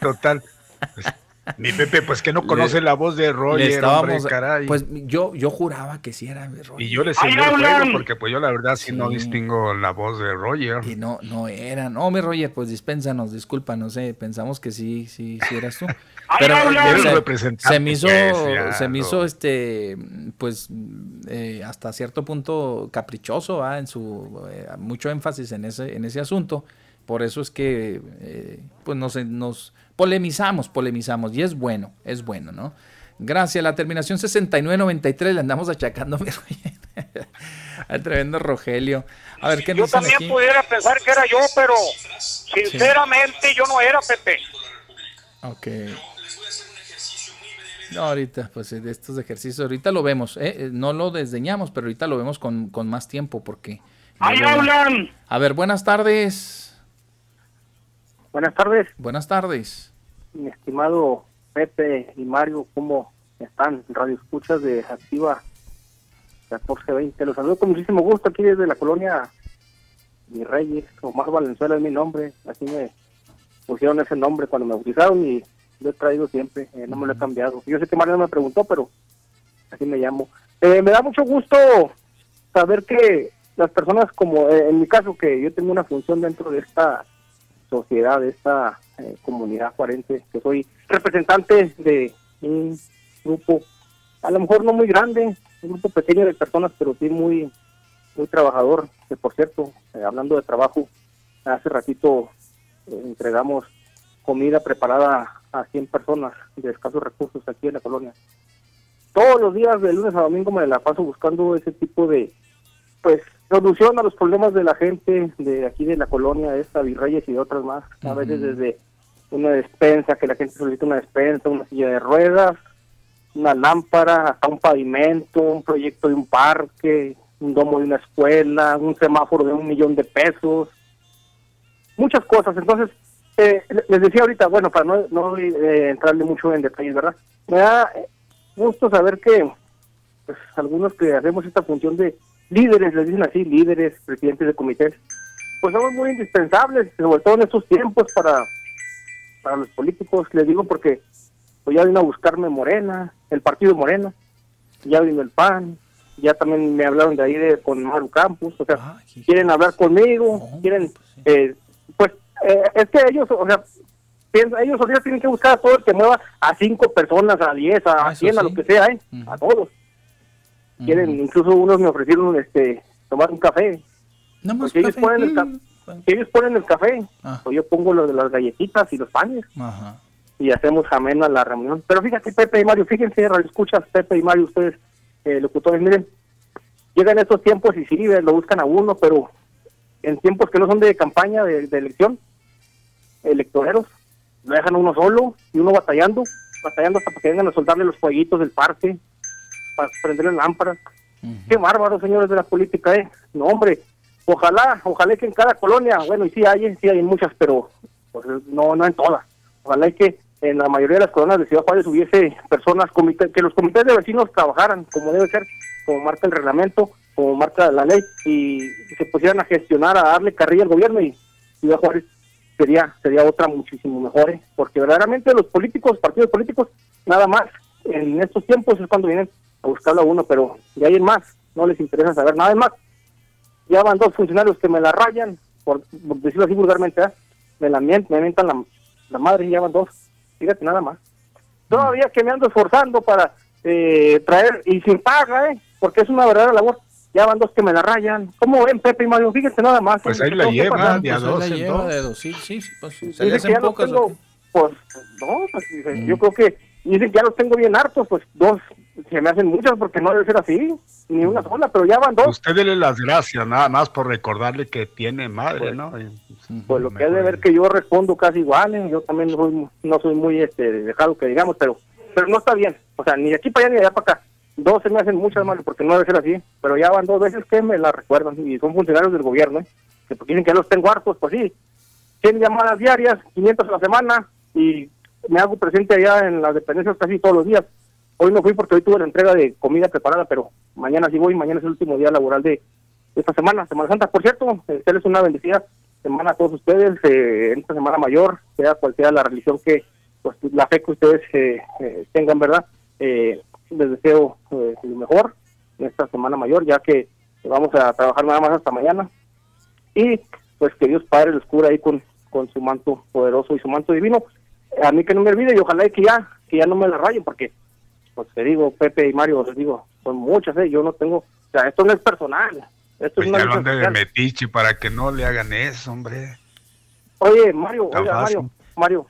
[SPEAKER 2] Total. Pues, mi Pepe, pues que no conoce
[SPEAKER 6] Le-
[SPEAKER 2] la voz de
[SPEAKER 6] Le
[SPEAKER 2] Roger,
[SPEAKER 6] estábamos-
[SPEAKER 2] hombre, caray.
[SPEAKER 6] Pues yo, yo juraba que sí era mi Roger.
[SPEAKER 2] y yo le
[SPEAKER 4] ¡Ahí
[SPEAKER 2] seguí el
[SPEAKER 4] hablan!
[SPEAKER 2] juego porque pues yo la verdad sí, no distingo la voz de Roger.
[SPEAKER 6] Y no, no era. No, mi Roger, pues dispénsanos, disculpa, no sé, pensamos que sí, sí, sí eras tú.
[SPEAKER 4] ¡Ahí
[SPEAKER 6] Pero
[SPEAKER 2] Eres
[SPEAKER 6] se, se me hizo, se me
[SPEAKER 2] no.
[SPEAKER 6] hizo este, pues, eh, hasta cierto punto caprichoso, ¿ah? en su, eh, mucho énfasis en ese, en ese asunto. Por eso es que, eh, pues, nos, nos polemizamos, polemizamos, y es bueno, es bueno, ¿no? Gracias, la terminación 6993 le andamos achacando. Al tremendo Rogelio. A ver, ¿qué
[SPEAKER 4] Yo
[SPEAKER 6] dicen
[SPEAKER 4] también
[SPEAKER 6] aquí?
[SPEAKER 4] pudiera pensar que era yo, pero sinceramente yo no era Pepe.
[SPEAKER 6] Ok. No, ahorita, pues de estos ejercicios, ahorita lo vemos, ¿eh? Eh, no lo desdeñamos, pero ahorita lo vemos con, con más tiempo porque...
[SPEAKER 4] ¡Ahí hablan!
[SPEAKER 6] A ver, buenas tardes.
[SPEAKER 12] Buenas tardes,
[SPEAKER 6] Buenas tardes.
[SPEAKER 12] mi estimado Pepe y Mario, ¿cómo están? Radio Escuchas de Activa 1420. Los saludo con muchísimo gusto aquí desde la colonia Mi Reyes. Omar Valenzuela es mi nombre. Así me pusieron ese nombre cuando me bautizaron y lo he traído siempre. eh, no me lo he cambiado. Yo sé que Mario no me preguntó, pero así me llamo. Eh, me da mucho gusto saber que las personas como, eh, en mi caso, que yo tengo una función dentro de esta sociedad, de esta eh, comunidad juarense, que soy representante de un grupo, a lo mejor no muy grande, un grupo pequeño de personas, pero sí muy muy trabajador, que por cierto, eh, hablando de trabajo, hace ratito eh, entregamos comida preparada a 100 personas de escasos recursos aquí en la colonia. Todos los días, de lunes a domingo, me la paso buscando ese tipo de, pues, solución a los problemas de la gente de aquí de la colonia, de esta Virreyes y de otras más. A veces desde una despensa, que la gente solicita una despensa, una silla de ruedas, una lámpara, hasta un pavimento, un proyecto de un parque, un domo de una escuela, un semáforo de un millón de pesos, muchas cosas. Entonces, eh, le- les decía ahorita, bueno, para no, no eh, entrarle mucho en detalles, ¿verdad? Me da gusto saber que pues, algunos que hacemos esta función de líderes, les dicen así, líderes, presidentes de comités, pues somos muy indispensables, sobre todo en estos tiempos para, para los políticos, les digo porque pues ya vino a buscarme Morena, el partido Morena, ya vino el PAN, ya también me hablaron de ahí de, con Maru Campos, o sea,
[SPEAKER 6] Ah,
[SPEAKER 12] quieren hablar conmigo, quieren,
[SPEAKER 6] pues sí.
[SPEAKER 12] eh, pues eh, es que ellos, o sea, ellos ahorita tienen que buscar a todo el que mueva a cinco personas, a diez, a
[SPEAKER 6] Ah,
[SPEAKER 12] cien, a lo que sea, ¿eh? A todos. Quieren, incluso unos me ofrecieron este tomar un café,
[SPEAKER 6] más
[SPEAKER 12] porque ellos ponen el ca-
[SPEAKER 6] bueno.
[SPEAKER 12] que ellos ponen el café,
[SPEAKER 6] Ah.
[SPEAKER 12] o yo pongo lo de las galletitas y los panes
[SPEAKER 6] Ajá.
[SPEAKER 12] y hacemos amena la reunión. Pero fíjate, Pepe y Mario, fíjense, escuchas, Pepe y Mario, ustedes, eh, locutores, miren, llegan estos tiempos y sí, lo buscan a uno, pero en tiempos que no son de campaña, de, de elección, electoreros, lo dejan uno solo y uno batallando, batallando hasta que vengan a soltarle los fueguitos del parque, para prenderle lámparas.
[SPEAKER 6] Ujú.
[SPEAKER 12] Qué bárbaro, señores de la política, ¿eh? No, hombre, ojalá, ojalá que en cada colonia, bueno, y sí hay, eh, sí hay en muchas, pero pues, no, no en todas. Ojalá que en la mayoría de las colonias de Ciudad Juárez hubiese personas, comité- que los comités de vecinos trabajaran como debe ser, como marca el reglamento, como marca la ley, y se pusieran a gestionar, a darle carrilla al gobierno y Ciudad Juárez sería sería otra muchísimo mejor, ¿eh? porque verdaderamente los políticos, partidos políticos, nada más en estos tiempos es cuando vienen a buscarlo a uno, pero de ahí en más no les interesa saber nada más. Ya van dos funcionarios que me la rayan, por, por decirlo así vulgarmente, ¿eh? me la mientan, me mientan la, la madre y ya van dos. Fíjate nada más. Todavía que me ando esforzando para eh, traer, y sin paga, ¿eh? porque es una verdadera labor. Ya van dos que me la rayan. ¿Cómo ven, Pepe y Mario? Fíjense nada más.
[SPEAKER 2] Pues
[SPEAKER 12] ¿eh?
[SPEAKER 2] ahí la
[SPEAKER 12] ¿Qué
[SPEAKER 2] lleva, de a
[SPEAKER 6] Pues ahí
[SPEAKER 2] dos
[SPEAKER 6] la lleva de dos, sí, sí, pues, se le
[SPEAKER 12] que
[SPEAKER 6] hacen
[SPEAKER 12] ya los
[SPEAKER 6] pocas.
[SPEAKER 12] tengo, pues, no, pues, yo creo que, dicen que ya los tengo bien hartos, pues, dos, se me hacen muchas porque no debe ser así, ni una sola, pero ya van dos.
[SPEAKER 2] Usted dele las gracias, nada más por recordarle que tiene madre, ¿no? Y-
[SPEAKER 12] Pues lo que es de ver que yo respondo casi igual, ¿eh? yo también no soy, no soy muy este, dejado que digamos, pero pero no está bien, o sea, ni de aquí para allá ni de allá para acá. Dos se me hacen muchas malas porque no debe ser así, pero ya van dos veces que me la recuerdan y son funcionarios del gobierno, ¿eh? que porque dicen que los tengo hartos, pues sí, 100 llamadas diarias, 500 a la semana y me hago presente allá en las dependencias casi todos los días. Hoy no fui porque hoy tuve la entrega de comida preparada, pero mañana sí voy, mañana es el último día laboral de esta semana, Semana Santa. Por cierto, es una bendecida semana a todos ustedes, eh, en esta semana mayor, sea cual sea la religión que, pues la fe que ustedes eh, eh, tengan, ¿verdad? Eh, les deseo eh, lo mejor en esta semana mayor, ya que vamos a trabajar nada más hasta mañana. Y pues que Dios Padre los cubra ahí con, con su manto poderoso y su manto divino. A mí que no me olvide y ojalá que ya, que ya no me la rayen, porque, pues te digo, Pepe y Mario, les digo, son muchas, ¿eh? Yo no tengo, o sea, esto no es personal. Esto
[SPEAKER 2] Pues
[SPEAKER 12] es una
[SPEAKER 2] ya lo de metiche para que no le hagan eso, hombre.
[SPEAKER 12] Oye, Mario, oiga. Mario, Mario,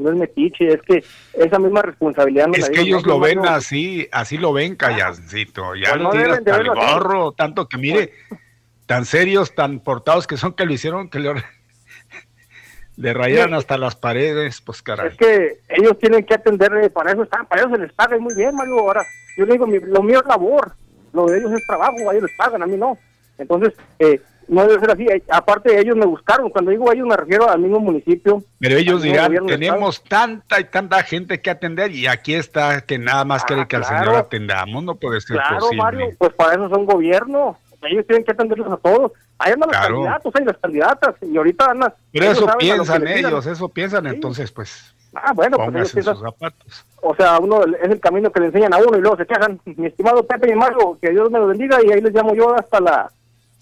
[SPEAKER 12] no es metiche, es que esa misma responsabilidad me
[SPEAKER 2] Es
[SPEAKER 12] la
[SPEAKER 2] que ellos lo ven
[SPEAKER 12] Mario.
[SPEAKER 2] así, así lo ven, callancito. Ya
[SPEAKER 12] Pues no de
[SPEAKER 2] hasta el gorro, tanto que mire, tan serios, tan portados que son que lo hicieron, que le, le rayaron hasta las paredes, pues caray.
[SPEAKER 12] Es que ellos tienen que atender, eh, para eso están, para eso se les paga y muy bien, Mario. Ahora, yo le digo, mi- lo mío es labor, lo de ellos es trabajo, a ellos les pagan, a mí no. Entonces, eh, no debe ser así. Eh, Aparte, ellos me buscaron, cuando digo ellos me refiero al mismo municipio.
[SPEAKER 2] Pero ellos dirán, tenemos tanta y tanta gente que atender y aquí está que nada más quiere que al
[SPEAKER 12] Ah, claro.
[SPEAKER 2] señor atendamos, no puede ser
[SPEAKER 12] Claro,
[SPEAKER 2] posible.
[SPEAKER 12] Mario, pues para eso son gobierno. Ellos tienen que atenderlos a todos. Ahí andan los candidatos, hay las candidatas, y ahorita andan.
[SPEAKER 2] Pero eso
[SPEAKER 12] lo
[SPEAKER 2] piensan ellos, eso piensan, entonces pues
[SPEAKER 12] Ah, bueno, pues ellos
[SPEAKER 2] póngase en
[SPEAKER 12] piensan,
[SPEAKER 2] sus zapatos.
[SPEAKER 12] o sea, uno es el camino que le enseñan a uno y luego se quejan. Mi estimado Pepe y Mario, que Dios me los bendiga y ahí les llamo yo hasta la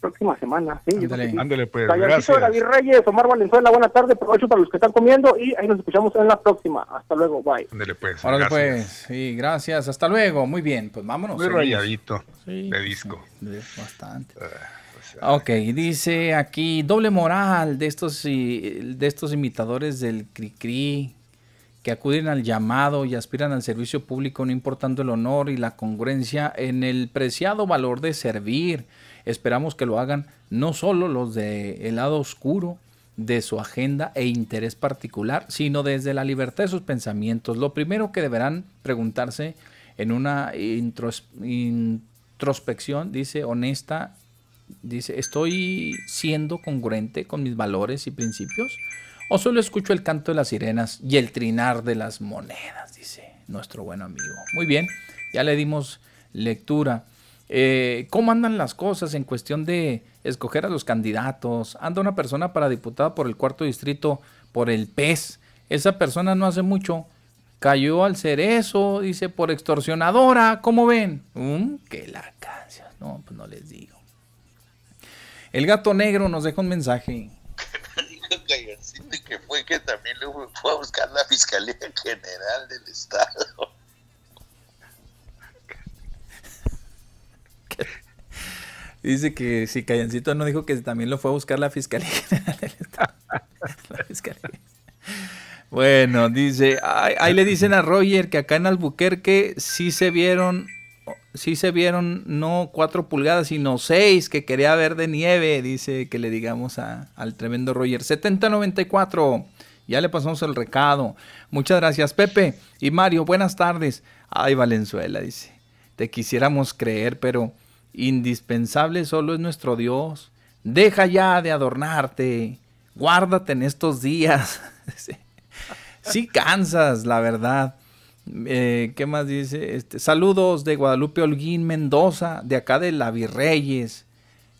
[SPEAKER 12] próxima semana. Sí, que sí.
[SPEAKER 2] Ándale pues, gracias.
[SPEAKER 12] David Reyes, Omar Valenzuela, buena tarde, provecho para los que están comiendo y ahí nos escuchamos en la próxima. Hasta luego, bye.
[SPEAKER 2] Ándale pues, gracias.
[SPEAKER 6] pues, sí, gracias, hasta luego, muy bien, pues vámonos.
[SPEAKER 2] Muy
[SPEAKER 6] seguimos.
[SPEAKER 2] rayadito
[SPEAKER 6] Sí,
[SPEAKER 2] de disco.
[SPEAKER 6] sí, bastante.
[SPEAKER 2] Ah,
[SPEAKER 6] Ok, dice aquí doble moral de estos de estos imitadores del Cricri que acuden al llamado y aspiran al servicio público no importando el honor y la congruencia en el preciado valor de servir. Esperamos que lo hagan no solo los de el lado oscuro de su agenda e interés particular, sino desde la libertad de sus pensamientos. Lo primero que deberán preguntarse en una intros- introspección, dice, honesta, dice, ¿estoy siendo congruente con mis valores y principios? ¿O solo escucho el canto de las sirenas y el trinar de las monedas? Dice nuestro buen amigo. Muy bien, ya le dimos lectura. Eh, ¿Cómo andan las cosas en cuestión de escoger a los candidatos? Anda una persona para diputada por el cuarto distrito por el PES. Esa persona no hace mucho cayó al cerezo, dice, por extorsionadora. ¿Cómo ven? Mm, que la. No, pues no les digo. El gato negro nos deja un mensaje.
[SPEAKER 13] que fue que también le fue a buscar la Fiscalía General del Estado.
[SPEAKER 6] Dice que si Callancito no dijo que también lo fue a buscar la Fiscalía. Bueno, dice, ahí le dicen a Roger que acá en Albuquerque sí se vieron, sí se vieron no cuatro pulgadas, sino seis que quería ver de nieve, dice que le digamos a- al tremendo Roger. 7094, ya le pasamos el recado. Muchas gracias, Pepe y Mario, buenas tardes. Ay, Valenzuela, dice, te quisiéramos creer, pero indispensable solo es nuestro Dios. Deja ya de adornarte, guárdate en estos días. Sí. Cansas, la verdad. Eh, ¿Qué más dice? Este, saludos de Guadalupe Holguín Mendoza, de acá de la Virreyes.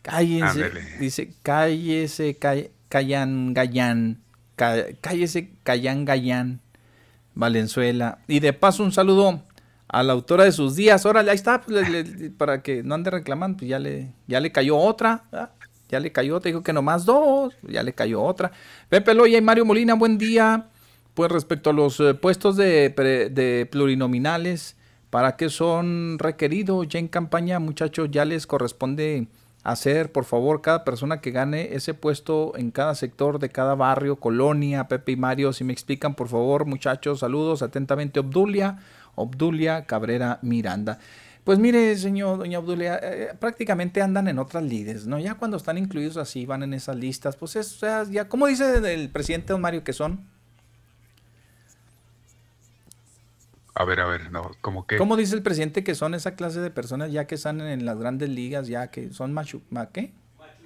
[SPEAKER 6] Cállense, dice, cállese, call- callan, gallán, cállese, callan, gallán, Valenzuela. Y de paso un saludo a la autora de sus días. Órale, ahí está, pues, le- para que no ande reclamando, pues ya le, ya le cayó otra. Ya le cayó otra, dijo que nomás dos, ya le cayó otra. Pepe Loya y Mario Molina, buen día. Pues respecto a los eh, puestos de, de plurinominales, ¿Para qué son requeridos ya en campaña, muchachos? Ya les corresponde hacer, por favor, cada persona que gane ese puesto en cada sector de cada barrio, colonia, Pepe y Mario, si me explican, por favor, muchachos, saludos, atentamente, Obdulia, Obdulia Cabrera Miranda. Pues mire, señor, doña Obdulia, eh, prácticamente andan en otras lides, ¿no? Ya cuando están incluidos así, van en esas listas, pues es, o sea, ya, ¿cómo dice el presidente don Mario que son?
[SPEAKER 2] A ver, a ver, no, como que...
[SPEAKER 6] ¿Cómo dice el presidente que son esa clase de personas ya que están en las grandes ligas, ya que son machu, ma, ¿qué?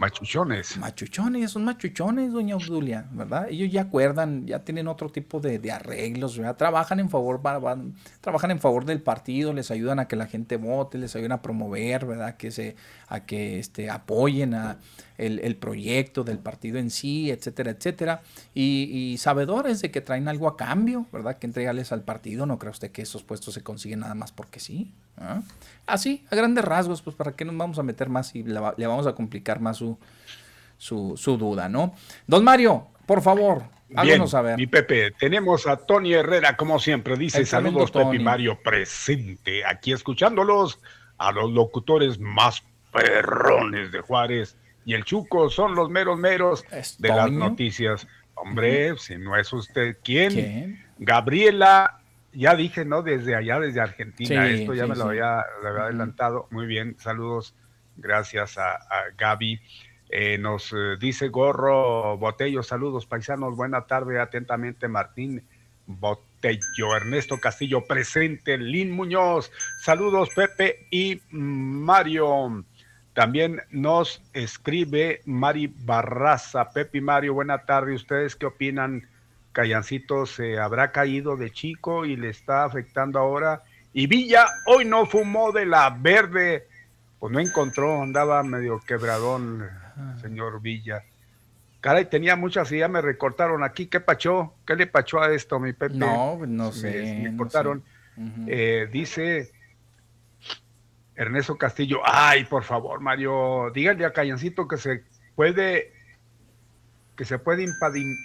[SPEAKER 2] Machuchones.
[SPEAKER 6] Machuchones, son machuchones, doña Obdulia, ¿verdad? Ellos ya acuerdan, ya tienen otro tipo de, de arreglos, ¿verdad? Trabajan en favor, van- trabajan en favor del partido, les ayudan a que la gente vote, les ayudan a promover, ¿verdad? Que se, a que este, apoyen a el, el proyecto del partido en sí, etcétera, etcétera. Y, y sabedores de que traen algo a cambio, ¿verdad? Que entregarles al partido. No cree usted que esos puestos se consiguen nada más porque sí. ¿ah? Así, a grandes rasgos, pues para qué nos vamos a meter más y le, va- le vamos a complicar más su, su, su duda, ¿no? Don Mario, por favor,
[SPEAKER 2] Bien,
[SPEAKER 6] háganos saber.
[SPEAKER 2] mi Pepe, tenemos a Tony Herrera, como siempre, dice saludos Pepe. Mario presente, aquí escuchándolos a los locutores más perrones de Juárez y el Chuco son los meros meros de las noticias. Hombre, si no es usted, ¿quién?
[SPEAKER 6] ¿Quién?
[SPEAKER 2] Gabriela, ya dije, ¿no? Desde allá, desde Argentina,
[SPEAKER 6] Sí,
[SPEAKER 2] esto ya
[SPEAKER 6] sí,
[SPEAKER 2] me lo había, lo había adelantado. Muy bien, saludos, gracias a, a Gaby. Eh, nos eh, dice Gorro Botello, saludos paisanos, buena tarde, atentamente Martín Botello, Ernesto Castillo presente, Lin Muñoz, saludos Pepe y Mario. También nos escribe Mari Barraza, Pepe y Mario, buena tarde, ¿ustedes qué opinan? Callancito se habrá caído de chico y le está afectando ahora. Y Villa hoy no fumó de la verde, pues no encontró, andaba medio quebradón, señor Villa. Caray, tenía muchas y ya me recortaron aquí. ¿Qué pachó? ¿Qué le pachó a esto, mi Pepe?
[SPEAKER 6] No, pues no
[SPEAKER 2] Me-
[SPEAKER 6] sé,
[SPEAKER 2] Me,
[SPEAKER 6] no
[SPEAKER 2] cortaron.
[SPEAKER 6] sé.
[SPEAKER 2] Eh, dice Ernesto Castillo, ay, por favor, Mario, díganle a Callancito que se puede, que se puede impadim,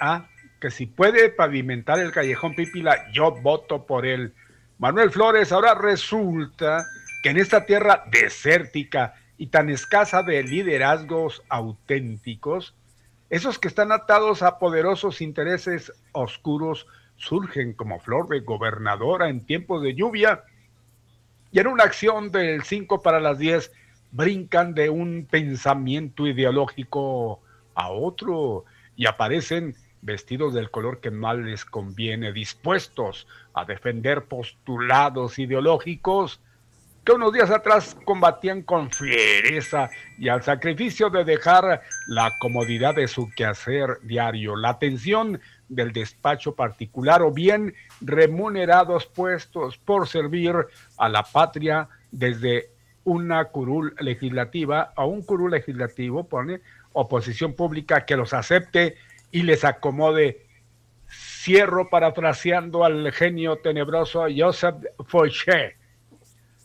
[SPEAKER 2] ah, que si puede pavimentar el callejón Pípila, yo voto por él. Manuel Flores, ahora resulta que en esta tierra desértica y tan escasa de liderazgos auténticos, esos que están atados a poderosos intereses oscuros surgen como flor de gobernadora en tiempos de lluvia y en una acción del 5 para las 10 brincan de un pensamiento ideológico a otro y aparecen vestidos del color que más les conviene, dispuestos a defender postulados ideológicos que unos días atrás combatían con fiereza y al sacrificio de dejar la comodidad de su quehacer diario, la atención del despacho particular o bien remunerados puestos por servir a la patria desde una curul legislativa a un curul legislativo, pone oposición pública que los acepte y les acomode. Cierro parafraseando al genio tenebroso Joseph Fouché.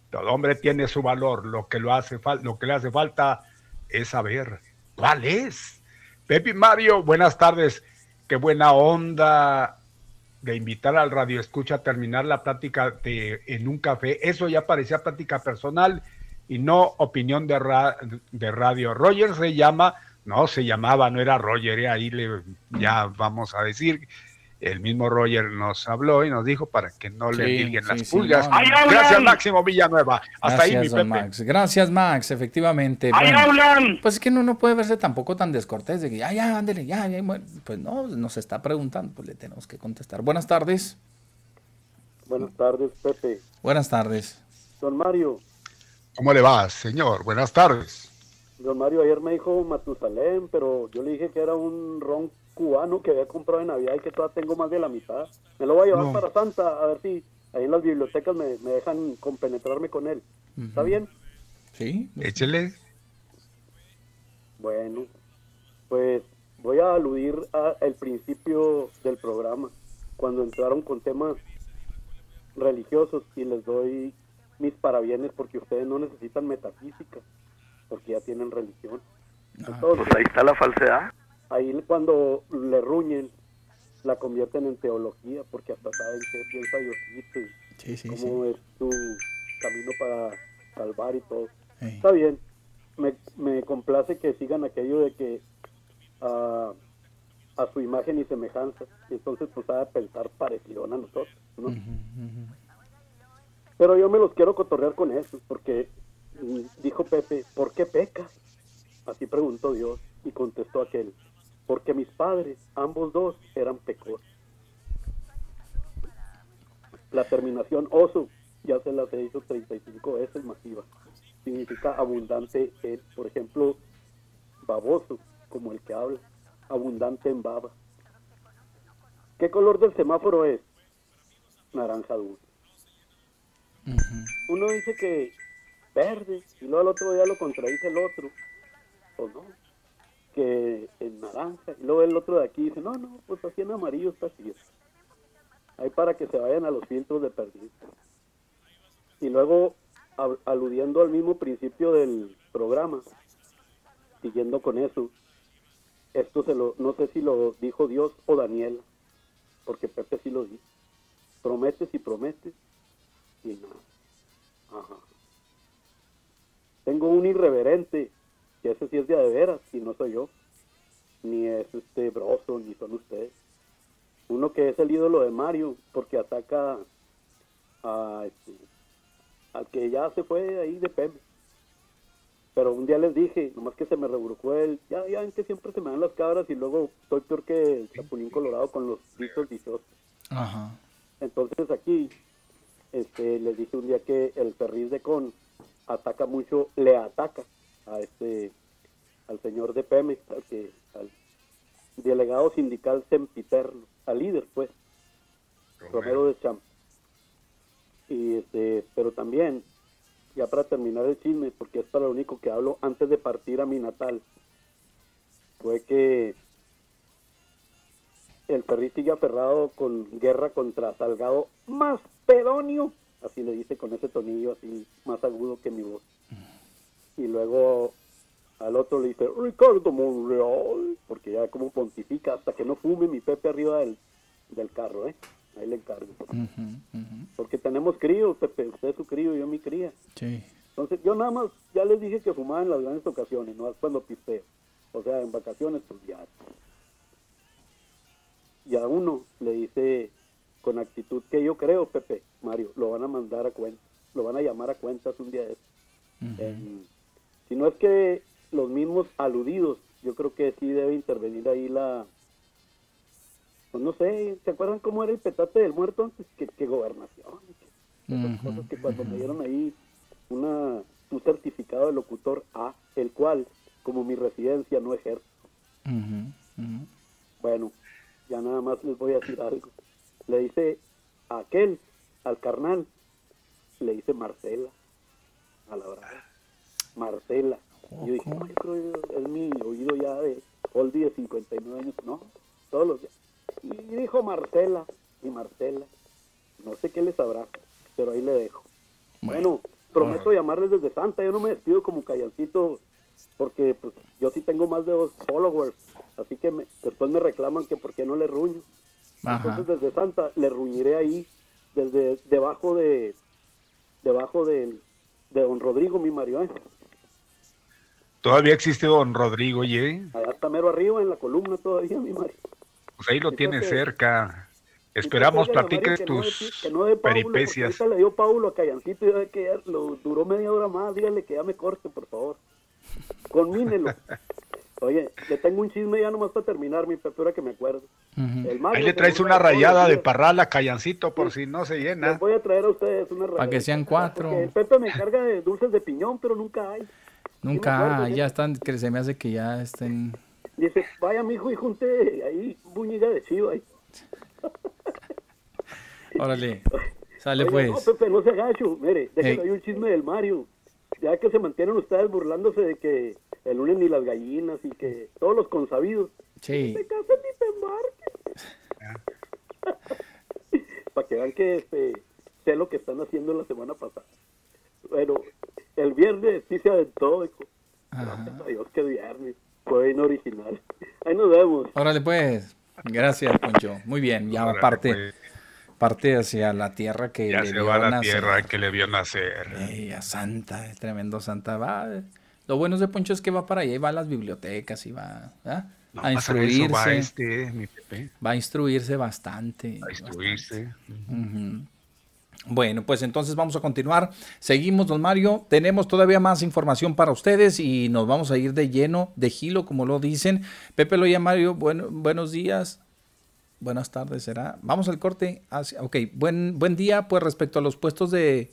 [SPEAKER 2] Todo hombre tiene su valor, lo que, lo, hace lo que le hace falta es saber cuál es. Pepe Mario, buenas tardes. Qué buena onda de invitar al radio escucha a terminar la plática de, en un café. Eso ya parecía plática personal y no opinión de, ra- de radio. Roger se llama, no se llamaba, no era Roger, eh, ahí le, ya vamos a decir. El mismo Roger nos habló y nos dijo para que no le
[SPEAKER 6] sí,
[SPEAKER 2] las
[SPEAKER 6] sí,
[SPEAKER 2] pulgas.
[SPEAKER 6] no, no.
[SPEAKER 2] Gracias, Máximo Villanueva. Hasta ahí, mi
[SPEAKER 6] Gracias,
[SPEAKER 2] Pepe.
[SPEAKER 6] Max. Gracias, Max, efectivamente.
[SPEAKER 2] ¡Ahí hablan!
[SPEAKER 6] Pues es que no, no puede verse tampoco tan descortés de que ya, ya, ándele, ya, ya. bueno, pues no, nos está preguntando, pues le tenemos que contestar. Buenas tardes.
[SPEAKER 14] Buenas tardes, Pepe.
[SPEAKER 6] Buenas tardes.
[SPEAKER 14] Don Mario,
[SPEAKER 2] ¿Cómo le va, señor? Buenas tardes.
[SPEAKER 14] don Mario ayer me dijo Matusalén, pero yo le dije que era un ron cubano que había comprado en Navidad y que todavía tengo más de la mitad. Me lo voy a llevar
[SPEAKER 6] No.
[SPEAKER 14] para Santa, a ver si ahí en las bibliotecas me, me dejan compenetrarme con él. ¿Está bien?
[SPEAKER 6] Sí.
[SPEAKER 2] Échele.
[SPEAKER 14] Bueno, pues voy a aludir al principio del programa, cuando entraron con temas religiosos y les doy mis parabienes porque ustedes no necesitan metafísica, porque ya tienen religión. Entonces,
[SPEAKER 15] Pues ahí está la falsedad.
[SPEAKER 14] Ahí cuando le ruñen, la convierten en teología, porque hasta saben qué piensa Diosito y
[SPEAKER 6] Sí, sí,
[SPEAKER 14] cómo es tu camino para salvar y todo. Está bien, me, me complace que sigan aquello de que ah, a su imagen y semejanza, y entonces pues de pensar parecido a nosotros, ¿no? Pero yo me los quiero cotorrear con eso, porque mm, dijo Pepe, ¿por qué pecas? Así preguntó Dios, y contestó aquel, porque mis padres, ambos dos, eran pecadores. La terminación oso, ya se las he dicho 35 veces masiva, significa abundante en, por ejemplo, baboso, como el que habla, abundante en baba. ¿Qué color del semáforo es? Naranja dulce. Uno dice que verde, y luego al otro día lo contradice el otro, o no, que en naranja, y luego el otro de aquí dice, no, no, pues así en amarillo está así. Ahí para que se vayan a los filtros de perdido. Y luego, al- aludiendo al mismo principio del programa, siguiendo con eso, esto se lo, no sé si lo dijo Dios o Daniel, porque Pepe sí lo dijo. Prometes y prometes y nada. Ajá. Tengo un irreverente, ese sí es de a de veras, y no soy yo. Ni es este broso, ni son ustedes. Uno que es el ídolo de Mario, porque ataca a este, al que ya se fue ahí de Pepe. Pero un día les dije, nomás que se me reburcó él, ya, ya ven que siempre se me dan las cabras y luego estoy peor que el Chapulín Colorado con los gritos viciosos.
[SPEAKER 6] Ajá.
[SPEAKER 14] Entonces aquí este, les dije un día que el Ferriz de Con ataca mucho, le ataca a este al señor de Pemex, al que al delegado sindical sempiterno, al líder pues, Romero de Champ. Y este, pero también, ya para terminar el chisme, porque es para lo único que hablo antes de partir a mi natal, fue que el Ferri sigue aferrado con guerra contra Salgado más pedonio, así le dice con ese tonillo así más agudo que mi voz. Y luego al otro le dice Ricardo Monreal, porque ya como pontifica hasta que no fume mi Pepe arriba del, del carro, ¿eh? Ahí le encargo. Porque tenemos crío, Pepe, usted es su crío, yo mi cría.
[SPEAKER 6] Sí.
[SPEAKER 14] Entonces yo nada más, ya les dije que fumaba en las grandes ocasiones, no es cuando pisteo. O sea, en vacaciones, pues ya. Y a uno le dice con actitud que yo creo, Pepe, Mario, lo van a mandar a cuentas, lo van a llamar a cuentas un día de estos. En- si no es que los mismos aludidos, yo creo que sí debe intervenir ahí la... Pues no sé, ¿se acuerdan cómo era el petate del muerto antes? Que, que gobernación, cosas que cuando me dieron ahí una, un certificado de locutor A, el cual, como mi residencia, no ejerzo. Bueno, ya nada más les voy a decir algo. Le dice a aquel, al carnal, le dice Marcela, a la verdad. Marcela. Y yo dije, no, yo creo que es mi oído ya de oldie de 59 años. No, todos los días. Y dijo Marcela, y Marcela. No sé qué les sabrá, pero ahí le dejo. Bueno, prometo llamarles desde Santa. Yo no me despido como callancito, porque pues, yo sí tengo más de dos followers. Así que me- después me reclaman que por qué no le ruño.
[SPEAKER 6] Ajá.
[SPEAKER 14] Entonces desde Santa le ruñiré ahí, desde debajo de debajo del- de don Rodrigo, mi Mario. ¿eh?
[SPEAKER 2] Todavía existe don Rodrigo, oye.
[SPEAKER 14] Allá está mero arriba en la columna todavía, mi Mario.
[SPEAKER 2] Pues ahí lo tiene cerca. Esperamos platiques
[SPEAKER 14] Mario que no
[SPEAKER 2] tus
[SPEAKER 14] de- que no de Paulo,
[SPEAKER 2] peripecias.
[SPEAKER 14] le dio Paulo a Callancito y ya ve que ya lo duró media hora más. Dígale que ya me corte, por favor. Conmínelo. Oye, le tengo un chisme ya nomás para terminar, mi pepura que me acuerdo. El Mario
[SPEAKER 2] Ahí le traes una rayada de parral a Callancito por si no se llena.
[SPEAKER 14] Les voy a traer a ustedes una rayada.
[SPEAKER 6] Para que sean cuatro.
[SPEAKER 14] Porque el Pepe me encarga de dulces de piñón, pero nunca hay.
[SPEAKER 6] Nunca,
[SPEAKER 14] acuerdo,
[SPEAKER 6] ah,
[SPEAKER 14] ya.
[SPEAKER 6] están, que se me hace que ya estén.
[SPEAKER 14] Dice, vaya mi hijo y junte ahí buñiga de chivo ahí.
[SPEAKER 6] Órale. Sale pues.
[SPEAKER 14] No, Pepe, no se agacho. Mire, déjenme
[SPEAKER 6] Ey.
[SPEAKER 14] ahí un chisme del Mario. Ya que se mantienen ustedes burlándose de que el lunes ni las gallinas y que todos los consabidos.
[SPEAKER 6] Sí.
[SPEAKER 14] Te casen ni te embarques. Para que vean que este, sé lo que están haciendo la semana pasada. Bueno, el viernes sí se aventó, hijo. Gracias a Dios que viernes. Fue bien original. Ahí nos vemos.
[SPEAKER 6] Órale pues. Gracias, Poncho. Muy bien. Ya
[SPEAKER 2] Órale,
[SPEAKER 6] aparte.
[SPEAKER 2] pues.
[SPEAKER 6] Parte hacia la tierra que
[SPEAKER 2] Ya
[SPEAKER 6] le
[SPEAKER 2] se
[SPEAKER 6] vio
[SPEAKER 2] va a la
[SPEAKER 6] nacer.
[SPEAKER 2] tierra que le vio nacer.
[SPEAKER 6] Ey, a Santa, el tremendo Santa. Va, lo bueno de Poncho es que va para allá y va a las bibliotecas y va.
[SPEAKER 2] No,
[SPEAKER 6] a
[SPEAKER 2] eso
[SPEAKER 6] instruirse.
[SPEAKER 2] va este, mi Pepe.
[SPEAKER 6] Va a instruirse bastante.
[SPEAKER 2] A instruirse.
[SPEAKER 6] Ujú. Bueno, pues entonces vamos a continuar. Seguimos, don Mario. Tenemos todavía más información para ustedes y nos vamos a ir de lleno, de gilo, como lo dicen. Pepe Loya Mario, bueno, buenos días. Buenas tardes, será. Vamos al corte. Hacia- ok, buen, buen día. Pues respecto a los puestos de,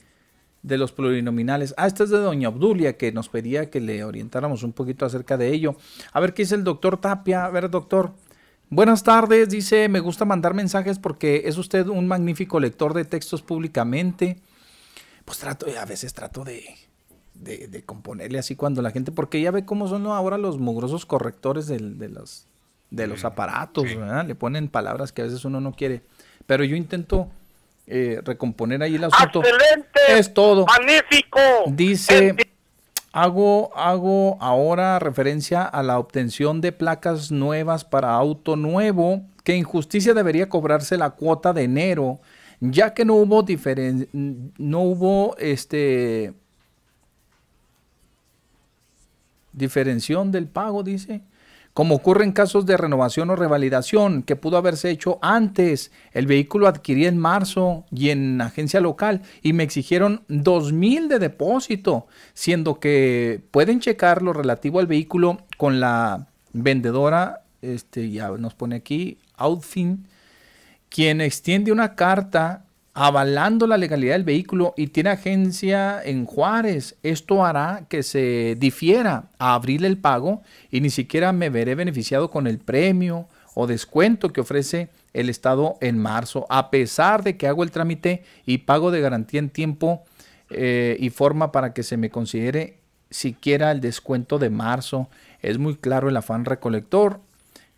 [SPEAKER 6] de los plurinominales. Ah, esta es de doña Obdulia, que nos pedía que le orientáramos un poquito acerca de ello. A ver qué dice el doctor Tapia. A ver, doctor. Buenas tardes, dice, me gusta mandar mensajes porque es usted un magnífico lector de textos públicamente. Pues trato, a veces trato de, de, de componerle así cuando la gente, porque ya ve cómo son ahora los mugrosos correctores de, los, de los aparatos, ¿verdad? Le ponen palabras que a veces uno no quiere. Pero yo intento eh, recomponer ahí el asunto.
[SPEAKER 4] ¡Excelente!
[SPEAKER 6] Es todo.
[SPEAKER 4] ¡Magnífico!
[SPEAKER 6] Dice, hago, hago ahora referencia a la obtención de placas nuevas para auto nuevo, que en justicia debería cobrarse la cuota de enero, ya que no hubo diferen no hubo este diferenciación del pago, dice. Como ocurre en casos de renovación o revalidación, que pudo haberse hecho antes. El vehículo adquirí en marzo y en agencia local y me exigieron dos mil de depósito, siendo que pueden checar lo relativo al vehículo con la vendedora, este, ya nos pone aquí, Outfin, quien extiende una carta avalando la legalidad del vehículo y tiene agencia en Juárez. Esto hará que se difiera a abril el pago y ni siquiera me veré beneficiado con el premio o descuento que ofrece el Estado en marzo, a pesar de que hago el trámite y pago de garantía en tiempo eh, y forma para que se me considere siquiera el descuento de marzo. Es muy claro el afán recolector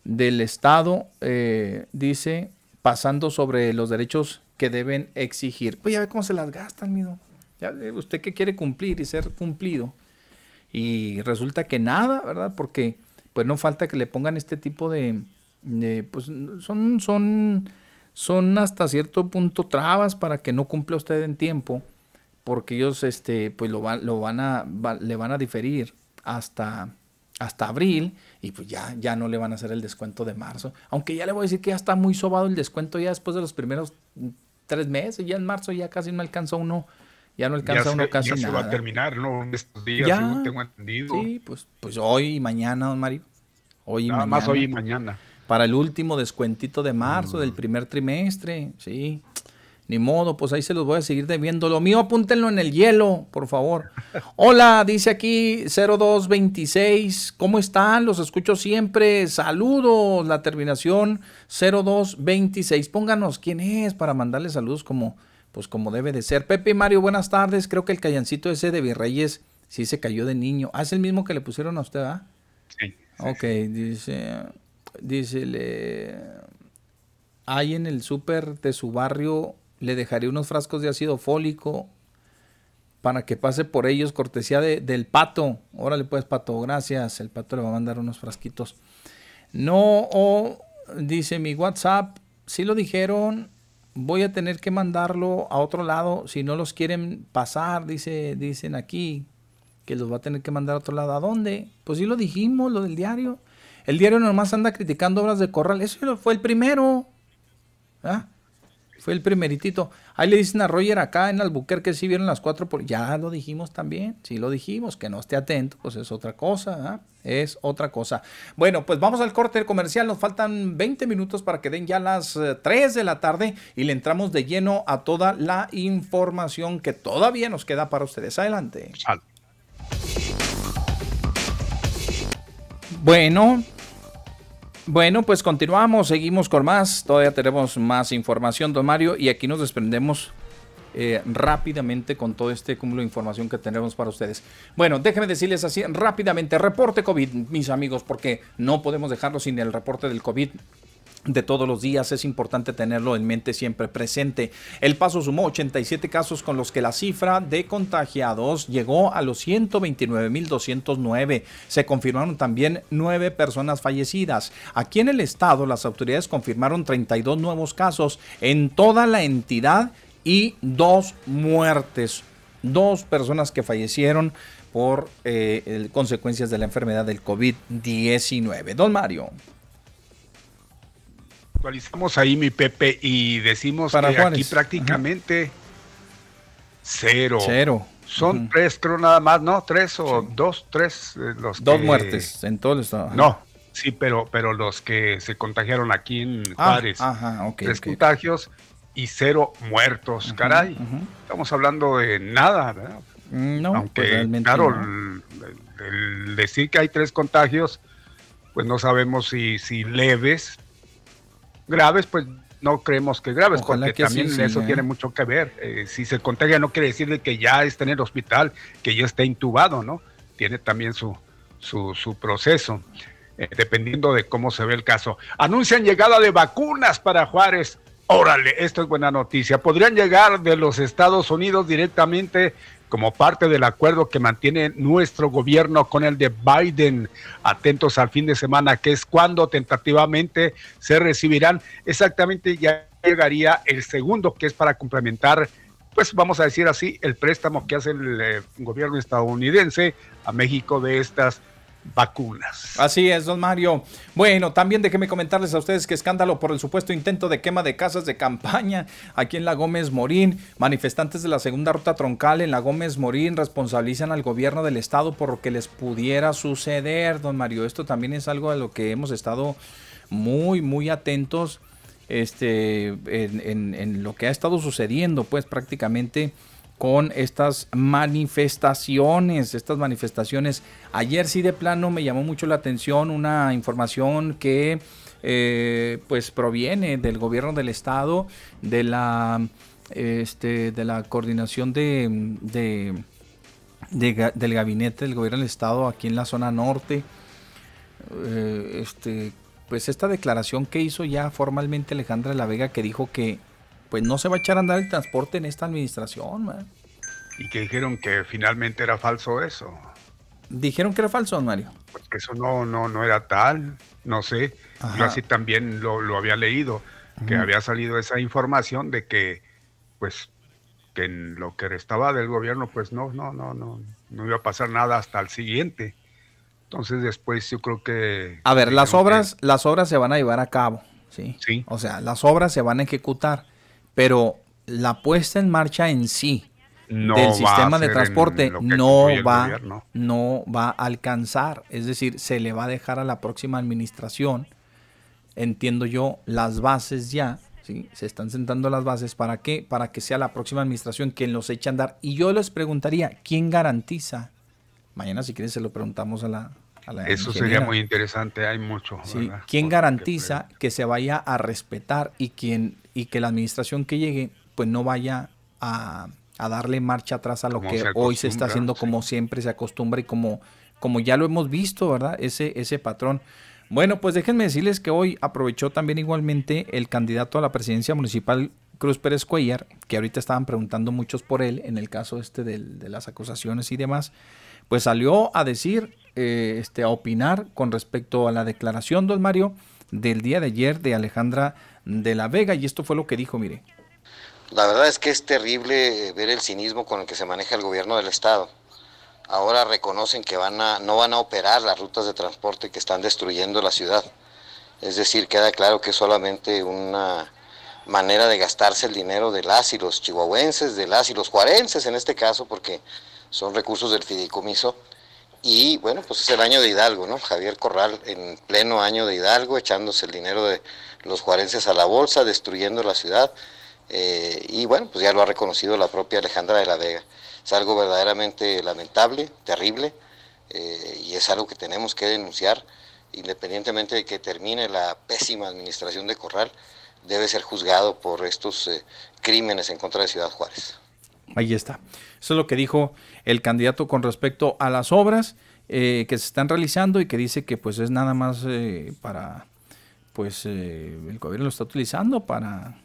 [SPEAKER 6] del Estado, eh, dice, pasando sobre los derechos que deben exigir. Pues ya ve cómo se las gastan, mijo. Ya usted que quiere cumplir y ser cumplido. Y resulta que nada, ¿verdad? Porque pues no falta que le pongan este tipo de, pues son, son, son hasta cierto punto trabas para que no cumpla usted en tiempo, porque ellos este, pues lo, van, lo van a, va- le van a diferir hasta, hasta abril y pues ya, ya no le van a hacer el descuento de marzo. Aunque ya le voy a decir que ya está muy sobado el descuento ya después de los primeros tres meses, ya en marzo ya casi no alcanza uno, ya no alcanza
[SPEAKER 2] ya
[SPEAKER 6] uno
[SPEAKER 2] se,
[SPEAKER 6] casi
[SPEAKER 2] ya se
[SPEAKER 6] nada.
[SPEAKER 2] va a terminar, ¿no? Estos días,
[SPEAKER 6] Ya.
[SPEAKER 2] según tengo entendido.
[SPEAKER 6] Sí, pues, pues hoy y mañana, don Mario. Hoy y
[SPEAKER 2] Nada
[SPEAKER 6] mañana.
[SPEAKER 2] más hoy y mañana.
[SPEAKER 6] Para el último descuentito de marzo
[SPEAKER 2] Mm.
[SPEAKER 6] del primer trimestre, sí. Ni modo, pues ahí se los voy a seguir debiendo. Lo mío apúntenlo en el hielo, por favor. Hola, dice aquí 0226. ¿Cómo están? Los escucho siempre. Saludos. La terminación 0226. Pónganos quién es para mandarle saludos como, pues como debe de ser. Pepe y Mario, buenas tardes. Creo que el callancito ese de Virreyes sí se cayó de niño. Ah, es el mismo que le pusieron a usted, ¿ah?
[SPEAKER 2] Sí.
[SPEAKER 6] Ok, dice, dice, le, hay en el súper de su barrio, le dejaré unos frascos de ácido fólico para que pase por ellos, cortesía de- del pato. Órale pues, pato, gracias. El pato le va a mandar unos frasquitos. No, o dice mi WhatsApp, si lo dijeron, voy a tener que mandarlo a otro lado si no los quieren pasar, dice, dicen aquí, que los va a tener que mandar a otro lado. ¿A dónde? Pues sí lo dijimos, lo del diario. El diario nomás anda criticando obras de corral. Eso fue el primero. ¿Ah? Fue el primeritito. Ahí le dicen a Roger acá en Albuquerque si vieron las cuatro por... Ya lo dijimos también. Sí lo dijimos. Que no esté atento, pues es otra cosa. ¿ah? Es otra cosa. Bueno, pues vamos al corte comercial. Nos faltan 20 minutos para que den ya las eh, 3 de la tarde y le entramos de lleno a toda la información que todavía nos queda para ustedes. Adelante. Bueno, bueno, pues continuamos, seguimos con más. Todavía tenemos más información, don Mario, y aquí nos desprendemos eh, rápidamente con todo este cúmulo de información que tenemos para ustedes. Bueno, déjenme decirles así rápidamente, reporte COVID, mis amigos, porque no podemos dejarlo sin el reporte del COVID. De todos los días, es importante tenerlo en mente siempre presente. El Paso sumó 87 casos con los que la cifra de contagiados llegó a los 129.209. Se confirmaron también nueve personas fallecidas. Aquí en el estado las autoridades confirmaron 32 nuevos casos en toda la entidad y dos muertes. Dos personas que fallecieron por eh, consecuencias de la enfermedad del COVID-19. Don Mario
[SPEAKER 2] actualizamos ahí mi Pepe y decimos que aquí prácticamente cero.
[SPEAKER 6] Cero.
[SPEAKER 2] Son tres, creo nada más, ¿no? Tres o dos, tres eh, los
[SPEAKER 6] Dos muertes en todo el estado.
[SPEAKER 2] No, sí, pero, pero los que se contagiaron aquí en
[SPEAKER 6] Ah,
[SPEAKER 2] Juárez.
[SPEAKER 6] ajá, ok,
[SPEAKER 2] tres contagios y cero muertos, caray. Estamos hablando de nada, ¿verdad?
[SPEAKER 6] Mm, No,
[SPEAKER 2] Aunque,
[SPEAKER 6] pues realmente
[SPEAKER 2] claro,
[SPEAKER 6] no.
[SPEAKER 2] el, el decir que hay tres contagios, pues no sabemos si, si leves, graves, pues no creemos que graves,
[SPEAKER 6] Ojalá
[SPEAKER 2] porque
[SPEAKER 6] que
[SPEAKER 2] también eso tiene
[SPEAKER 6] ¿eh?
[SPEAKER 2] mucho que ver. Eh, si se contagia no quiere decir de que ya esté en el hospital, que ya esté intubado, ¿no? Tiene también su, su, su proceso, eh, dependiendo de cómo se ve el caso. Anuncian llegada de vacunas para Juárez. Órale, esto es buena noticia. Podrían llegar de los Estados Unidos directamente como parte del acuerdo que mantiene nuestro gobierno con el de Biden. Atentos al fin de semana, que es cuando tentativamente se recibirán. Exactamente ya llegaría el segundo, que es para complementar, pues vamos a decir así, el préstamo que hace el eh, gobierno estadounidense a México de estas vacunas.
[SPEAKER 6] Así es, don Mario. Bueno, también déjeme comentarles a ustedes que escándalo por el supuesto intento de quema de casas de campaña aquí en la Gómez Morín. Manifestantes de la segunda ruta troncal en la Gómez Morín responsabilizan al gobierno del estado por lo que les pudiera suceder, don Mario. Esto también es algo a lo que hemos estado muy, muy atentos este, en, lo que ha estado sucediendo, pues prácticamente con estas manifestaciones, estas manifestaciones. Ayer sí de plano me llamó mucho la atención una información que eh, pues proviene del gobierno del estado, de la este, de la coordinación de, del gabinete del gobierno del estado aquí en la zona norte. Eh, este, pues esta declaración que hizo ya formalmente Alejandra de la Vega que dijo que pues no se va a echar a andar el transporte en esta administración. man.
[SPEAKER 2] Y que dijeron que finalmente era falso eso.
[SPEAKER 6] Dijeron que era falso, Mario.
[SPEAKER 2] Pues que eso no, no, no era tal, no sé.
[SPEAKER 6] Ajá.
[SPEAKER 2] Yo así también lo, lo había leído, que había salido esa información de que, pues, que en lo que restaba del gobierno, pues no, no, no, no, no iba a pasar nada hasta el siguiente. Entonces después yo creo que...
[SPEAKER 6] A ver, las
[SPEAKER 2] que-
[SPEAKER 6] obras, las obras se van a llevar a cabo, ¿sí? O sea, las obras se van a ejecutar, pero la puesta en marcha en sí
[SPEAKER 2] No
[SPEAKER 6] del sistema de transporte no va, no va a alcanzar. Es decir, se le va a dejar a la próxima administración, entiendo yo, las bases ya, ¿sí? Se están sentando las bases. ¿Para qué? Para que sea la próxima administración quien los eche a andar. Y yo les preguntaría, ¿quién garantiza? Mañana, si quieren, se lo preguntamos a la...
[SPEAKER 2] Eso sería muy interesante, hay mucho.
[SPEAKER 6] ¿Quién garantiza que se vaya a respetar y, quien, y que la administración que llegue pues no vaya a, a darle marcha atrás a lo
[SPEAKER 2] Como
[SPEAKER 6] que hoy se está haciendo
[SPEAKER 2] sí.
[SPEAKER 6] como siempre se acostumbra y como, como ya lo hemos visto, ¿verdad? Ese, ese patrón. Bueno, pues déjenme decirles que hoy aprovechó también igualmente el candidato a la presidencia municipal Cruz Pérez Cuellar, que ahorita estaban preguntando muchos por él en el caso este del- de las acusaciones y demás, pues salió a decir, eh, este, a opinar con respecto a la declaración, don Mario, del día de ayer de Alejandra de la Vega, y esto fue lo que dijo, mire.
[SPEAKER 15] La verdad es que es terrible ver el cinismo con el que se maneja el gobierno del estado. Ahora reconocen que van a, no van a operar las rutas de transporte que están destruyendo la ciudad. Es decir, queda claro que es solamente una manera de gastarse el dinero de las y los chihuahuenses, de las y los juarenses en este caso, porque son recursos del fideicomiso. Y bueno, pues es el año de Hidalgo, ¿no? Javier Corral en pleno año de Hidalgo, echándose el dinero de los juarenses a la bolsa, destruyendo la ciudad. Eh, y bueno, pues ya lo ha reconocido la propia Alejandra de la Vega. Es algo verdaderamente lamentable, terrible, eh, y es algo que tenemos que denunciar, independientemente de que termine la pésima administración de Corral, debe ser juzgado por estos eh, crímenes en contra de Ciudad Juárez.
[SPEAKER 6] Ahí está. Eso es lo que dijo el candidato con respecto a las obras eh, que se están realizando y que dice que pues es nada más eh, para pues eh, el gobierno lo está utilizando para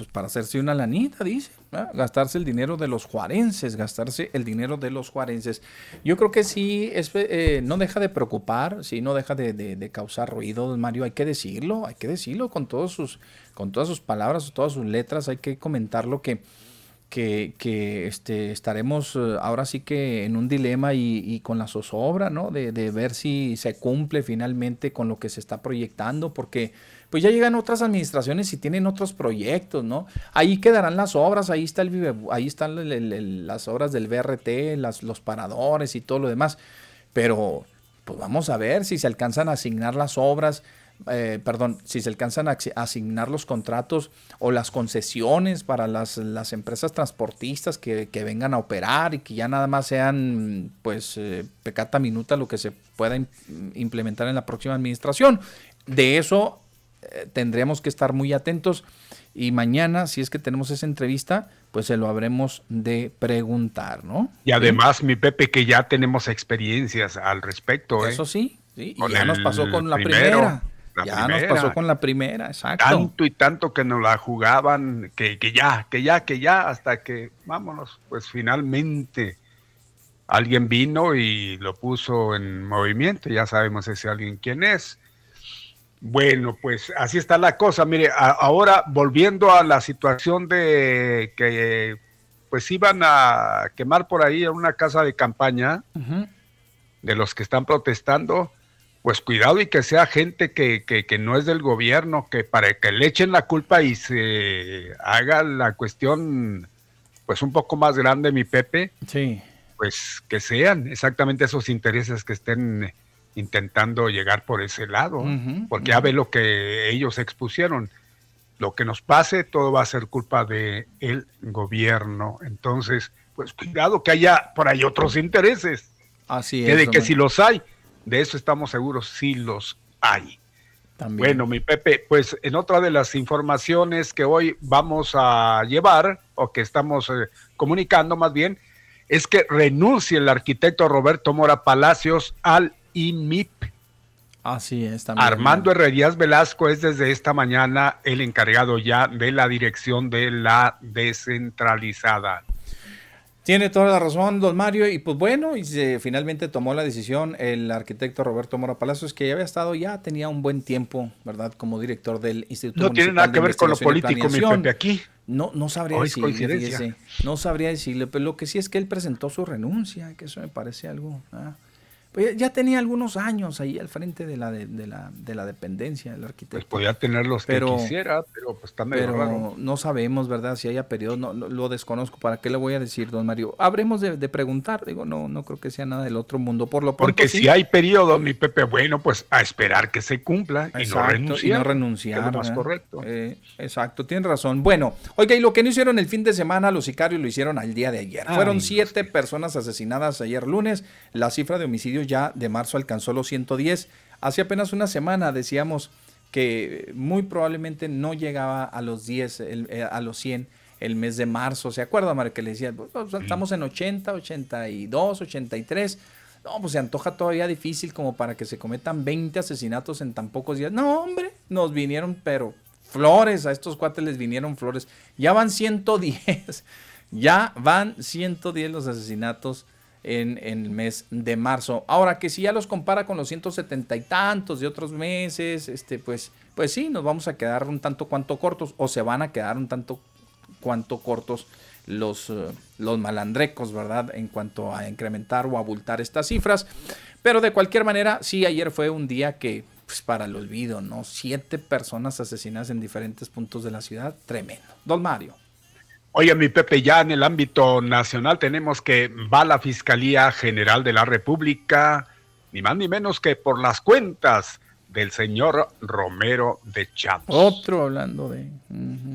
[SPEAKER 6] pues para hacerse una lanita, dice, gastarse el dinero de los juarenses, gastarse el dinero de los juarenses. Yo creo que sí, es, eh, no deja de preocupar, sí, no deja de, de, causar ruido, Mario, hay que decirlo, hay que decirlo con, todos sus, con todas sus palabras, todas sus letras, hay que comentarlo que que, que este, estaremos eh, ahora sí que en un dilema y, con la zozobra, ¿no? De, de, ver si se cumple finalmente con lo que se está proyectando, porque pues ya llegan otras administraciones y tienen otros proyectos, ¿no? Ahí quedarán las obras, ahí está el ahí están las obras del BRT, las, los paradores y todo lo demás, pero pues vamos a ver si se alcanzan a asignar las obras, eh, perdón, si se alcanzan a asignar los contratos o las concesiones para las, las empresas transportistas que, vengan a operar y que ya nada más sean, pues, eh, pecata minuta lo que se pueda implementar en la próxima administración. De eso eh, tendríamos que estar muy atentos y mañana, si es que tenemos esa entrevista, pues se lo habremos de preguntar, ¿no?
[SPEAKER 2] Y además, mi Pepe, que ya tenemos experiencias al respecto.
[SPEAKER 6] Eso sí, sí. Y ya nos pasó con la primera ya nos pasó con la primera, exacto.
[SPEAKER 2] Tanto y tanto que nos la jugaban, que, que ya, que ya, que ya, hasta que, vámonos, pues finalmente alguien vino y lo puso en movimiento, ya sabemos ese alguien quién es. Bueno, pues así está la cosa. Mire, ahora volviendo a la situación de que pues iban a quemar por ahí una casa de campaña de los que están protestando, pues cuidado y que sea gente que, que, no es del gobierno, que para que le echen la culpa y se haga la cuestión pues un poco más grande, mi Pepe.
[SPEAKER 6] Sí.
[SPEAKER 2] Pues que sean exactamente esos intereses que estén intentando llegar por ese lado, porque ya ve lo que ellos expusieron. Lo que nos pase, todo va a ser culpa del el gobierno. Entonces, pues cuidado que haya por ahí otros intereses.
[SPEAKER 6] Así
[SPEAKER 2] es. Que de que si los hay, de eso estamos seguros, sí los hay. Bueno, mi Pepe, pues en otra de las informaciones que hoy vamos a llevar, o que estamos eh, comunicando más bien, es que renuncie el arquitecto Roberto Mora Palacios al IMIP.
[SPEAKER 6] Así es, también.
[SPEAKER 2] Armando Herrerías Velasco es desde esta mañana el encargado ya de la dirección de la descentralizada.
[SPEAKER 6] Tiene toda la razón, don Mario, y pues bueno, y se, finalmente tomó la decisión el arquitecto Roberto Mora Palacios, que ya había estado, ya tenía un buen tiempo, ¿verdad?, como director del Instituto
[SPEAKER 2] No tiene nada que ver con lo político, mi Pepe, aquí.
[SPEAKER 6] No, no sabría decirle, no sabría decirle, pero lo que sí es que él presentó su renuncia, que eso me parece algo... Ah, pues ya tenía algunos años ahí al frente de la, de, la, de la dependencia del arquitecto. Pues
[SPEAKER 2] podía tener los que quisiera, pero pues está medio
[SPEAKER 6] pero no sabemos, ¿verdad? Si haya periodo, no, lo desconozco. ¿Para qué le voy a decir, don Mario? Habremos de, preguntar, digo, no no creo que sea nada del otro mundo. Por lo
[SPEAKER 2] Porque si hay periodo, mi Pepe, bueno, pues a esperar que se cumpla y no renunciar.
[SPEAKER 6] Y no renunciar.
[SPEAKER 2] Es lo más correcto.
[SPEAKER 6] Eh, exacto, tiene razón. Bueno, oiga, y lo que no hicieron el fin de semana, los sicarios lo hicieron al día de ayer. Fueron siete personas asesinadas ayer lunes. La cifra de homicidios ya de marzo alcanzó los 110. Hace apenas una semana decíamos que muy probablemente no llegaba a los 10, eh, a los 100 el mes de marzo. ¿Se acuerda, Mario, que le decía, pues, pues, estamos en 80, 82, 83? No, pues se antoja todavía difícil como para que se cometan 20 asesinatos en tan pocos días. No, hombre, nos vinieron, pero flores, a estos cuates les vinieron flores. Ya van 110, ya van 110 los asesinatos en, el mes de marzo. Ahora que si ya los compara con los 170 y tantos de otros meses, este, pues, pues sí, nos vamos a quedar un tanto cuanto cortos o se van a quedar un tanto cuanto cortos los, eh, los malandrecos, ¿verdad? En cuanto a incrementar o abultar estas cifras. Pero de cualquier manera, sí, ayer fue un día que, pues para el olvido, ¿no? Siete personas asesinadas en diferentes puntos de la ciudad, tremendo. Don Mario.
[SPEAKER 2] Oye, mi Pepe, ya en el ámbito nacional tenemos que va la Fiscalía General de la República, ni más ni menos que por las cuentas del señor Romero de Champs.
[SPEAKER 6] Otro hablando de...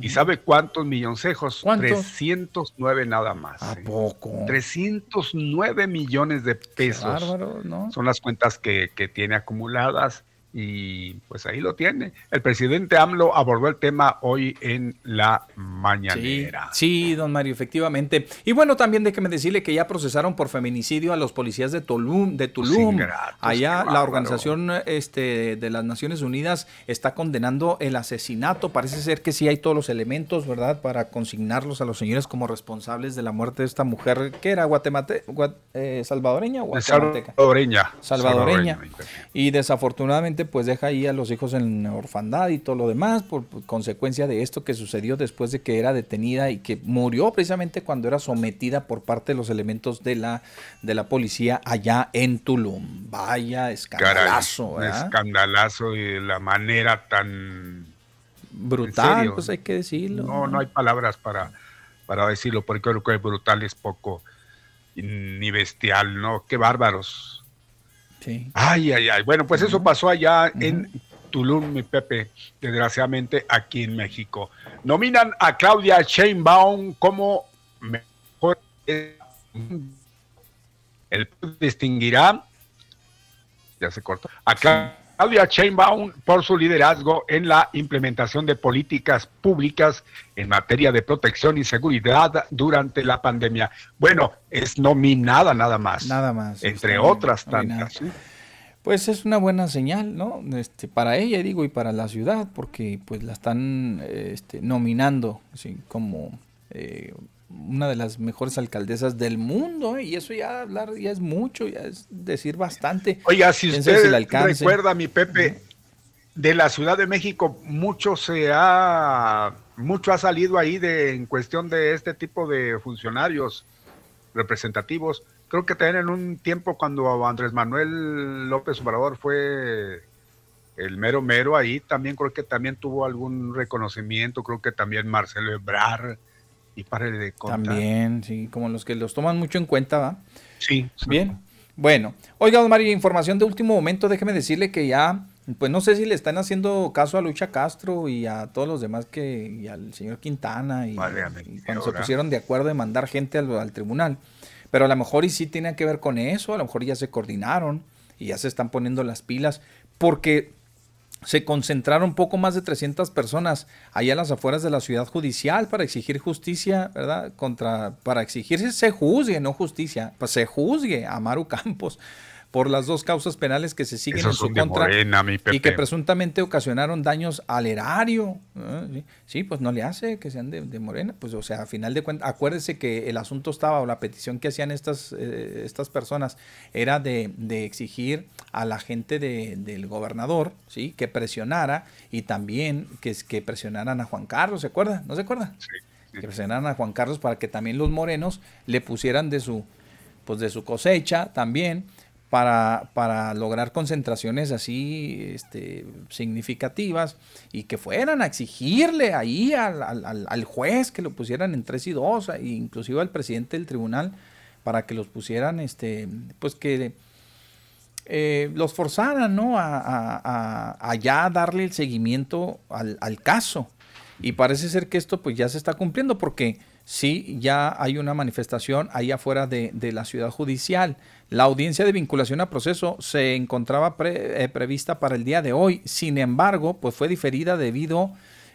[SPEAKER 2] ¿Y sabe cuántos milloncejos?
[SPEAKER 6] ¿Cuántos?
[SPEAKER 2] 309 nada más.
[SPEAKER 6] ¿A ¿eh? poco?
[SPEAKER 2] 309 millones de pesos.
[SPEAKER 6] bárbaro, ¿no?
[SPEAKER 2] Son las cuentas que, que tiene acumuladas Y pues ahí lo tiene. El presidente AMLO abordó el tema hoy en la mañanera.
[SPEAKER 6] Sí, don Mario, efectivamente. Y bueno, también déjeme decirle que ya procesaron por feminicidio a los policías de Tulum. De Tulum. Allá la organización este, de las Naciones Unidas está condenando el asesinato. Parece ser que sí hay todos los elementos, ¿verdad?, para consignarlos a los señores como responsables de la muerte de esta mujer, que era guatemate, eh, salvadoreña o
[SPEAKER 2] guatemalteca.
[SPEAKER 6] Salvadoreña. Salvadoreña. Y desafortunadamente pues deja ahí a los hijos en orfandad y todo lo demás por, consecuencia de esto que sucedió después de que era detenida y que murió precisamente cuando era sometida por parte de los elementos de la, de la policía allá en Tulum. Vaya escandalazo.
[SPEAKER 2] escandalazo y la manera tan
[SPEAKER 6] brutal, pues hay que decirlo.
[SPEAKER 2] No, no hay palabras para, para decirlo, porque creo que brutal es poco ni bestial, ¿no? Qué bárbaros Ay, ay, ay. Bueno, pues eso pasó allá en Tulum, mi Pepe, desgraciadamente aquí en México. Nominan a Claudia Sheinbaum como mejor. El distinguirá, ya se cortó, a Claudia Sheinbaum por su liderazgo en la implementación de políticas públicas en materia de protección y seguridad durante la pandemia. Bueno, es nominada nada más.
[SPEAKER 6] Nada más.
[SPEAKER 2] Entre otras tantas.
[SPEAKER 6] Pues es una buena señal, ¿no? Este, para ella, digo, y para la ciudad, porque pues la están este, nominando como eh, una de las mejores alcaldesas del mundo, ¿eh? y eso ya hablar ya es mucho, ya es decir bastante.
[SPEAKER 2] Oiga, si usted recuerda, mi Pepe, de la Ciudad de México, mucho se ha, mucho ha salido ahí de, en cuestión de este tipo de funcionarios representativos. Creo que también en un tiempo cuando Andrés Manuel López Obrador fue el mero mero ahí, también creo que también tuvo algún reconocimiento, creo que también Marcelo Ebrar y de contar.
[SPEAKER 6] También, sí, como los que los toman mucho en cuenta, ¿va?
[SPEAKER 2] Sí.
[SPEAKER 6] Bien. Bueno, oiga, don Mario, información de último momento, déjeme decirle que ya, pues no sé si le están haciendo caso a Lucha Castro y a todos los demás que, y al señor Quintana, y, cuando se pusieron de acuerdo de mandar gente al, al, tribunal. Pero a lo mejor y sí tiene que ver con eso, a lo mejor ya se coordinaron y ya se están poniendo las pilas, porque se concentraron poco más de 300 personas allá a las afueras de la ciudad judicial para exigir justicia, ¿verdad? Contra, para exigirse se juzgue, no justicia, pues se juzgue a Maru Campos por las dos causas penales que se siguen en su contra y que presuntamente ocasionaron daños al erario. ¿sí? pues no le hace que sean de, Morena. Pues, o sea, a final de cuentas, acuérdese que el asunto estaba, o la petición que hacían estas, eh, estas personas era de, exigir a la gente del gobernador, ¿sí? Que presionara y también que, que presionaran a Juan Carlos, ¿se acuerda? ¿No se acuerda? Que presionaran a Juan Carlos para que también los morenos le pusieran de su, pues de su cosecha también para, para, lograr concentraciones así este, significativas y que fueran a exigirle ahí al, juez que lo pusieran en tres y dos, e inclusive al presidente del tribunal, para que los pusieran, este, pues que eh, los forzaran ¿no? a, ya darle el seguimiento al, caso. Y parece ser que esto pues ya se está cumpliendo porque sí, ya hay una manifestación ahí afuera de la ciudad judicial. La audiencia de vinculación a proceso se encontraba eh, prevista para el día de hoy, sin embargo, pues fue diferida debido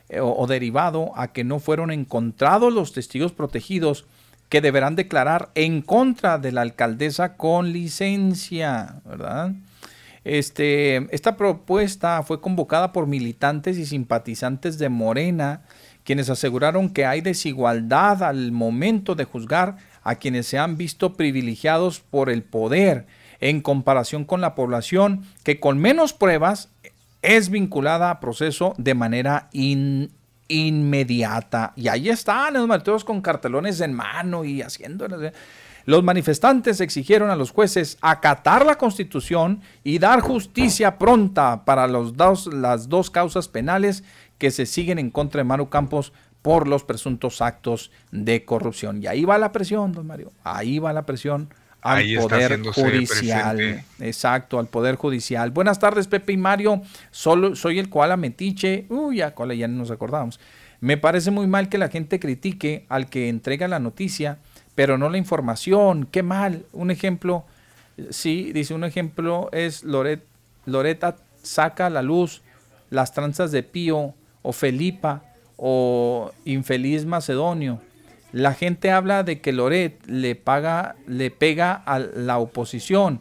[SPEAKER 6] eh, o, derivado a que no fueron encontrados los testigos protegidos que deberán declarar en contra de la alcaldesa con licencia, ¿verdad? Este, esta propuesta fue convocada por militantes y simpatizantes de Morena, quienes aseguraron que hay desigualdad al momento de juzgar a quienes se han visto privilegiados por el poder en comparación con la población que con menos pruebas es vinculada a proceso de manera inmediata. Y ahí están los martillos con cartelones en mano y haciendo... Los manifestantes exigieron a los jueces acatar la constitución y dar justicia pronta para los dos, las dos causas penales que se siguen en contra de Manu Campos por los presuntos actos de corrupción. Y ahí va la presión, don Mario. Ahí va la presión al Poder Judicial. Exacto, al Poder Judicial. Buenas tardes, Pepe y Mario. Solo soy el koala metiche. Uy, ya, koala, ya no nos acordamos. Me parece muy mal que la gente critique al que entrega la noticia, pero no la información. Qué mal. Un ejemplo, sí, dice un ejemplo es Loret, Loreta saca a la luz las tranzas de Pío o Felipa o infeliz Macedonio. La gente habla de que Loret le paga, le pega a la oposición,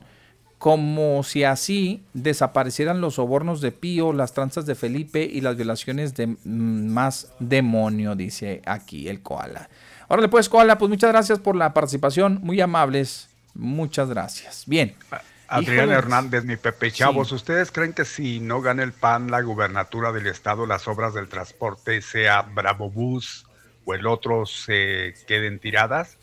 [SPEAKER 6] como si así desaparecieran los sobornos de Pío, las tranzas de Felipe y las violaciones de mm, más demonio, dice aquí el koala. Órale pues, koala, pues muchas gracias por la participación, muy amables, muchas gracias. Bien.
[SPEAKER 2] Adrián. Hernández, mi Pepe Chavos, ¿ustedes creen que si no gana el PAN la gubernatura del estado, las obras del transporte, sea Bravo Bus o el otro, se queden tiradas?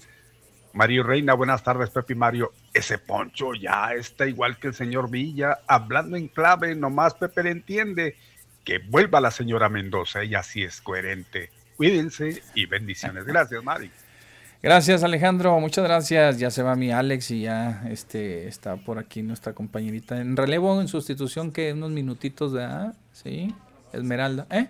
[SPEAKER 2] Mario Reina, buenas tardes, Pepe y Mario. Ese poncho ya está igual que el señor Villa, hablando en clave, nomás Pepe le entiende. Que vuelva la señora Mendoza, ella sí es coherente. Cuídense y bendiciones. Gracias, Mari.
[SPEAKER 6] Gracias Alejandro, muchas gracias. Ya se va mi Alex y ya este está por aquí nuestra compañerita en relevo, en sustitución que unos minutitos de sí, Esmeralda, ¿eh?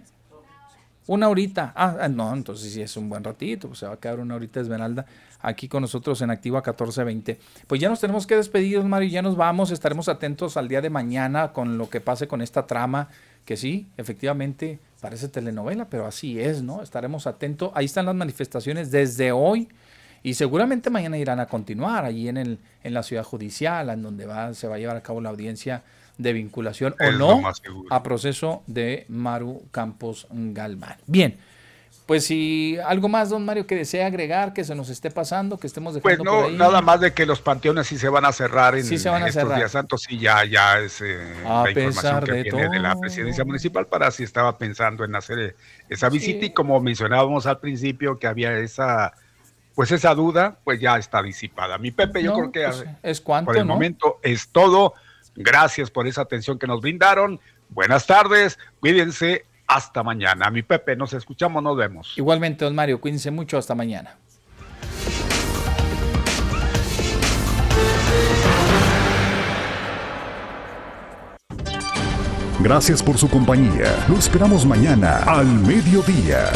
[SPEAKER 6] Una horita. Ah, ah, no, entonces sí es un buen ratito, pues se va a quedar una horita Esmeralda aquí con nosotros en Activa 1420. Pues ya nos tenemos que despedir, Mario, ya nos vamos, estaremos atentos al día de mañana con lo que pase con esta trama, que sí, efectivamente parece telenovela, pero así es, ¿no? Estaremos atentos. Ahí están las manifestaciones desde hoy y seguramente mañana irán a continuar allí en, el, en la ciudad judicial, en donde va, se va a llevar a cabo la audiencia de vinculación
[SPEAKER 2] Es
[SPEAKER 6] o no a proceso de Maru Campos Galván. Bien, pues si algo más, don Mario, que desea agregar, que se nos esté pasando, que estemos
[SPEAKER 2] Pues
[SPEAKER 6] dejando por
[SPEAKER 2] no,
[SPEAKER 6] ahí.
[SPEAKER 2] nada más de que los panteones sí se van a cerrar en,
[SPEAKER 6] Sí se van a
[SPEAKER 2] estos
[SPEAKER 6] cerrar.
[SPEAKER 2] días santos y ya, ya es eh,
[SPEAKER 6] A
[SPEAKER 2] la información que
[SPEAKER 6] de
[SPEAKER 2] viene de la
[SPEAKER 6] todo.
[SPEAKER 2] presidencia municipal para si estaba pensando en hacer esa
[SPEAKER 6] Sí.
[SPEAKER 2] visita y como mencionábamos al principio que había esa pues esa duda, pues ya está disipada. Mi Pepe, yo
[SPEAKER 6] No,
[SPEAKER 2] creo que
[SPEAKER 6] pues, es cuanto,
[SPEAKER 2] por el
[SPEAKER 6] ¿no?
[SPEAKER 2] momento es todo. Gracias por esa atención que nos brindaron. Buenas tardes, cuídense, hasta mañana. Mi Pepe, nos escuchamos, nos vemos.
[SPEAKER 6] Igualmente, don Mario, cuídense mucho, hasta mañana.
[SPEAKER 1] Gracias por su compañía. Lo esperamos mañana al mediodía.